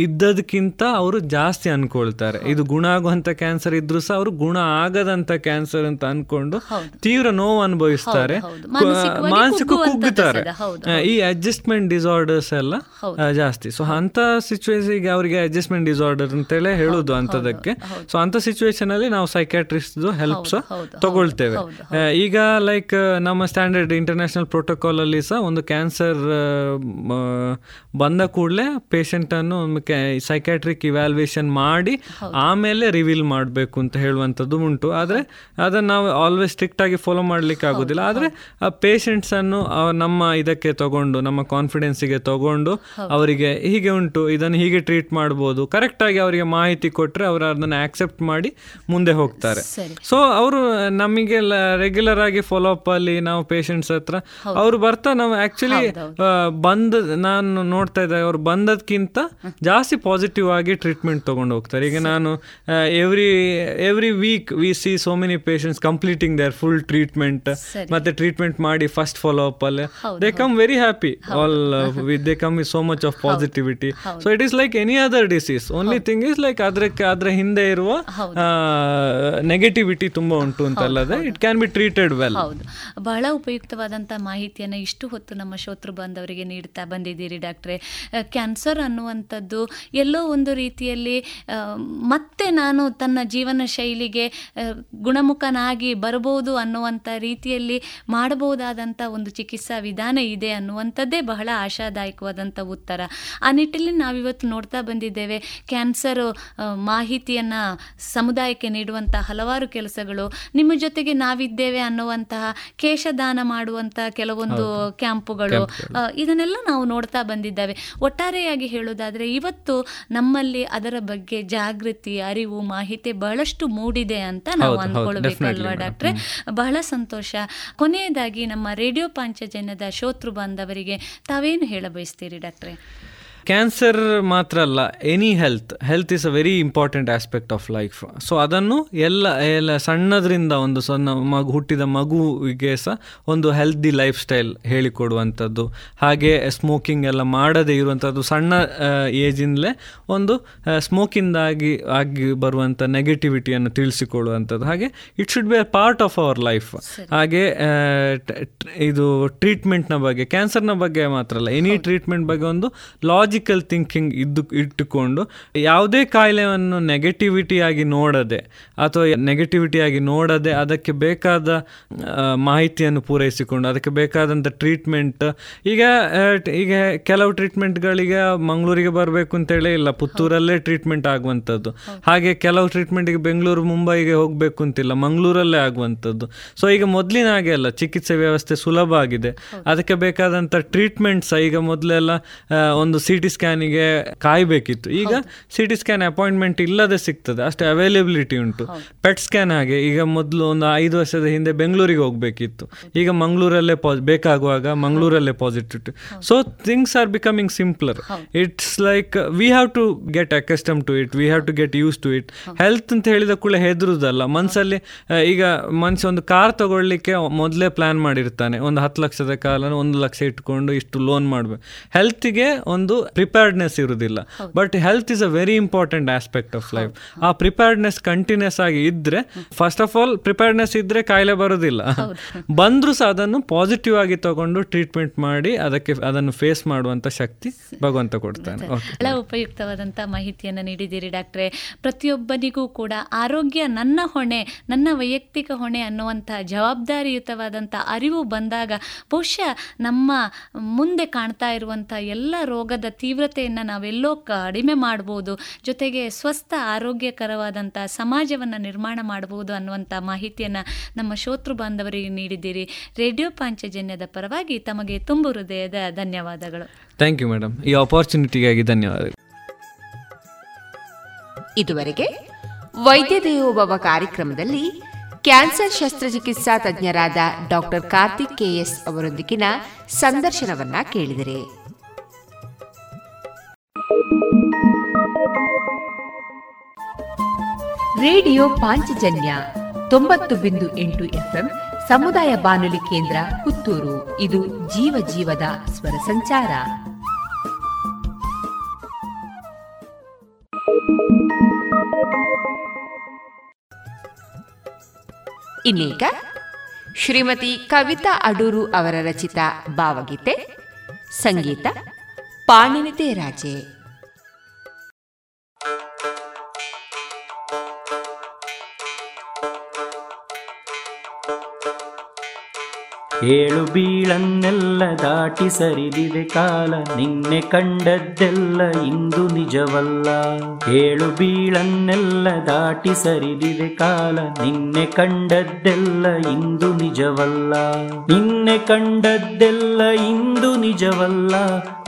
ಇದ್ದದಕ್ಕಿಂತ ಅವರು ಜಾಸ್ತಿ ಅನ್ಕೊಳ್ತಾರೆ. ಇದು ಗುಣ ಆಗುವಂತ ಕ್ಯಾನ್ಸರ್ ಇದ್ರೂ ಸಹ ಅವರು ಗುಣ ಆಗದಂತ ಕ್ಯಾನ್ಸರ್ ಅಂತ ಅನ್ಕೊಂಡು ತೀವ್ರ ನೋವು ಅನುಭವಿಸ್ತಾರೆ. ಮಾನಸಿಕ ಕುಗ್ಗುತ್ತಾರೆ. ಈ ಅಡ್ಜಸ್ಟ್ಮೆಂಟ್ ಡಿಸಾರ್ಡರ್ಸ್ ಎಲ್ಲ ಜಾಸ್ತಿ. ಸೊ ಅಂತ ಸಿಚುವೇಶನ್ ಅವರಿಗೆ ಅಡ್ಜಸ್ಟ್ಮೆಂಟ್ ಡಿಸಾರ್ಡರ್ ಅಂತೇಳಿ ಹೇಳುದು ಅಂತದಕ್ಕೆ ಸೊ ಅಂತ ಸಿಚುವೇಶನ್ ಅಲ್ಲಿ ನಾವು ಸೈಕ್ಯಾಟ್ರಿಸ್ಟ್ ಹೆಲ್ಪ್ಸ್ ತಗೊಳ್ತೇವೆ. ಆ, ಈಗ ಲೈಕ್ ನಮ್ಮ ಸ್ಟ್ಯಾಂಡರ್ಡ್ ಇಂಟರ್ನ್ಯಾಷನಲ್ ಪ್ರೋಟೋಕಾಲ್ ಅಲ್ಲಿ ಸಹ ಒಂದು ಕ್ಯಾನ್ಸರ್ ಬಂದ ಕೂಡಲೇ ಪೇಷಂಟನ್ನು ಸೈಕ್ಯಾಟ್ರಿಕ್ ಇವ್ಯಾಲ್ಯೂಯೇಷನ್ ಮಾಡಿ ಆಮೇಲೆ ರಿವೀಲ್ ಮಾಡಬೇಕು ಅಂತ ಹೇಳುವಂಥದ್ದು ಉಂಟು. ಆದರೆ ಅದನ್ನು ನಾವು ಆಲ್ವೇಸ್ ಸ್ಟ್ರಿಕ್ಟ್ ಆಗಿ ಫಾಲೋ ಮಾಡ್ಲಿಕ್ಕೆ ಆಗೋದಿಲ್ಲ. ಆದರೆ ಆ ಪೇಷಂಟ್ಸನ್ನು ನಮ್ಮ ಇದಕ್ಕೆ ತಗೊಂಡು ನಮ್ಮ ಕಾನ್ಫಿಡೆನ್ಸಿಗೆ ತಗೊಂಡು ಅವರಿಗೆ ಹೀಗೆ ಉಂಟು ಇದನ್ನು ಹೀಗೆ ಟ್ರೀಟ್ ಮಾಡ್ಬೋದು. ಕರೆಕ್ಟಾಗಿ ಅವರಿಗೆ ಮಾಹಿತಿ ಕೊಟ್ಟರೆ ಅವರು ಅದನ್ನು ಆಕ್ಸೆಪ್ಟ್ ಮಾಡಿ ಮುಂದೆ ಹೋಗ್ತಾರೆ. ಸೊ ಅವರು ನಮಗೆ ರೆಗ್ಯುಲರ್ ಆಗಿ ಫಾಲೋ ಅಪ್ ಅಲ್ಲಿ ನಾವು ಪೇಷಂಟ್ಸ್ ಹತ್ರ ಅವರು ಬರ್ತಾ ನಾವು ಆಕ್ಚುಲಿ ಬಂದ ನಾನು ನೋಡ್ತಾ ಇದ್ದೆ ಅವ್ರು ಬಂದದ್ಕಿಂತ ಜಾಸ್ತಿ ಪಾಸಿಟಿವ್ ಆಗಿ ಟ್ರೀಟ್ಮೆಂಟ್ ತೊಗೊಂಡು ಹೋಗ್ತಾರೆ. ಈಗ ನಾನು every every week we see so many patients completing their full treatment ಮತ್ತೆ ಟ್ರೀಟ್ಮೆಂಟ್ ಮಾಡಿ ಫಸ್ಟ್ ಫಾಲೋ ಅಪ್ ಅಲ್ಲಿ they come very happy all with they come with so much of positivity so it is like any other disease only thing is like ಅದಕ್ಕೆ ಅದರ ಹಿಂದೆ ಇರುವ ನೆಗೆಟಿವಿಟಿ ತುಂಬಾ ಉಂಟು ಅಂತ ಅಲ್ಲದೆ it can be treated well ಹೌದು. ಬಹಳ ಉಪಯುಕ್ತವಾದಂಥ ಮಾಹಿತಿಯನ್ನು ಇಷ್ಟು ಹೊತ್ತು ನಮ್ಮ ಶೋತೃ ಬಾಂಧವರಿಗೆ ನೀಡ್ತಾ ಬಂದಿದ್ದೀರಿ ಡಾಕ್ಟ್ರೆ. ಕ್ಯಾನ್ಸರ್ ಅನ್ನುವಂಥದ್ದು ಎಲ್ಲೋ ಒಂದು ರೀತಿಯಲ್ಲಿ ಮತ್ತೆ ನಾನು ತನ್ನ ಜೀವನ ಶೈಲಿಗೆ ಗುಣಮುಖನಾಗಿ ಬರಬಹುದು ಅನ್ನುವಂಥ ರೀತಿಯಲ್ಲಿ ಮಾಡಬಹುದಾದಂಥ ಒಂದು ಚಿಕಿತ್ಸಾ ವಿಧಾನ ಇದೆ ಅನ್ನುವಂಥದ್ದೇ ಬಹಳ ಆಶಾದಾಯಕವಾದಂಥ ಉತ್ತರ. ಆ ನಿಟ್ಟಿನಲ್ಲಿ ನಾವಿವತ್ತು ನೋಡ್ತಾ ಬಂದಿದ್ದೇವೆ, ಕ್ಯಾನ್ಸರ್ ಮಾಹಿತಿಯನ್ನು ಸಮುದಾಯಕ್ಕೆ ನೀಡುವಂಥ ಹಲವಾರು ಕೆಲಸಗಳು, ನಿಮ್ಮ ಜೊತೆಗೆ ನಾವಿದ್ದೇವೆ ಅನ್ನುವಂತಹ ಕೇಶದಾನ ಮಾಡುವಂಥ ಕೆಲವೊಂದು ಕ್ಯಾಂಪುಗಳು ಆ, ಇದನ್ನೆಲ್ಲ ನಾವು ನೋಡ್ತಾ ಬಂದಿದ್ದೇವೆ. ಒಟ್ಟಾರೆಯಾಗಿ ಹೇಳೋದಾದ್ರೆ ಇವತ್ತು ನಮ್ಮಲ್ಲಿ ಅದರ ಬಗ್ಗೆ ಜಾಗೃತಿ ಅರಿವು ಮಾಹಿತಿ ಬಹಳಷ್ಟು ಮೂಡಿದೆ ಅಂತ ನಾವು ಅಂದ್ಕೊಳ್ಬೇಕಲ್ವಾ ಡಾಕ್ಟ್ರೆ? ಬಹಳ ಸಂತೋಷ. ಕೊನೆಯದಾಗಿ ನಮ್ಮ ರೇಡಿಯೋ ಪಾಂಚಜನ್ಯದ ಶೋತೃ ಬಾಂಧವರಿಗೆ ತಾವೇನು ಹೇಳ ಬಯಸ್ತೀರಿ ಡಾಕ್ಟ್ರೆ? ಕ್ಯಾನ್ಸರ್ ಮಾತ್ರ ಅಲ್ಲ any health health is a very important aspect of life so ಅದನ್ನು ಎಲ್ಲ ಎಲ್ಲ ಸಣ್ಣದ್ರಿಂದ ಒಂದು ಸಣ್ಣ ಮಗು ಹುಟ್ಟಿದ ಮಗುವಿಗೆ ಸಹ ಒಂದು ಹೆಲ್ದಿ ಲೈಫ್ ಸ್ಟೈಲ್ ಹೇಳಿಕೊಡುವಂಥದ್ದು ಹಾಗೆ ಸ್ಮೋಕಿಂಗ್ ಎಲ್ಲ ಮಾಡದೇ ಇರುವಂಥದ್ದು ಸಣ್ಣ ಏಜಿಂದಲೇ ಒಂದು ಸ್ಮೋಕಿಂದಾಗಿ ಆಗಿ ಬರುವಂಥ ನೆಗೆಟಿವಿಟಿಯನ್ನು ತಿಳಿಸಿಕೊಡುವಂಥದ್ದು ಹಾಗೆ it should be a part of our life ಹಾಗೆ ಇದು ಟ್ರೀಟ್ಮೆಂಟ್ನ ಬಗ್ಗೆ ಕ್ಯಾನ್ಸರ್ನ ಬಗ್ಗೆ ಮಾತ್ರ ಅಲ್ಲ ಎನಿ ಟ್ರೀಟ್ಮೆಂಟ್ ಬಗ್ಗೆ ಒಂದು ಲಾಜಿಕಲ್ ಥಿಂಕಿಂಗ್ ಇದ್ದು ಇಟ್ಟುಕೊಂಡು ಯಾವುದೇ ಕಾಯಿಲೆಯನ್ನು ನೆಗೆಟಿವಿಟಿಯಾಗಿ ನೋಡದೆ ಅಥವಾ ನೆಗೆಟಿವಿಟಿಯಾಗಿ ನೋಡದೆ ಅದಕ್ಕೆ ಬೇಕಾದ ಮಾಹಿತಿಯನ್ನು ಪೂರೈಸಿಕೊಂಡು ಅದಕ್ಕೆ ಬೇಕಾದಂಥ ಟ್ರೀಟ್ಮೆಂಟ್ ಈಗ ಈಗ ಕೆಲವು ಟ್ರೀಟ್ಮೆಂಟ್ಗಳಿಗೆ ಮಂಗಳೂರಿಗೆ ಬರಬೇಕು ಅಂತೇಳಿ ಇಲ್ಲ. ಪುತ್ತೂರಲ್ಲೇ ಟ್ರೀಟ್ಮೆಂಟ್ ಆಗುವಂಥದ್ದು. ಹಾಗೆ ಕೆಲವು ಟ್ರೀಟ್ಮೆಂಟಿಗೆ ಬೆಂಗಳೂರು ಮುಂಬೈಗೆ ಹೋಗಬೇಕು ಅಂತಿಲ್ಲ. ಮಂಗಳೂರಲ್ಲೇ ಆಗುವಂಥದ್ದು. ಸೊ ಈಗ ಮೊದಲಿನ ಹಾಗೆ ಅಲ್ಲ ಚಿಕಿತ್ಸೆ ವ್ಯವಸ್ಥೆ ಸುಲಭ ಆಗಿದೆ. ಅದಕ್ಕೆ ಬೇಕಾದಂಥ ಟ್ರೀಟ್ಮೆಂಟ್ಸ್ ಈಗ ಮೊದಲೆಲ್ಲ ಒಂದು ಸಿ ಟಿ ಸ್ಕ್ಯಾನಿಗೆ ಕಾಯಬೇಕಿತ್ತು. ಈಗ ಸಿ ಟಿ ಸ್ಕ್ಯಾನ್ ಅಪಾಯಿಂಟ್ಮೆಂಟ್ ಇಲ್ಲದೆ ಸಿಗ್ತದೆ. ಅಷ್ಟು ಅವೈಲೇಬಿಲಿಟಿ ಉಂಟು. ಪೆಟ್ ಸ್ಕ್ಯಾನ್ ಹಾಗೆ ಈಗ ಮೊದಲು ಒಂದು ಐದು ವರ್ಷದ ಹಿಂದೆ ಬೆಂಗಳೂರಿಗೆ ಹೋಗ್ಬೇಕಿತ್ತು. ಈಗ ಮಂಗಳೂರಲ್ಲೇ ಪಾಸ್ ಬೇಕಾಗುವಾಗ ಮಂಗಳೂರಲ್ಲೇ positive so things are becoming simpler it's like we have to get accustom to it we have to get used to it health ಅಂತ ಹೇಳಿದ ಕೂಡ ಹೆದರುದಲ್ಲ. ಮನಸ್ಸಲ್ಲಿ ಈಗ ಮನುಷ್ಯ ಒಂದು ಕಾರ್ ತಗೊಳ್ಳಿಕ್ಕೆ ಮೊದಲೇ ಪ್ಲಾನ್ ಮಾಡಿರ್ತಾನೆ. ಒಂದು ಹತ್ತು ಲಕ್ಷದ ಕಾಲನ ಒಂದು ಲಕ್ಷ ಇಟ್ಕೊಂಡು ಇಷ್ಟು ಲೋನ್ ಮಾಡಬೇಕು. ಹೆಲ್ತ್ಗೆ ಒಂದು ಪ್ರಿಪೇರ್ಡ್ನೆಸ್ ಇರುವುದಿಲ್ಲ. But health is a very important aspect of life ಆ ಪ್ರಿಪೇರ್ಡ್ನೆಸ್ ಕಂಟಿನ್ಯೂಸ್ ಆಗಿ ಇದ್ರೆ ಫಸ್ಟ್ ಆಫ್ ಆಲ್ ಪ್ರಿಪೇರ್ಡ್ನೆಸ್ ಇದ್ರೆ ಕಾಯಿಲೆ ಬರೋದಿಲ್ಲ ಬಂದರೂ ಸಹ ಅದನ್ನು ಪಾಸಿಟಿವ್ ಆಗಿ ತಗೊಂಡು ಟ್ರೀಟ್ಮೆಂಟ್ ಮಾಡಿ ಅದಕ್ಕೆ ಅದನ್ನು ಫೇಸ್ ಮಾಡುವಂತ ಶಕ್ತಿ ಭಗವಂತ ಕೊಡ್ತಾನೆ. ಬಹಳ ಉಪಯುಕ್ತವಾದಂಥ ಮಾಹಿತಿಯನ್ನು ನೀಡಿದ್ದೀರಿ ಡಾಕ್ಟ್ರೆ. ಪ್ರತಿಯೊಬ್ಬನಿಗೂ ಕೂಡ ಆರೋಗ್ಯ ನನ್ನ ಹೊಣೆ ನನ್ನ ವೈಯಕ್ತಿಕ ಹೊಣೆ ಅನ್ನುವಂಥ ಜವಾಬ್ದಾರಿಯುತವಾದಂಥ ಅರಿವು ಬಂದಾಗ ಬಹುಶಃ ನಮ್ಮ ಮುಂದೆ ಕಾಣ್ತಾ ಇರುವಂಥ ಎಲ್ಲ ರೋಗದ ತೀವ್ರತೆಯನ್ನು ನಾವೆಲ್ಲೋ ಕಡಿಮೆ ಮಾಡ್ಬೋದು ಜೊತೆಗೆ ಸ್ವಸ್ಥ ಆರೋಗ್ಯಕರವಾದಂಥ ಸಮಾಜವನ್ನು ನಿರ್ಮಾಣ ಮಾಡ್ಬೋದು ಅನ್ನುವಂಥ ಮಾಹಿತಿಯನ್ನು ನಮ್ಮ ಶೋತೃ ಬಾಂಧವರಿಗೆ ನೀಡಿದ್ದೀರಿ. ರೇಡಿಯೋ ಪಾಂಚಜನ್ಯದ ಪರವಾಗಿ ತಮಗೆ ತುಂಬು ಹೃದಯದ ಧನ್ಯವಾದಗಳು. ಥ್ಯಾಂಕ್ ಯು ಮೇಡಮ್ ಈ ಅಪಾರ್ಚುನಿಟಿಗಾಗಿ ಧನ್ಯವಾದಗಳು. ಇದುವರೆಗೆ ವೈದ್ಯ ದೇವೋಭವ ಕಾರ್ಯಕ್ರಮದಲ್ಲಿ ಕ್ಯಾನ್ಸರ್ ಶಸ್ತ್ರಚಿಕಿತ್ಸಾ ತಜ್ಞರಾದ ಡಾಕ್ಟರ್ ಕಾರ್ತಿಕ್ ಕೆಎಸ್ ಅವರೊಂದಿಗಿನ ಸಂದರ್ಶನವನ್ನ ಕೇಳಿದರೆ. ರೇಡಿಯೋ ಪಾಂಚಜನ್ಯ ತೊಂಬತ್ತು ಬಿಂದು ಎಂಟು ಎಫ್ಎಂ ಸಮುದಾಯ ಬಾನುಲಿ ಕೇಂದ್ರ ಪುತ್ತೂರು. ಇದು ಜೀವ ಜೀವದ ಸ್ವರ ಸಂಚಾರ. ಇನ್ನೀಗ ಶ್ರೀಮತಿ ಕವಿತಾ ಅಡೂರು ಅವರ ರಚಿತ ಭಾವಗೀತೆ, ಸಂಗೀತ, ಪಾಣಿನಿತೆ ರಾಜೆ. ಏಳು ಬೀಳನ್ನೆಲ್ಲ ದಾಟಿ ಸರಿದಿದೆ ಕಾಲ, ನಿನ್ನೆ ಕಂಡದ್ದೆಲ್ಲ ಇಂದು ನಿಜವಲ್ಲ. ಏಳು ಬೀಳನ್ನೆಲ್ಲ ದಾಟಿ ಸರಿದಿದೆ ಕಾಲ, ನಿನ್ನೆ ಕಂಡದ್ದೆಲ್ಲ ಇಂದು ನಿಜವಲ್ಲ. ನಿನ್ನೆ ಕಂಡದ್ದೆಲ್ಲ ಇಂದು ನಿಜವಲ್ಲ.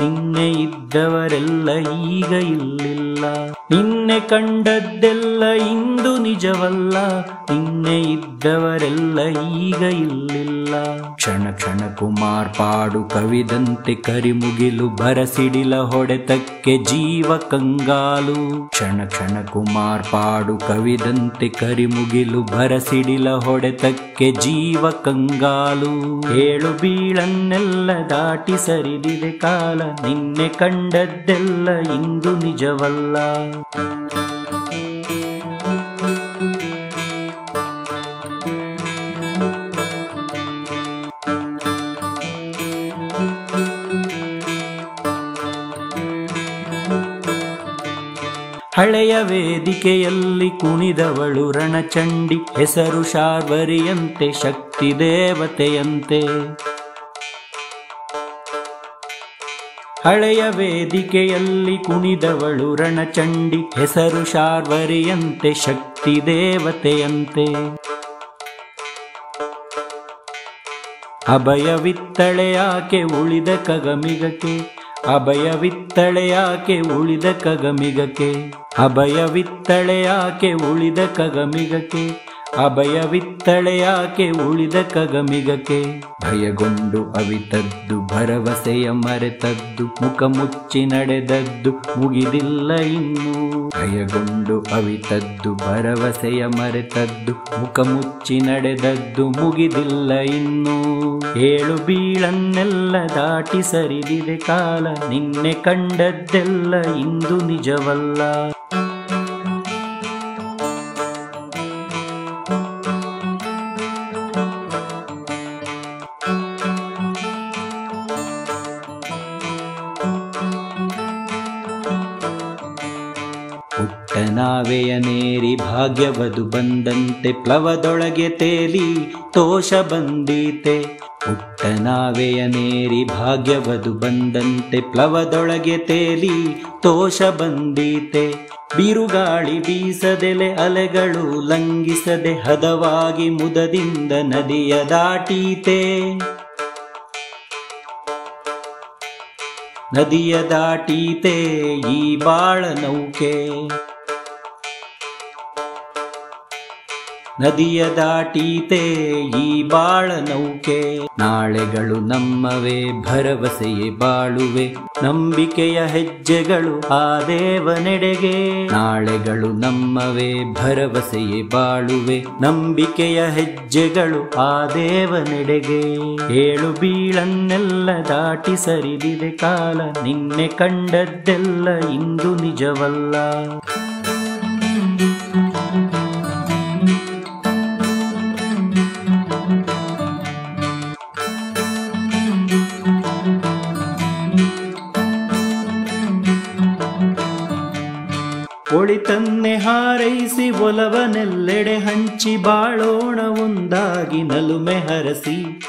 ನಿನ್ನೆ ಇದ್ದವರೆಲ್ಲ ಈಗ ಇಲ್ಲಿಲ್ಲ. ನಿನ್ನೆ ಕಂಡದ್ದೆಲ್ಲ ಇಂದು ನಿಜವಲ್ಲ. ನಿನ್ನೆ ಇದ್ದವರೆಲ್ಲ ಈಗ ಇಲ್ಲಿಲ್ಲ. ಕ್ಷಣ ಕುಮಾರ್ ಪಾಡು ಕವಿದಂತೆ ಕರಿಮುಗಿಲು ಬರಸಿಡಿಲ ಹೊಡೆತಕ್ಕೆ ಜೀವ ಕಂಗಾಲು. ಕ್ಷಣ ಕುಮಾರ್ ಪಾಡು ಕವಿದಂತೆ ಕರಿಮುಗಿಲು ಬರಸಿಡಿಲ ಹೊಡೆತಕ್ಕೆ ಜೀವ ಕಂಗಾಲು. ಏಳು ಬೀಳನ್ನೆಲ್ಲ ದಾಟಿ ಸರಿದಿದೆ ಕಾಲ, ನಿನ್ನೆ ಕಂಡದ್ದೆಲ್ಲ ಇಂದು ನಿಜವಲ್ಲ. ಹಳೆಯ ವೇದಿಕೆಯಲ್ಲಿ ಕುಣಿದವಳು ರಣಚಂಡಿ, ಹೆಸರು ಶಾರ್ವರಿಯಂತೆ, ಶಕ್ತಿ ದೇವತೆಯಂತೆ. ಹಳೆಯ ವೇದಿಕೆಯಲ್ಲಿ ಕುಣಿದವಳು ರಣಚಂಡಿ, ಹೆಸರು ಶಾರ್ವರಿಯಂತೆ, ಶಕ್ತಿ ದೇವತೆಯಂತೆ. ಅಭಯವಿತ್ತಳೆಯಾಕೆ ಉಳಿದ ಕಗಮಿಗಕ್ಕೆ ಅಭಯವಿತ್ತಳೆಯಾಕೆ ಉಳಿದ ಕಗಮಿಗಕ್ಕೆ. ಅಭಯವಿತ್ತಳೆಯಾಕೆ ಉಳಿದ ಕಗಮಿಗಕ್ಕೆ. ಅಭಯವಿತ್ತಳೆಯಾಕೆ ಉಳಿದ ಕಗಮಿಗಕೆ ಭಯಗೊಂಡು ಅವಿತದ್ದು, ಭರವಸೆಯ ಮರೆತದ್ದು, ಮುಖ ಮುಚ್ಚಿ ನಡೆದದ್ದು ಮುಗಿದಿಲ್ಲ ಇನ್ನು. ಭಯಗೊಂಡು ಅವಿತದ್ದು, ಭರವಸೆಯ ಮರೆತದ್ದು, ಮುಖ ಮುಚ್ಚಿ ನಡೆದದ್ದು ಮುಗಿದಿಲ್ಲ ಇನ್ನು. ಏಳು ಬೀಳನ್ನೆಲ್ಲ ದಾಟಿ ಸರಿದಿದೆ ಕಾಲ, ನಿನ್ನೆ ಕಂಡದ್ದೆಲ್ಲ ಇಂದು ನಿಜವಲ್ಲ. ಭಾಗ್ಯವದು ಬಂದಂತೆ ಪ್ಲವದೊಳಗೆ ತೇಲಿ ತೋಷ ಬಂದೀತೆ. ಪುಟ್ಟನಾವೆಯ ನೇರಿ ಭಾಗ್ಯವದು ಬಂದಂತೆ ಪ್ಲವದೊಳಗೆ ತೇಲಿ ತೋಷ ಬಂದೀತೆ. ಬಿರುಗಾಳಿ ಬೀಸದೆಲೆ ಅಲೆಗಳು ಲಂಘಿಸದೆ ಹದವಾಗಿ ಮುದದಿಂದ ನದಿಯ ದಾಟೀತೆ. ನದಿಯ ದಾಟೀತೆ ಈ ಬಾಳ ನೌಕೆ. ನದಿಯ ದಾಟೀತೆ ಈ ಬಾಳ ನೌಕೆ. ನಾಳೆಗಳು ನಮ್ಮವೇ, ಭರವಸೆಯೇ ಬಾಳುವೆ. ನಂಬಿಕೆಯ ಹೆಜ್ಜೆಗಳು ಆ ದೇವನೆಡೆಗೆ. ನಾಳೆಗಳು ನಮ್ಮವೇ, ಭರವಸೆಯೇ ಬಾಳುವೆ. ನಂಬಿಕೆಯ ಹೆಜ್ಜೆಗಳು ಆ ದೇವನೆಡೆಗೆ. ಏಳು ಬೀಳನ್ನೆಲ್ಲ ದಾಟಿ ಸರಿದಿದೆ ಕಾಲ. ನಿನ್ನೆ ಕಂಡದ್ದೆಲ್ಲ ಇಂದು ನಿಜವಲ್ಲ. ಹಾರೈಸಿ ಒಲವನೆಲ್ಲೆಡೆ ಹಂಚಿ ಬಾಳೋಣ ಒಂದಾಗಿ ನಲುಮೆ ಹರಸಿ.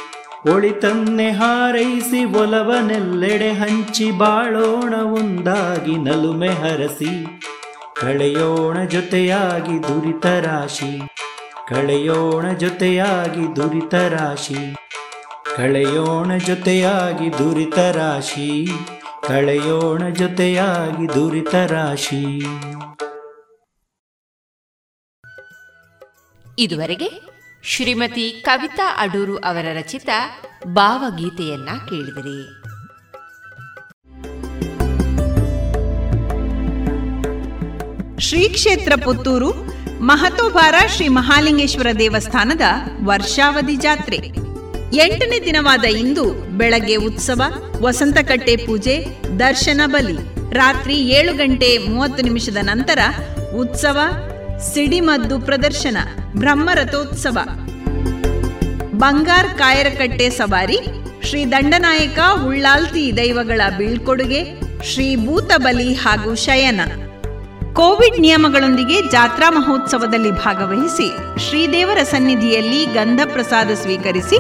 ಒಳಿತನ್ನೆ ಹಾರೈಸಿ ಒಲವನೆಲ್ಲೆಡೆ ಹಂಚಿ ಬಾಳೋಣ ಒಂದಾಗಿ ನಲುಮೆ ಹರಸಿ. ಕಳೆಯೋಣ ಜೊತೆಯಾಗಿ ದುರಿತ ರಾಶಿ. ಕಳೆಯೋಣ ಜೊತೆಯಾಗಿ ದುರಿತ ರಾಶಿ. ಕಳೆಯೋಣ ಜೊತೆಯಾಗಿ ದುರಿತ ರಾಶಿ. ಕಳೆಯೋಣ ಜೊತೆಯಾಗಿ ದುರಿತ ರಾಶಿ. ಇದುವರೆಗೆ ಶ್ರೀಮತಿ ಕವಿತಾ ಅಡೂರು ಅವರ ರಚಿತ ಭಾವಗೀತೆಯನ್ನ ಕೇಳಿದಿರಿ. ಶ್ರೀ ಕ್ಷೇತ್ರ ಪುತ್ತೂರು ಮಹತೋಬಾರ ಶ್ರೀ ಮಹಾಲಿಂಗೇಶ್ವರ ದೇವಸ್ಥಾನದ ವರ್ಷಾವಧಿ ಜಾತ್ರೆ. ಎಂಟನೇ ದಿನವಾದ ಇಂದು ಬೆಳಗ್ಗೆ ಉತ್ಸವ, ವಸಂತಕಟ್ಟೆ ಪೂಜೆ, ದರ್ಶನ ಬಲಿ. ರಾತ್ರಿ ಏಳು ಗಂಟೆ ಮೂವತ್ತು ನಿಮಿಷದ ನಂತರ ಉತ್ಸವ ಸಿಡಿಮದ್ದು ಪ್ರದರ್ಶನ, ಬ್ರಹ್ಮರಥೋತ್ಸವ. ಬಂಗಾರ್ ಕಾಯರಕಟ್ಟೆ ಸವಾರಿ, ಶ್ರೀ ದಂಡನಾಯಕ ಉಳ್ಳಾಲ್ತಿ ದೈವಗಳ ಬೀಳ್ಕೊಡುಗೆ, ಶ್ರೀ ಭೂತಬಲಿ ಹಾಗೂ ಶಯನ. ಕೋವಿಡ್ ನಿಯಮಗಳೊಂದಿಗೆ ಜಾತ್ರಾ ಮಹೋತ್ಸವದಲ್ಲಿ ಭಾಗವಹಿಸಿ ಶ್ರೀದೇವರ ಸನ್ನಿಧಿಯಲ್ಲಿ ಗಂಧ ಪ್ರಸಾದ ಸ್ವೀಕರಿಸಿ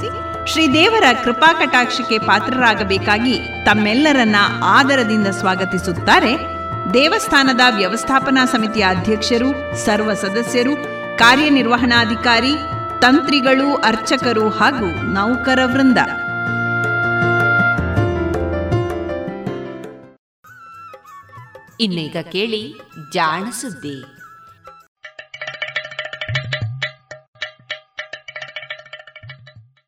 ಶ್ರೀದೇವರ ಕೃಪಾ ಕಟಾಕ್ಷಕ್ಕೆ ಪಾತ್ರರಾಗಬೇಕಾಗಿ ತಮ್ಮೆಲ್ಲರನ್ನ ಆದರದಿಂದ ಸ್ವಾಗತಿಸುತ್ತಾರೆ ದೇವಸ್ಥಾನದ ವ್ಯವಸ್ಥಾಪನಾ ಸಮಿತಿಯ ಅಧ್ಯಕ್ಷರು ಸರ್ವ ಸದಸ್ಯರು ಕಾರ್ಯನಿರ್ವಹಣಾಧಿಕಾರಿ ತಂತ್ರಿಗಳು ಅರ್ಚಕರು ಹಾಗೂ ನೌಕರ ವೃಂದ. ಇನ್ನೀಗ ಕೇಳಿ ಜಾಣ ಸುದ್ದಿ.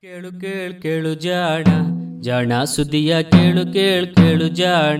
ಕೇಳು ಕೇಳು ಕೇಳು ಜಾಣ ಜಾಣ ಸುದ್ದಿಯ ಕೇಳು ಕೇಳು ಕೇಳು ಜಾಣ.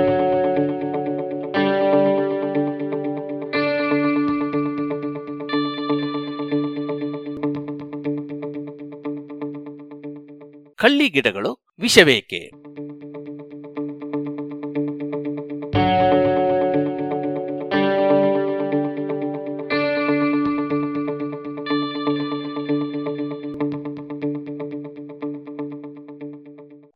ಕಳ್ಳಿ ಗಿಡಗಳು ವಿಷವೇಕೆ?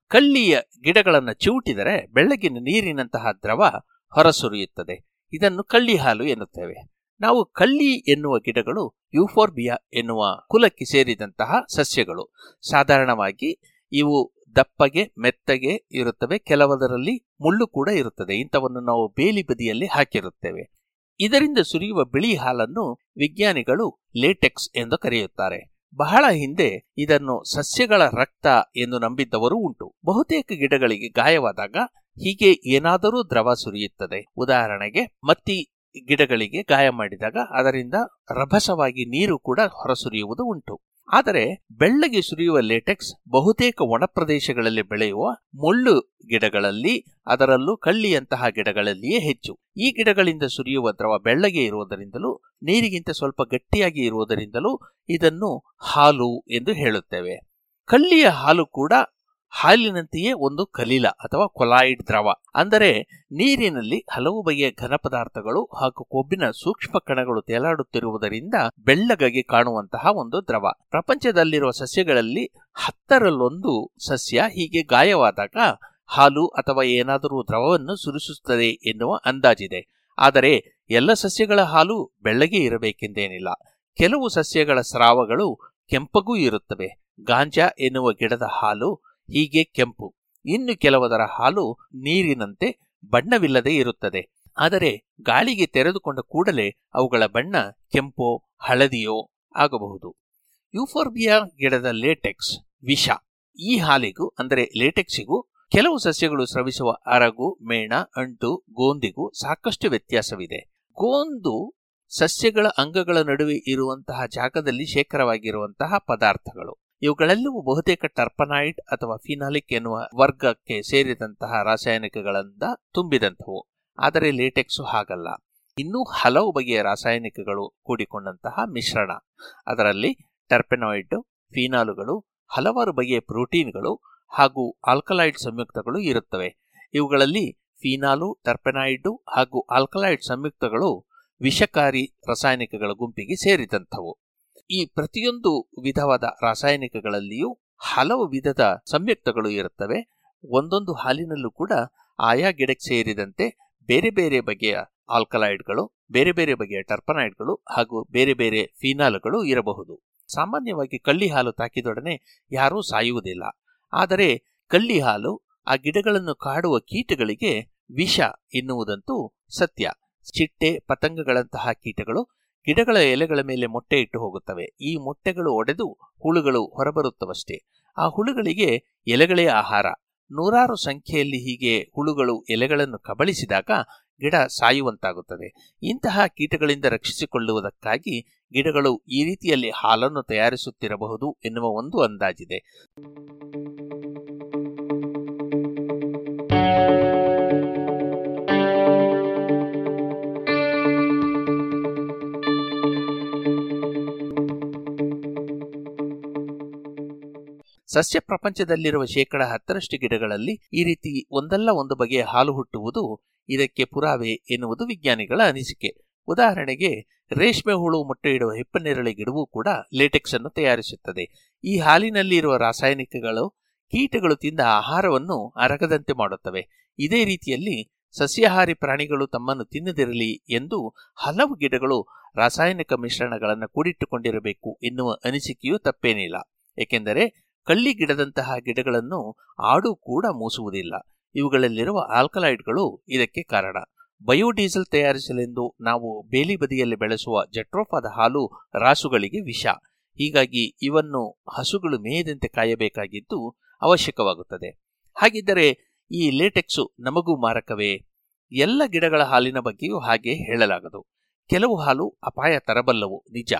ಕಳ್ಳಿಯ ಗಿಡಗಳನ್ನು ಚಿವುಟಿದರೆ ಬೆಳಗಿನ ನೀರಿನಂತಹ ದ್ರವ ಹೊರಸುರಿಯುತ್ತದೆ. ಇದನ್ನು ಕಳ್ಳಿ ಹಾಲು ಎನ್ನುತ್ತೇವೆ. ನಾವು ಕಳ್ಳಿ ಎನ್ನುವ ಗಿಡಗಳು ಯೂಫೋರ್ಬಿಯಾ ಎನ್ನುವ ಕುಲಕ್ಕೆ ಸೇರಿದಂತಹ ಸಸ್ಯಗಳು. ಸಾಧಾರಣವಾಗಿ ಇವು ದಪ್ಪಗೆ, ಮೆತ್ತಗೆ ಇರುತ್ತವೆ. ಕೆಲವದರಲ್ಲಿ ಮುಳ್ಳು ಕೂಡ ಇರುತ್ತದೆ. ಇಂಥವನ್ನು ನಾವು ಬೇಲಿ ಬದಿಯಲ್ಲಿ ಹಾಕಿರುತ್ತೇವೆ. ಇದರಿಂದ ಸುರಿಯುವ ಬಿಳಿ ಹಾಲನ್ನು ವಿಜ್ಞಾನಿಗಳು ಲೇಟೆಕ್ಸ್ ಎಂದು ಕರೆಯುತ್ತಾರೆ. ಬಹಳ ಹಿಂದೆ ಇದನ್ನು ಸಸ್ಯಗಳ ರಕ್ತ ಎಂದು ನಂಬಿದ್ದವರು ಉಂಟು. ಬಹುತೇಕ ಗಿಡಗಳಿಗೆ ಗಾಯವಾದಾಗ ಹೀಗೆ ಏನಾದರೂ ದ್ರವ ಸುರಿಯುತ್ತದೆ. ಉದಾಹರಣೆಗೆ, ಮತ್ತಿ ಗಿಡಗಳಿಗೆ ಗಾಯ ಮಾಡಿದಾಗ ಅದರಿಂದ ರಭಸವಾಗಿ ನೀರು ಕೂಡ ಹೊರಸುರಿಯುವುದು ಉಂಟು. ಆದರೆ ಬೆಳ್ಳಗೆ ಸುರಿಯುವ ಲೇಟೆಕ್ಸ್ ಬಹುತೇಕ ಒಣ ಪ್ರದೇಶಗಳಲ್ಲಿ ಬೆಳೆಯುವ ಮುಳ್ಳು ಗಿಡಗಳಲ್ಲಿ, ಅದರಲ್ಲೂ ಕಳ್ಳಿಯಂತಹ ಗಿಡಗಳಲ್ಲಿಯೇ ಹೆಚ್ಚು. ಈ ಗಿಡಗಳಿಂದ ಸುರಿಯುವ ದ್ರವ ಬೆಳ್ಳಗೆ ಇರುವುದರಿಂದಲೂ, ನೀರಿಗಿಂತ ಸ್ವಲ್ಪ ಗಟ್ಟಿಯಾಗಿ ಇರುವುದರಿಂದಲೂ ಇದನ್ನು ಹಾಲು ಎಂದು ಹೇಳುತ್ತೇವೆ. ಕಳ್ಳಿಯ ಹಾಲು ಕೂಡ ಹಾಲಿನಂತೆಯೇ ಒಂದು ಕಲಿಲ ಅಥವಾ ಕೊಲಾಯಿಡ್ ದ್ರವ. ಅಂದರೆ ನೀರಿನಲ್ಲಿ ಹಲವು ಬಗೆಯ ಘನ ಪದಾರ್ಥಗಳು ಹಾಗೂ ಕೊಬ್ಬಿನ ಸೂಕ್ಷ್ಮ ಕಣಗಳು ತೇಲಾಡುತ್ತಿರುವುದರಿಂದ ಬೆಳ್ಳಗಾಗಿ ಕಾಣುವಂತಹ ಒಂದು ದ್ರವ. ಪ್ರಪಂಚದಲ್ಲಿರುವ ಸಸ್ಯಗಳಲ್ಲಿ ಹತ್ತರಲ್ಲೊಂದು ಸಸ್ಯ ಹೀಗೆ ಗಾಯವಾದಾಗ ಹಾಲು ಅಥವಾ ಏನಾದರೂ ದ್ರವವನ್ನು ಸುರಿಸುತ್ತದೆ ಎನ್ನುವ ಅಂದಾಜಿದೆ. ಆದರೆ ಎಲ್ಲ ಸಸ್ಯಗಳ ಹಾಲು ಬೆಳ್ಳಗೆ ಇರಬೇಕೆಂದೇನಿಲ್ಲ. ಕೆಲವು ಸಸ್ಯಗಳ ಸ್ರಾವಗಳು ಕೆಂಪಗೂ ಇರುತ್ತವೆ. ಗಾಂಜಾ ಎನ್ನುವ ಗಿಡದ ಹಾಲು ಹೀಗೆ ಕೆಂಪು. ಇನ್ನು ಕೆಲವದರ ಹಾಲು ನೀರಿನಂತೆ ಬಣ್ಣವಿಲ್ಲದೆ ಇರುತ್ತದೆ. ಆದರೆ ಗಾಳಿಗೆ ತೆರೆದುಕೊಂಡ ಕೂಡಲೇ ಅವುಗಳ ಬಣ್ಣ ಕೆಂಪೋ, ಹಳದಿಯೋ ಆಗಬಹುದು. ಯೂಫೋರ್ಬಿಯಾ ಗಿಡದ ಲೇಟೆಕ್ಸ್ ವಿಷ. ಈ ಹಾಲಿಗೂ, ಅಂದರೆ ಲೇಟೆಕ್ಸಿಗೂ ಕೆಲವು ಸಸ್ಯಗಳು ಸ್ರವಿಸುವ ಅರಗು, ಮೇಣ, ಅಂಟು, ಗೋಂದಿಗೂ ಸಾಕಷ್ಟು ವ್ಯತ್ಯಾಸವಿದೆ. ಗೋಂದು ಸಸ್ಯಗಳ ಅಂಗಗಳ ನಡುವೆ ಇರುವಂತಹ ಜಾಗದಲ್ಲಿ ಶೇಖರವಾಗಿರುವಂತಹ ಪದಾರ್ಥಗಳು. ಇವುಗಳೆಲ್ಲವೂ ಬಹುತೇಕ ಟರ್ಪನಾಯ್ಡ್ ಅಥವಾ ಫಿನಾಲಿಕ್ ಎನ್ನುವ ವರ್ಗಕ್ಕೆ ಸೇರಿದಂತಹ ರಾಸಾಯನಿಕಗಳಿಂದ ತುಂಬಿದಂಥವು. ಆದರೆ ಲೇಟೆಕ್ಸು ಹಾಗಲ್ಲ. ಇನ್ನೂ ಹಲವು ಬಗೆಯ ರಾಸಾಯನಿಕಗಳು ಕೂಡಿಕೊಂಡಂತಹ ಮಿಶ್ರಣ. ಅದರಲ್ಲಿ ಟರ್ಪೆನಾಯ್ಡ್, ಫಿನಾಲುಗಳು, ಹಲವಾರು ಬಗೆಯ ಪ್ರೋಟೀನ್ಗಳು ಹಾಗೂ ಆಲ್ಕಲಾಯ್ಡ್ ಸಂಯುಕ್ತಗಳು ಇರುತ್ತವೆ. ಇವುಗಳಲ್ಲಿ ಫಿನಾಲು ಟರ್ಪೆನಾಯ್ಡು ಹಾಗೂ ಆಲ್ಕಲಾಯ್ಡ್ ಸಂಯುಕ್ತಗಳು ವಿಷಕಾರಿ ರಾಸಾಯನಿಕಗಳ ಗುಂಪಿಗೆ ಸೇರಿದಂಥವು. ಈ ಪ್ರತಿಯೊಂದು ವಿಧವಾದ ರಾಸಾಯನಿಕಗಳಲ್ಲಿಯೂ ಹಲವು ವಿಧದ ಸಂಯುಕ್ತಗಳು ಇರುತ್ತವೆ. ಒಂದೊಂದು ಹಾಲಿನಲ್ಲೂ ಕೂಡ ಆಯಾ ಗಿಡಕ್ಕೆ ಸೇರಿದಂತೆ ಬೇರೆ ಬೇರೆ ಬಗೆಯ ಆಲ್ಕಲಾಯ್ಡ್ಗಳು ಬೇರೆ ಬೇರೆ ಬಗೆಯ ಟರ್ಪನಾಯ್ಡ್ಗಳು ಹಾಗೂ ಬೇರೆ ಬೇರೆ ಫಿನಾಲ್ಗಳು ಇರಬಹುದು. ಸಾಮಾನ್ಯವಾಗಿ ಕಳ್ಳಿ ಹಾಲು ತಾಕಿದೊಡನೆ ಯಾರೂ ಸಾಯುವುದಿಲ್ಲ. ಆದರೆ ಕಳ್ಳಿ ಹಾಲು ಆ ಗಿಡಗಳನ್ನು ಕಾಡುವ ಕೀಟಗಳಿಗೆ ವಿಷ ಎನ್ನುವುದಂತೂ ಸತ್ಯ. ಚಿಟ್ಟೆ, ಪತಂಗಗಳಂತಹ ಕೀಟಗಳು ಗಿಡಗಳ ಎಲೆಗಳ ಮೇಲೆ ಮೊಟ್ಟೆ ಇಟ್ಟು ಹೋಗುತ್ತವೆ. ಈ ಮೊಟ್ಟೆಗಳು ಒಡೆದು ಹುಳುಗಳು ಹೊರಬರುತ್ತವಷ್ಟೇ. ಆ ಹುಳುಗಳಿಗೆ ಎಲೆಗಳೇ ಆಹಾರ. ನೂರಾರು ಸಂಖ್ಯೆಯಲ್ಲಿ ಹೀಗೆ ಹುಳುಗಳು ಎಲೆಗಳನ್ನು ಕಬಳಿಸಿದಾಗ ಗಿಡ ಸಾಯುವಂತಾಗುತ್ತದೆ. ಇಂತಹ ಕೀಟಗಳಿಂದ ರಕ್ಷಿಸಿಕೊಳ್ಳುವುದಕ್ಕಾಗಿ ಗಿಡಗಳು ಈ ರೀತಿಯಲ್ಲಿ ಹಾಲನ್ನು ತಯಾರಿಸುತ್ತಿರಬಹುದು ಎನ್ನುವ ಒಂದು ಅಂದಾಜಿದೆ. ಸಸ್ಯ ಪ್ರಪಂಚದಲ್ಲಿರುವ ಶೇಕಡ ಹತ್ತರಷ್ಟು ಗಿಡಗಳಲ್ಲಿ ಈ ರೀತಿ ಒಂದಲ್ಲ ಒಂದು ಬಗೆಯ ಹಾಲು ಹುಟ್ಟುವುದು ಇದಕ್ಕೆ ಪುರಾವೆ ಎನ್ನುವುದು ವಿಜ್ಞಾನಿಗಳ ಅನಿಸಿಕೆ. ಉದಾಹರಣೆಗೆ, ರೇಷ್ಮೆ ಹುಳು ಮೊಟ್ಟೆ ಇಡುವ ಹೆಪ್ಪನೇರಳೆ ಗಿಡವೂ ಕೂಡ ಲೇಟೆಕ್ಸ್ ಅನ್ನು ತಯಾರಿಸುತ್ತದೆ. ಈ ಹಾಲಿನಲ್ಲಿ ಇರುವ ರಾಸಾಯನಿಕಗಳು ಕೀಟಗಳು ತಿಂದ ಆಹಾರವನ್ನು ಅರಗದಂತೆ ಮಾಡುತ್ತವೆ. ಇದೇ ರೀತಿಯಲ್ಲಿ ಸಸ್ಯಾಹಾರಿ ಪ್ರಾಣಿಗಳು ತಮ್ಮನ್ನು ತಿನ್ನದಿರಲಿ ಎಂದು ಹಲವು ಗಿಡಗಳು ರಾಸಾಯನಿಕ ಮಿಶ್ರಣಗಳನ್ನು ಕೂಡಿಟ್ಟುಕೊಂಡಿರಬೇಕು ಎನ್ನುವ ಅನಿಸಿಕೆಯೂ ತಪ್ಪೇನಿಲ್ಲ. ಏಕೆಂದರೆ ಕಳ್ಳಿ ಗಿಡದಂತಹ ಗಿಡಗಳನ್ನು ಆಡು ಕೂಡ ಮೂಸುವುದಿಲ್ಲ. ಇವುಗಳಲ್ಲಿರುವ ಆಲ್ಕಲೈಡ್ಗಳು ಇದಕ್ಕೆ ಕಾರಣ. ಬಯೋಡೀಸೆಲ್ ತಯಾರಿಸಲೆಂದು ನಾವು ಬೇಲಿ ಬದಿಯಲ್ಲಿ ಬೆಳೆಸುವ ಜಟ್ರೋಫಾದ ಹಾಲು ರಾಸುಗಳಿಗೆ ವಿಷ. ಹೀಗಾಗಿ ಇವನ್ನು ಹಸುಗಳು ಮೇಯದಂತೆ ಕಾಯಬೇಕಾಗಿದ್ದು ಅವಶ್ಯಕವಾಗುತ್ತದೆ. ಹಾಗಿದ್ದರೆ ಈ ಲೇಟೆಕ್ಸು ನಮಗೂ ಮಾರಕವೇ? ಎಲ್ಲ ಗಿಡಗಳ ಹಾಲಿನ ಬಗ್ಗೆಯೂ ಹಾಗೆ ಹೇಳಲಾಗದು. ಕೆಲವು ಹಾಲು ಅಪಾಯ ತರಬಲ್ಲವು, ನಿಜ.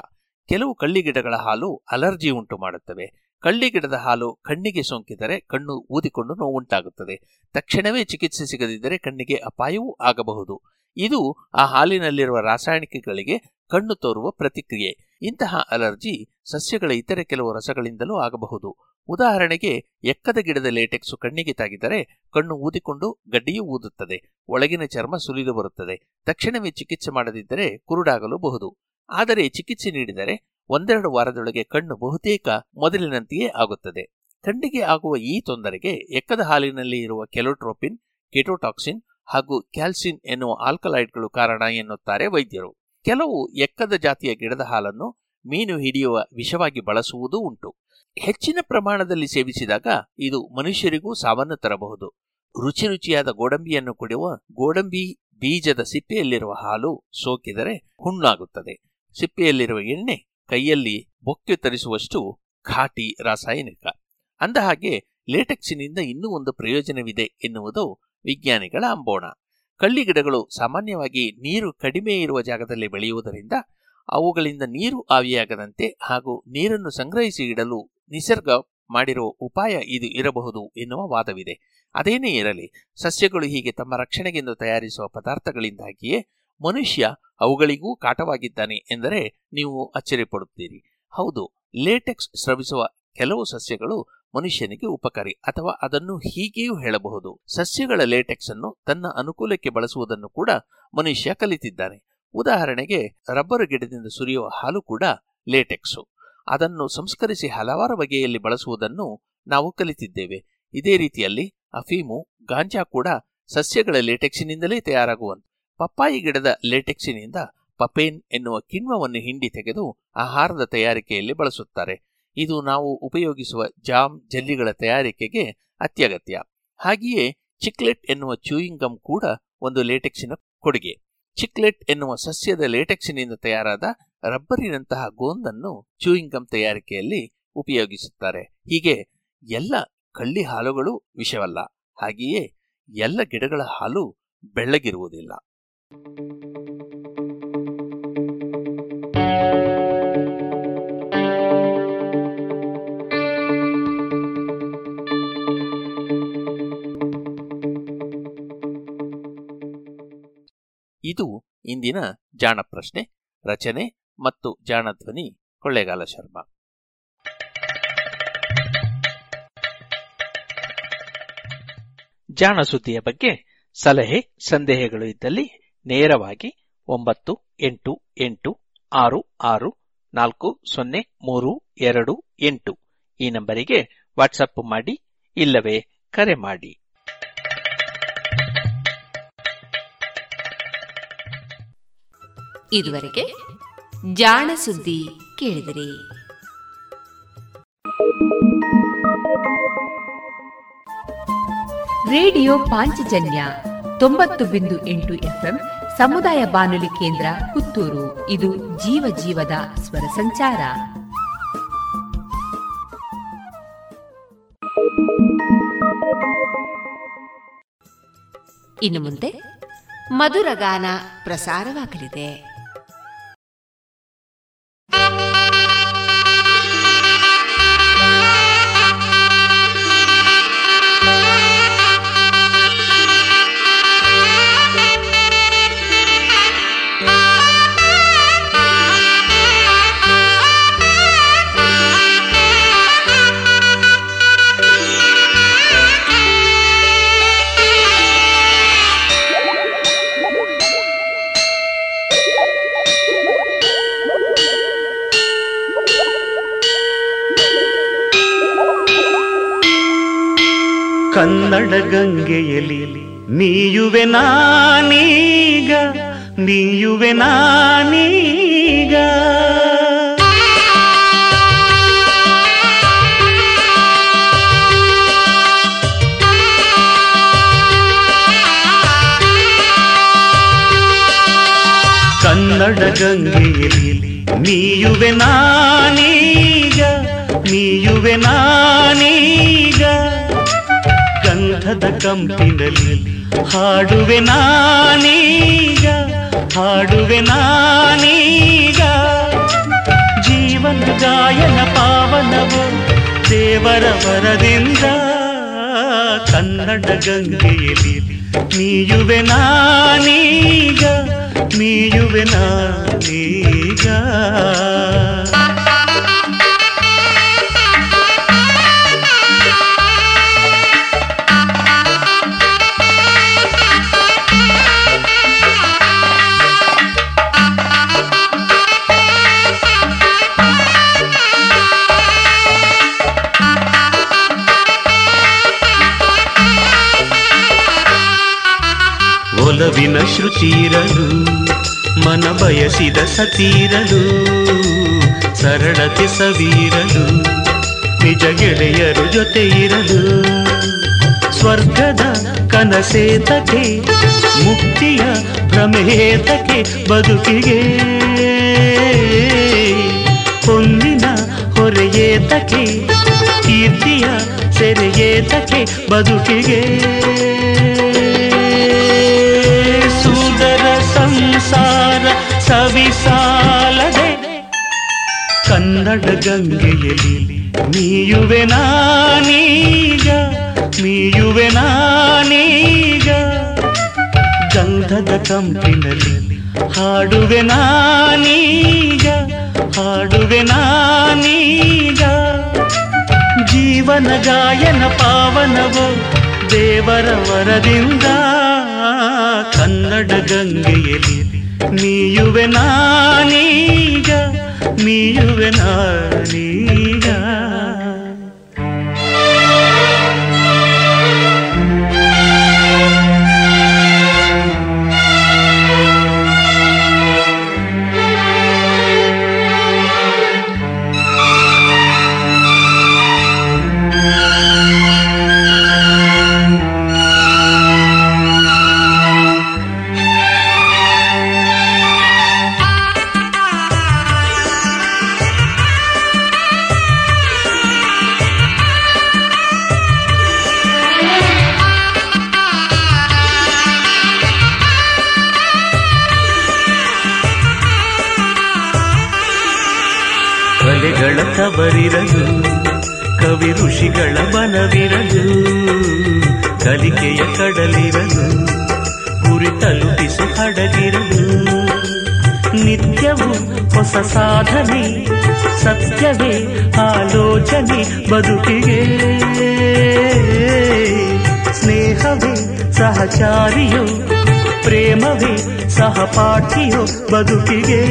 ಕೆಲವು ಕಳ್ಳಿ ಗಿಡಗಳ ಹಾಲು ಅಲರ್ಜಿ ಉಂಟು ಮಾಡುತ್ತವೆ ಕಳ್ಳಿ ಗಿಡದ ಹಾಲು ಕಣ್ಣಿಗೆ ಸೋಂಕಿದರೆ ಕಣ್ಣು ಊದಿಕೊಂಡು ನೋವುಂಟಾಗುತ್ತದೆ. ತಕ್ಷಣವೇ ಚಿಕಿತ್ಸೆ ಸಿಗದಿದ್ದರೆ ಕಣ್ಣಿಗೆ ಅಪಾಯವೂ ಆಗಬಹುದು. ಇದು ಆ ಹಾಲಿನಲ್ಲಿರುವ ರಾಸಾಯನಿಕಗಳಿಗೆ ಕಣ್ಣು ತೋರುವ ಪ್ರತಿಕ್ರಿಯೆ. ಇಂತಹ ಅಲರ್ಜಿ ಸಸ್ಯಗಳ ಇತರೆ ಕೆಲವು ರಸಗಳಿಂದಲೂ ಆಗಬಹುದು. ಉದಾಹರಣೆಗೆ, ಎಕ್ಕದ ಗಿಡದ ಲೇಟೆಕ್ಸು ಕಣ್ಣಿಗೆ ತಾಗಿದರೆ ಕಣ್ಣು ಊದಿಕೊಂಡು ಗಡ್ಡಿಯೂ ಊದುತ್ತದೆ. ಒಳಗಿನ ಚರ್ಮ ಸುಲಿದು ಬರುತ್ತದೆ. ತಕ್ಷಣವೇ ಚಿಕಿತ್ಸೆ ಮಾಡದಿದ್ದರೆ ಕುರುಡಾಗಲೂಬಹುದು. ಆದರೆ ಚಿಕಿತ್ಸೆ ನೀಡಿದರೆ ಒಂದೆರಡು ವಾರದೊಳಗೆ ಕಣ್ಣು ಬಹುತೇಕ ಮೊದಲಿನಂತೆಯೇ ಆಗುತ್ತದೆ. ಕಣ್ಣಿಗೆ ಆಗುವ ಈ ತೊಂದರೆಗೆ ಎಕ್ಕದ ಹಾಲಿನಲ್ಲಿ ಇರುವ ಕೆಲೋಟ್ರೋಪಿನ್, ಕೆಟೋಟಾಕ್ಸಿನ್ ಹಾಗೂ ಕ್ಯಾಲ್ಸಿನ್ ಎನ್ನುವ ಆಲ್ಕಲೈಡ್ಗಳು ಕಾರಣ ಎನ್ನುತ್ತಾರೆ ವೈದ್ಯರು. ಕೆಲವು ಎಕ್ಕದ ಜಾತಿಯ ಗಿಡದ ಹಾಲನ್ನು ಮೀನು ಹಿಡಿಯುವ ವಿಷವಾಗಿ ಬಳಸುವುದೂ ಉಂಟು. ಹೆಚ್ಚಿನ ಪ್ರಮಾಣದಲ್ಲಿ ಸೇವಿಸಿದಾಗ ಇದು ಮನುಷ್ಯರಿಗೂ ಸಾವನ್ನು ತರಬಹುದು. ರುಚಿ ರುಚಿಯಾದ ಗೋಡಂಬಿಯನ್ನು ಕುಡಿಯುವ ಗೋಡಂಬಿ ಬೀಜದ ಸಿಪ್ಪೆಯಲ್ಲಿರುವ ಹಾಲು ಸೋಕಿದರೆ ಹುಣ್ಣಾಗುತ್ತದೆ. ಸಿಪ್ಪೆಯಲ್ಲಿರುವ ಎಣ್ಣೆ ಕೈಯಲ್ಲಿ ಬೊಕ್ಕೆ ತರಿಸುವಷ್ಟು ಘಾಟಿ ರಾಸಾಯನಿಕ. ಅಂದಹಾಗೆ, ಲೇಟೆಕ್ಸಿನಿಂದ ಇನ್ನೂ ಒಂದು ಪ್ರಯೋಜನವಿದೆ ಎನ್ನುವುದು ವಿಜ್ಞಾನಿಗಳ ಅಂಬೋಣ. ಕಳ್ಳಿ ಗಿಡಗಳು ಸಾಮಾನ್ಯವಾಗಿ ನೀರು ಕಡಿಮೆ ಇರುವ ಜಾಗದಲ್ಲಿ ಬೆಳೆಯುವುದರಿಂದ ಅವುಗಳಿಂದ ನೀರು ಆವಿಯಾಗದಂತೆ ಹಾಗೂ ನೀರನ್ನು ಸಂಗ್ರಹಿಸಿ ಇಡಲು ನಿಸರ್ಗ ಮಾಡಿರುವ ಉಪಾಯ ಇದು ಇರಬಹುದು ಎನ್ನುವ ವಾದವಿದೆ. ಅದೇನೇ ಇರಲಿ, ಸಸ್ಯಗಳು ಹೀಗೆ ತಮ್ಮ ರಕ್ಷಣೆಗೆಂದು ತಯಾರಿಸುವ ಪದಾರ್ಥಗಳಿಂದಾಗಿಯೇ ಮನುಷ್ಯ ಅವುಗಳಿಗೂ ಕಾಟವಾಗಿದ್ದಾನೆ ಎಂದರೆ ನೀವು ಅಚ್ಚರಿಪಡುತ್ತೀರಿ ಹೌದು, ಲೇಟೆಕ್ಸ್ ಸ್ರವಿಸುವ ಕೆಲವು ಸಸ್ಯಗಳು ಮನುಷ್ಯನಿಗೆ ಉಪಕಾರಿ ಅಥವಾ ಅದನ್ನು ಹೀಗೆಯೂ ಹೇಳಬಹುದು. ಸಸ್ಯಗಳ ಲೇಟೆಕ್ಸ್ ಅನ್ನು ತನ್ನ ಅನುಕೂಲಕ್ಕೆ ಬಳಸುವುದನ್ನು ಕೂಡ ಮನುಷ್ಯ ಕಲಿತಿದ್ದಾನೆ. ಉದಾಹರಣೆಗೆ, ರಬ್ಬರ್ ಗಿಡದಿಂದ ಸುರಿಯುವ ಹಾಲು ಕೂಡ ಲೇಟೆಕ್ಸು. ಅದನ್ನು ಸಂಸ್ಕರಿಸಿ ಹಲವಾರು ಬಗೆಯಲ್ಲಿ ಬಳಸುವುದನ್ನು ನಾವು ಕಲಿತಿದ್ದೇವೆ. ಇದೇ ರೀತಿಯಲ್ಲಿ ಅಫೀಮು, ಗಾಂಜಾ ಕೂಡ ಸಸ್ಯಗಳ ಲೇಟೆಕ್ಸಿನಿಂದಲೇ ತಯಾರಾಗುವಂತ ಪಪ್ಪಾಯಿ ಗಿಡದ ಲೇಟೆಕ್ಸಿನಿಂದ ಪಪೇನ್ ಎನ್ನುವ ಕಿಣ್ವವನ್ನು ಹಿಂಡಿ ತೆಗೆದು ಆಹಾರದ ತಯಾರಿಕೆಯಲ್ಲಿ ಬಳಸುತ್ತಾರೆ. ಇದು ನಾವು ಉಪಯೋಗಿಸುವ ಜಾಮ್ ಜಲ್ಲಿಗಳ ತಯಾರಿಕೆಗೆ ಅತ್ಯಗತ್ಯ. ಹಾಗೆಯೇ ಚಿಕ್ಲೆಟ್ ಎನ್ನುವ ಚೂಯಿಂಗ್ ಗಮ್ ಕೂಡ ಒಂದು ಲೇಟೆಕ್ಸಿನ ಕೊಡುಗೆ. ಚಿಕ್ಲೆಟ್ ಎನ್ನುವ ಸಸ್ಯದ ಲೇಟೆಕ್ಸಿನಿಂದ ತಯಾರಾದ ರಬ್ಬರಿನಂತಹ ಗೋಂದನ್ನು ಚೂಯಿಂಗ್ ಗಮ್ ತಯಾರಿಕೆಯಲ್ಲಿ ಉಪಯೋಗಿಸುತ್ತಾರೆ. ಹೀಗೆ ಎಲ್ಲ ಕಳ್ಳಿ ಹಾಲುಗಳು ವಿಷವಲ್ಲ. ಹಾಗೆಯೇ ಎಲ್ಲ ಗಿಡಗಳ ಹಾಲು ಬೆಳ್ಳಗಿರುವುದಿಲ್ಲ. ಇದು ಇಂದಿನ ಜಾಣ ಪ್ರಶ್ನೆ ರಚನೆ ಮತ್ತು ಜಾಣಧ್ವನಿ ಕೊಳ್ಳೇಗಾಲ ಶರ್ಮಾ. ಜಾಣ ಸುದ್ದಿಯ ಬಗ್ಗೆ ಸಲಹೆ, ಸಂದೇಹಗಳು ಇದ್ದಲ್ಲಿ ನೇರವಾಗಿ ಒಂಬತ್ತು, ಎಂಟು ಎಂಟು, ಆರು ಆರು, ನಾಲ್ಕು, ಸೊನ್ನೆ, ಮೂರು, ಎರಡು, ಎಂಟು. ಈ ನಂಬರಿಗೆ ವಾಟ್ಸಪ್ ಮಾಡಿ, ಇಲ್ಲವೇ ಕರೆ ಮಾಡಿ. ಇದುವರೆಗೆ ಜಾಣ ಸುದ್ದಿ ಕೇಳಿದಿರಿ. ರೇಡಿಯೋ ಪಾಂಚಜನ್ಯ ತೊಂಬತ್ತು ಬಿಂದು ಎಂಟು ಎಫ್ಎಂ ಸಮುದಾಯ ಬಾನುಲಿ ಕೇಂದ್ರ ಪುತ್ತೂರು. ಇದು ಜೀವ ಜೀವದ ಸ್ವರ ಸಂಚಾರ. ಇನ್ನು ಮುಂದೆ ಮಧುರಗಾನ ಪ್ರಸಾರವಾಗಲಿದೆ. ಗಂಗೆಯಲಿ ನೀಯುವೆ ನಾನೀಗ ನೀಯುವೆ ನಾನೀಗ. ಕನ್ನಡ ಗಂಗೆಯಲಿ ನೀಯುವೆ ನಾನೀಗ ನೀಯುವೆ ನಾನೀಗ. ಗಂಧದ ಕಂಪಿನಲ್ಲಿ ಹಾಡುವೆ ನಾನೀಗ ಹಾಡುವೆ ನಾನೀಗ. ಜೀವನ ಗಾಯನ ಪಾವನವು ದೇವರ ವರದಿಂದ ಕನ್ನಡ ಗಂಗೆಯಲ್ಲಿ ನೀಯುವೆ ನಾನೀಗ ನೀಯುವೆ ನಾನೀಗ. ಶ್ರುತಿರಲು ಮನ ಬಯಸಿದ ಸತೀರಲು, ಸರಳತೆ ಸವೀರಲು, ನಿಜ ಗೆಳೆಯರು ಜೊತೆ ಇರಲು ಸ್ವರ್ಗದ ಕನಸೇತಕ್ಕೆ ಮುಕ್ತಿಯ ಭ್ರಮೇತಕ್ಕೆ ಬದುಕಿಗೆ. ಹೊನ್ನಿನ ಹೊರೆಯೇತಕ್ಕೆ ಕೀರ್ತಿಯ ಸೆರೆಯೇತಕ್ಕೆ ಬದುಕಿಗೆ. ಸವಿಸಾಲದೆ ಕನ್ನಡ ಗಂಗೆಯಲ್ಲಿ ನೀಯುವೆ ನಾನೀಗ ನೀಯುವೆ ನಾನೀಗ. ಗಂಧದ ಕಂಪಿನಲ್ಲಿ ಹಾಡುವೆ ನಾನೀಗ ಹಾಡುವೆ ನಾನೀಗ. ಜೀವನ ಗಾಯನ ಪಾವನವು ದೇವರ ವರದಿಂದ ಕನ್ನಡ ಗಂಗೆಯಲ್ಲಿ ನೀಯುವೆ ನಾನೀಗ ನೀಯುವೆ ನಾನೀಗ ಋಷಿಗಳ ಬನವಿರಲು ಕಲಿಕೆಯ ಕಡಲಿರಲು ಗುರಿ ತಲುಪಿಸು ಹಡಗಿರಲು ನಿತ್ಯವು ಹೊಸ ಸಾಧನೆ, ಸತ್ಯವೇ ಆಲೋಚನೆ, ಬದುಕಿಗೆ. ಸ್ನೇಹವೇ ಸಹಚಾರಿಯೋ, ಪ್ರೇಮವೇ ಸಹಪಾಠಿಯೋ, ಬದುಕಿಗೆ.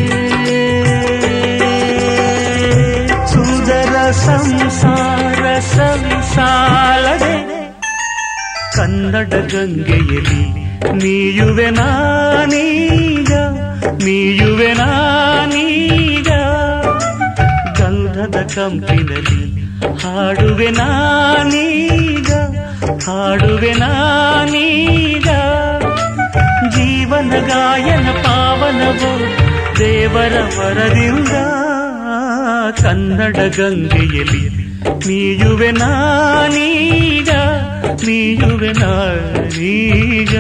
ಸುಂದರ ಸಂಸಾರ ರಸವಿ ಸಾಲದೆ ಕನ್ನಡ ಗಂಗೆಯಲ್ಲಿ ನೀಯುವೆ ನಾನೀಗ ನೀಯುವೆ ನಾನೀಗ. ಗಂಧದ ಕಂಪಿನಲ್ಲಿ ಹಾಡುವೆ ನಾನೀಗ ಹಾಡುವೆ ನಾನೀಗ. ಜೀವನ ಗಾಯನ ಪಾವನವು ದೇವರ ವರದಿಂದ ಕನ್ನಡ ಗಂಗೆಯಲ್ಲಿ ನೀಯುವೆ ನಾನೀಗ ನೀಯುವೆ ನಾನೀಗ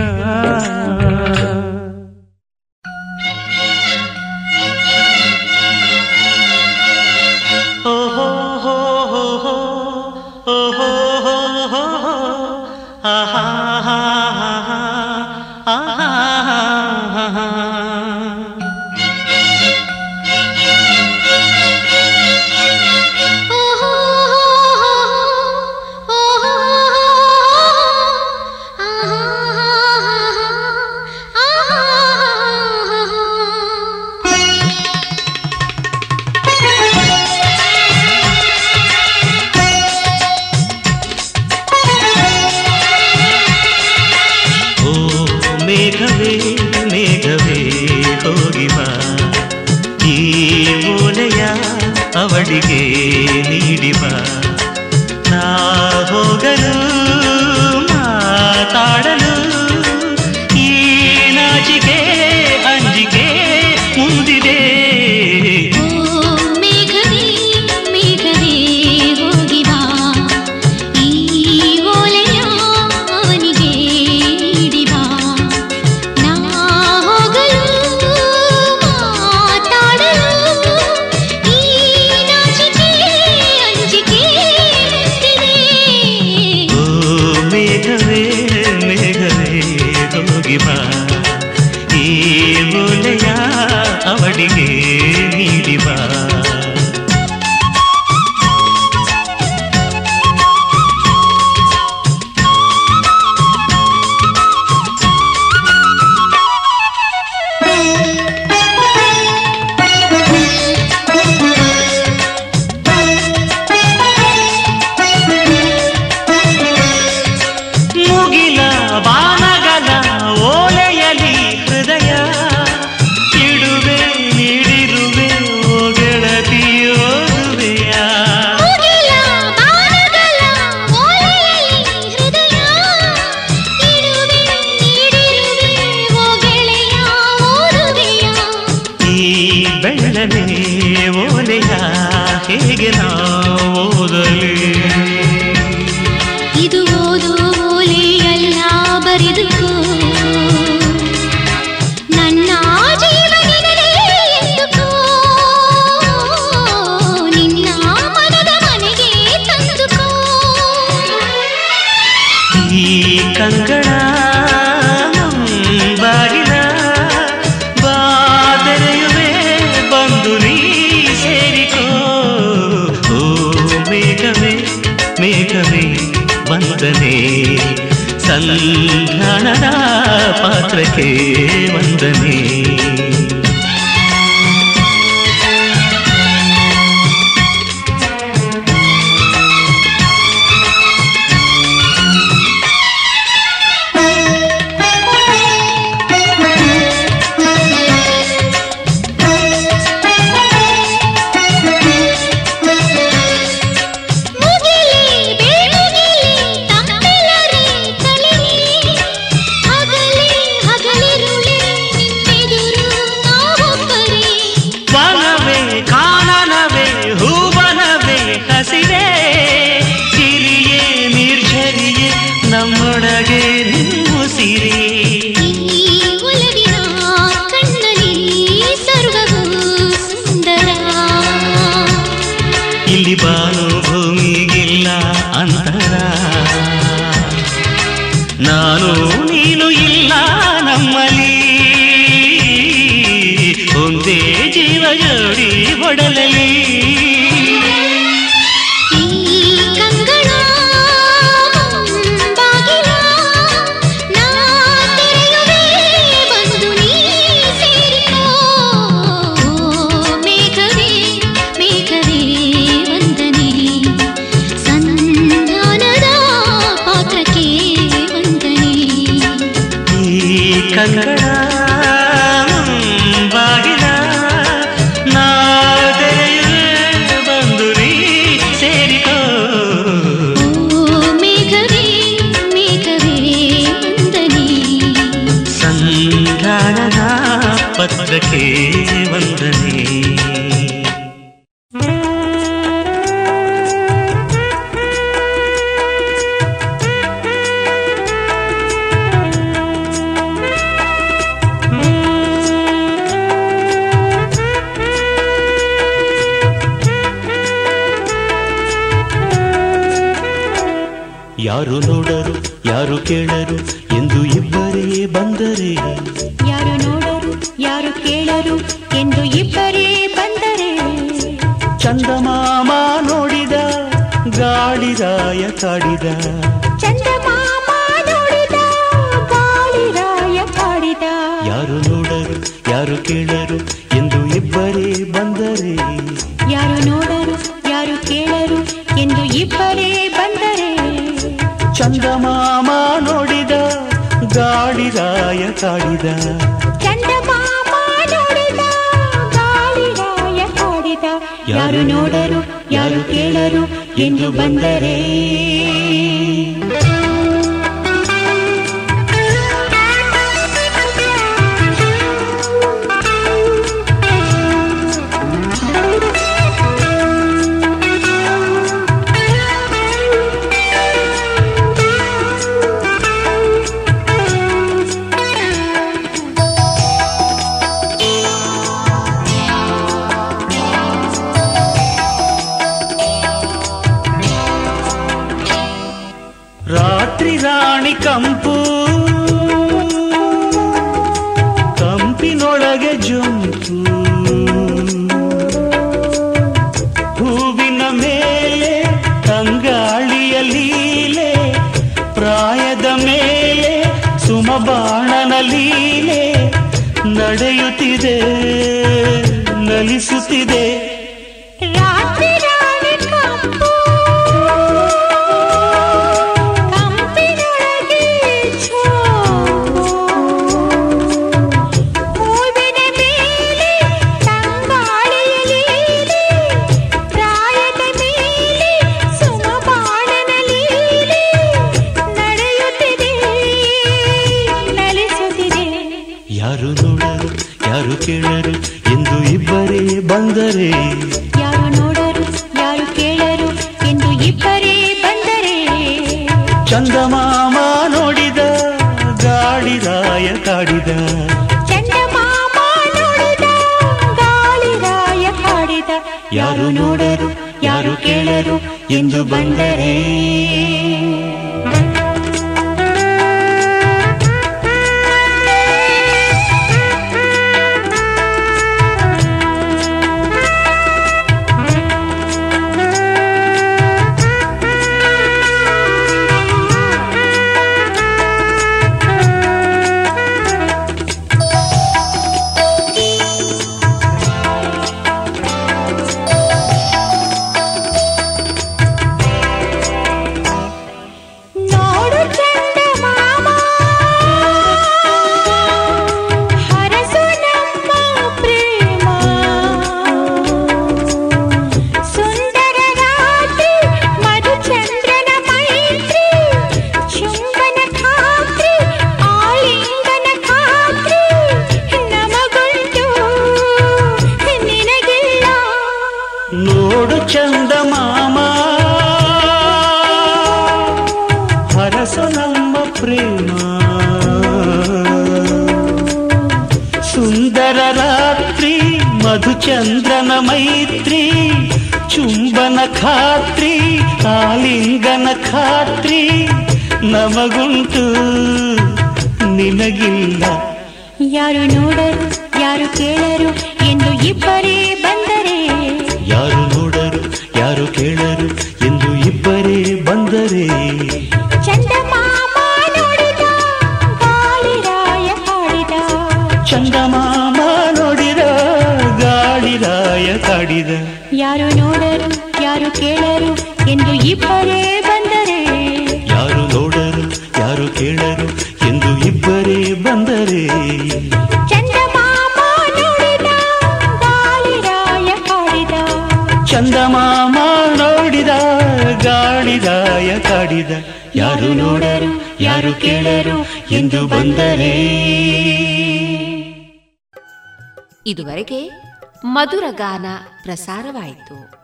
ಗಾನ ಪ್ರಸಾರವಾಯಿತು.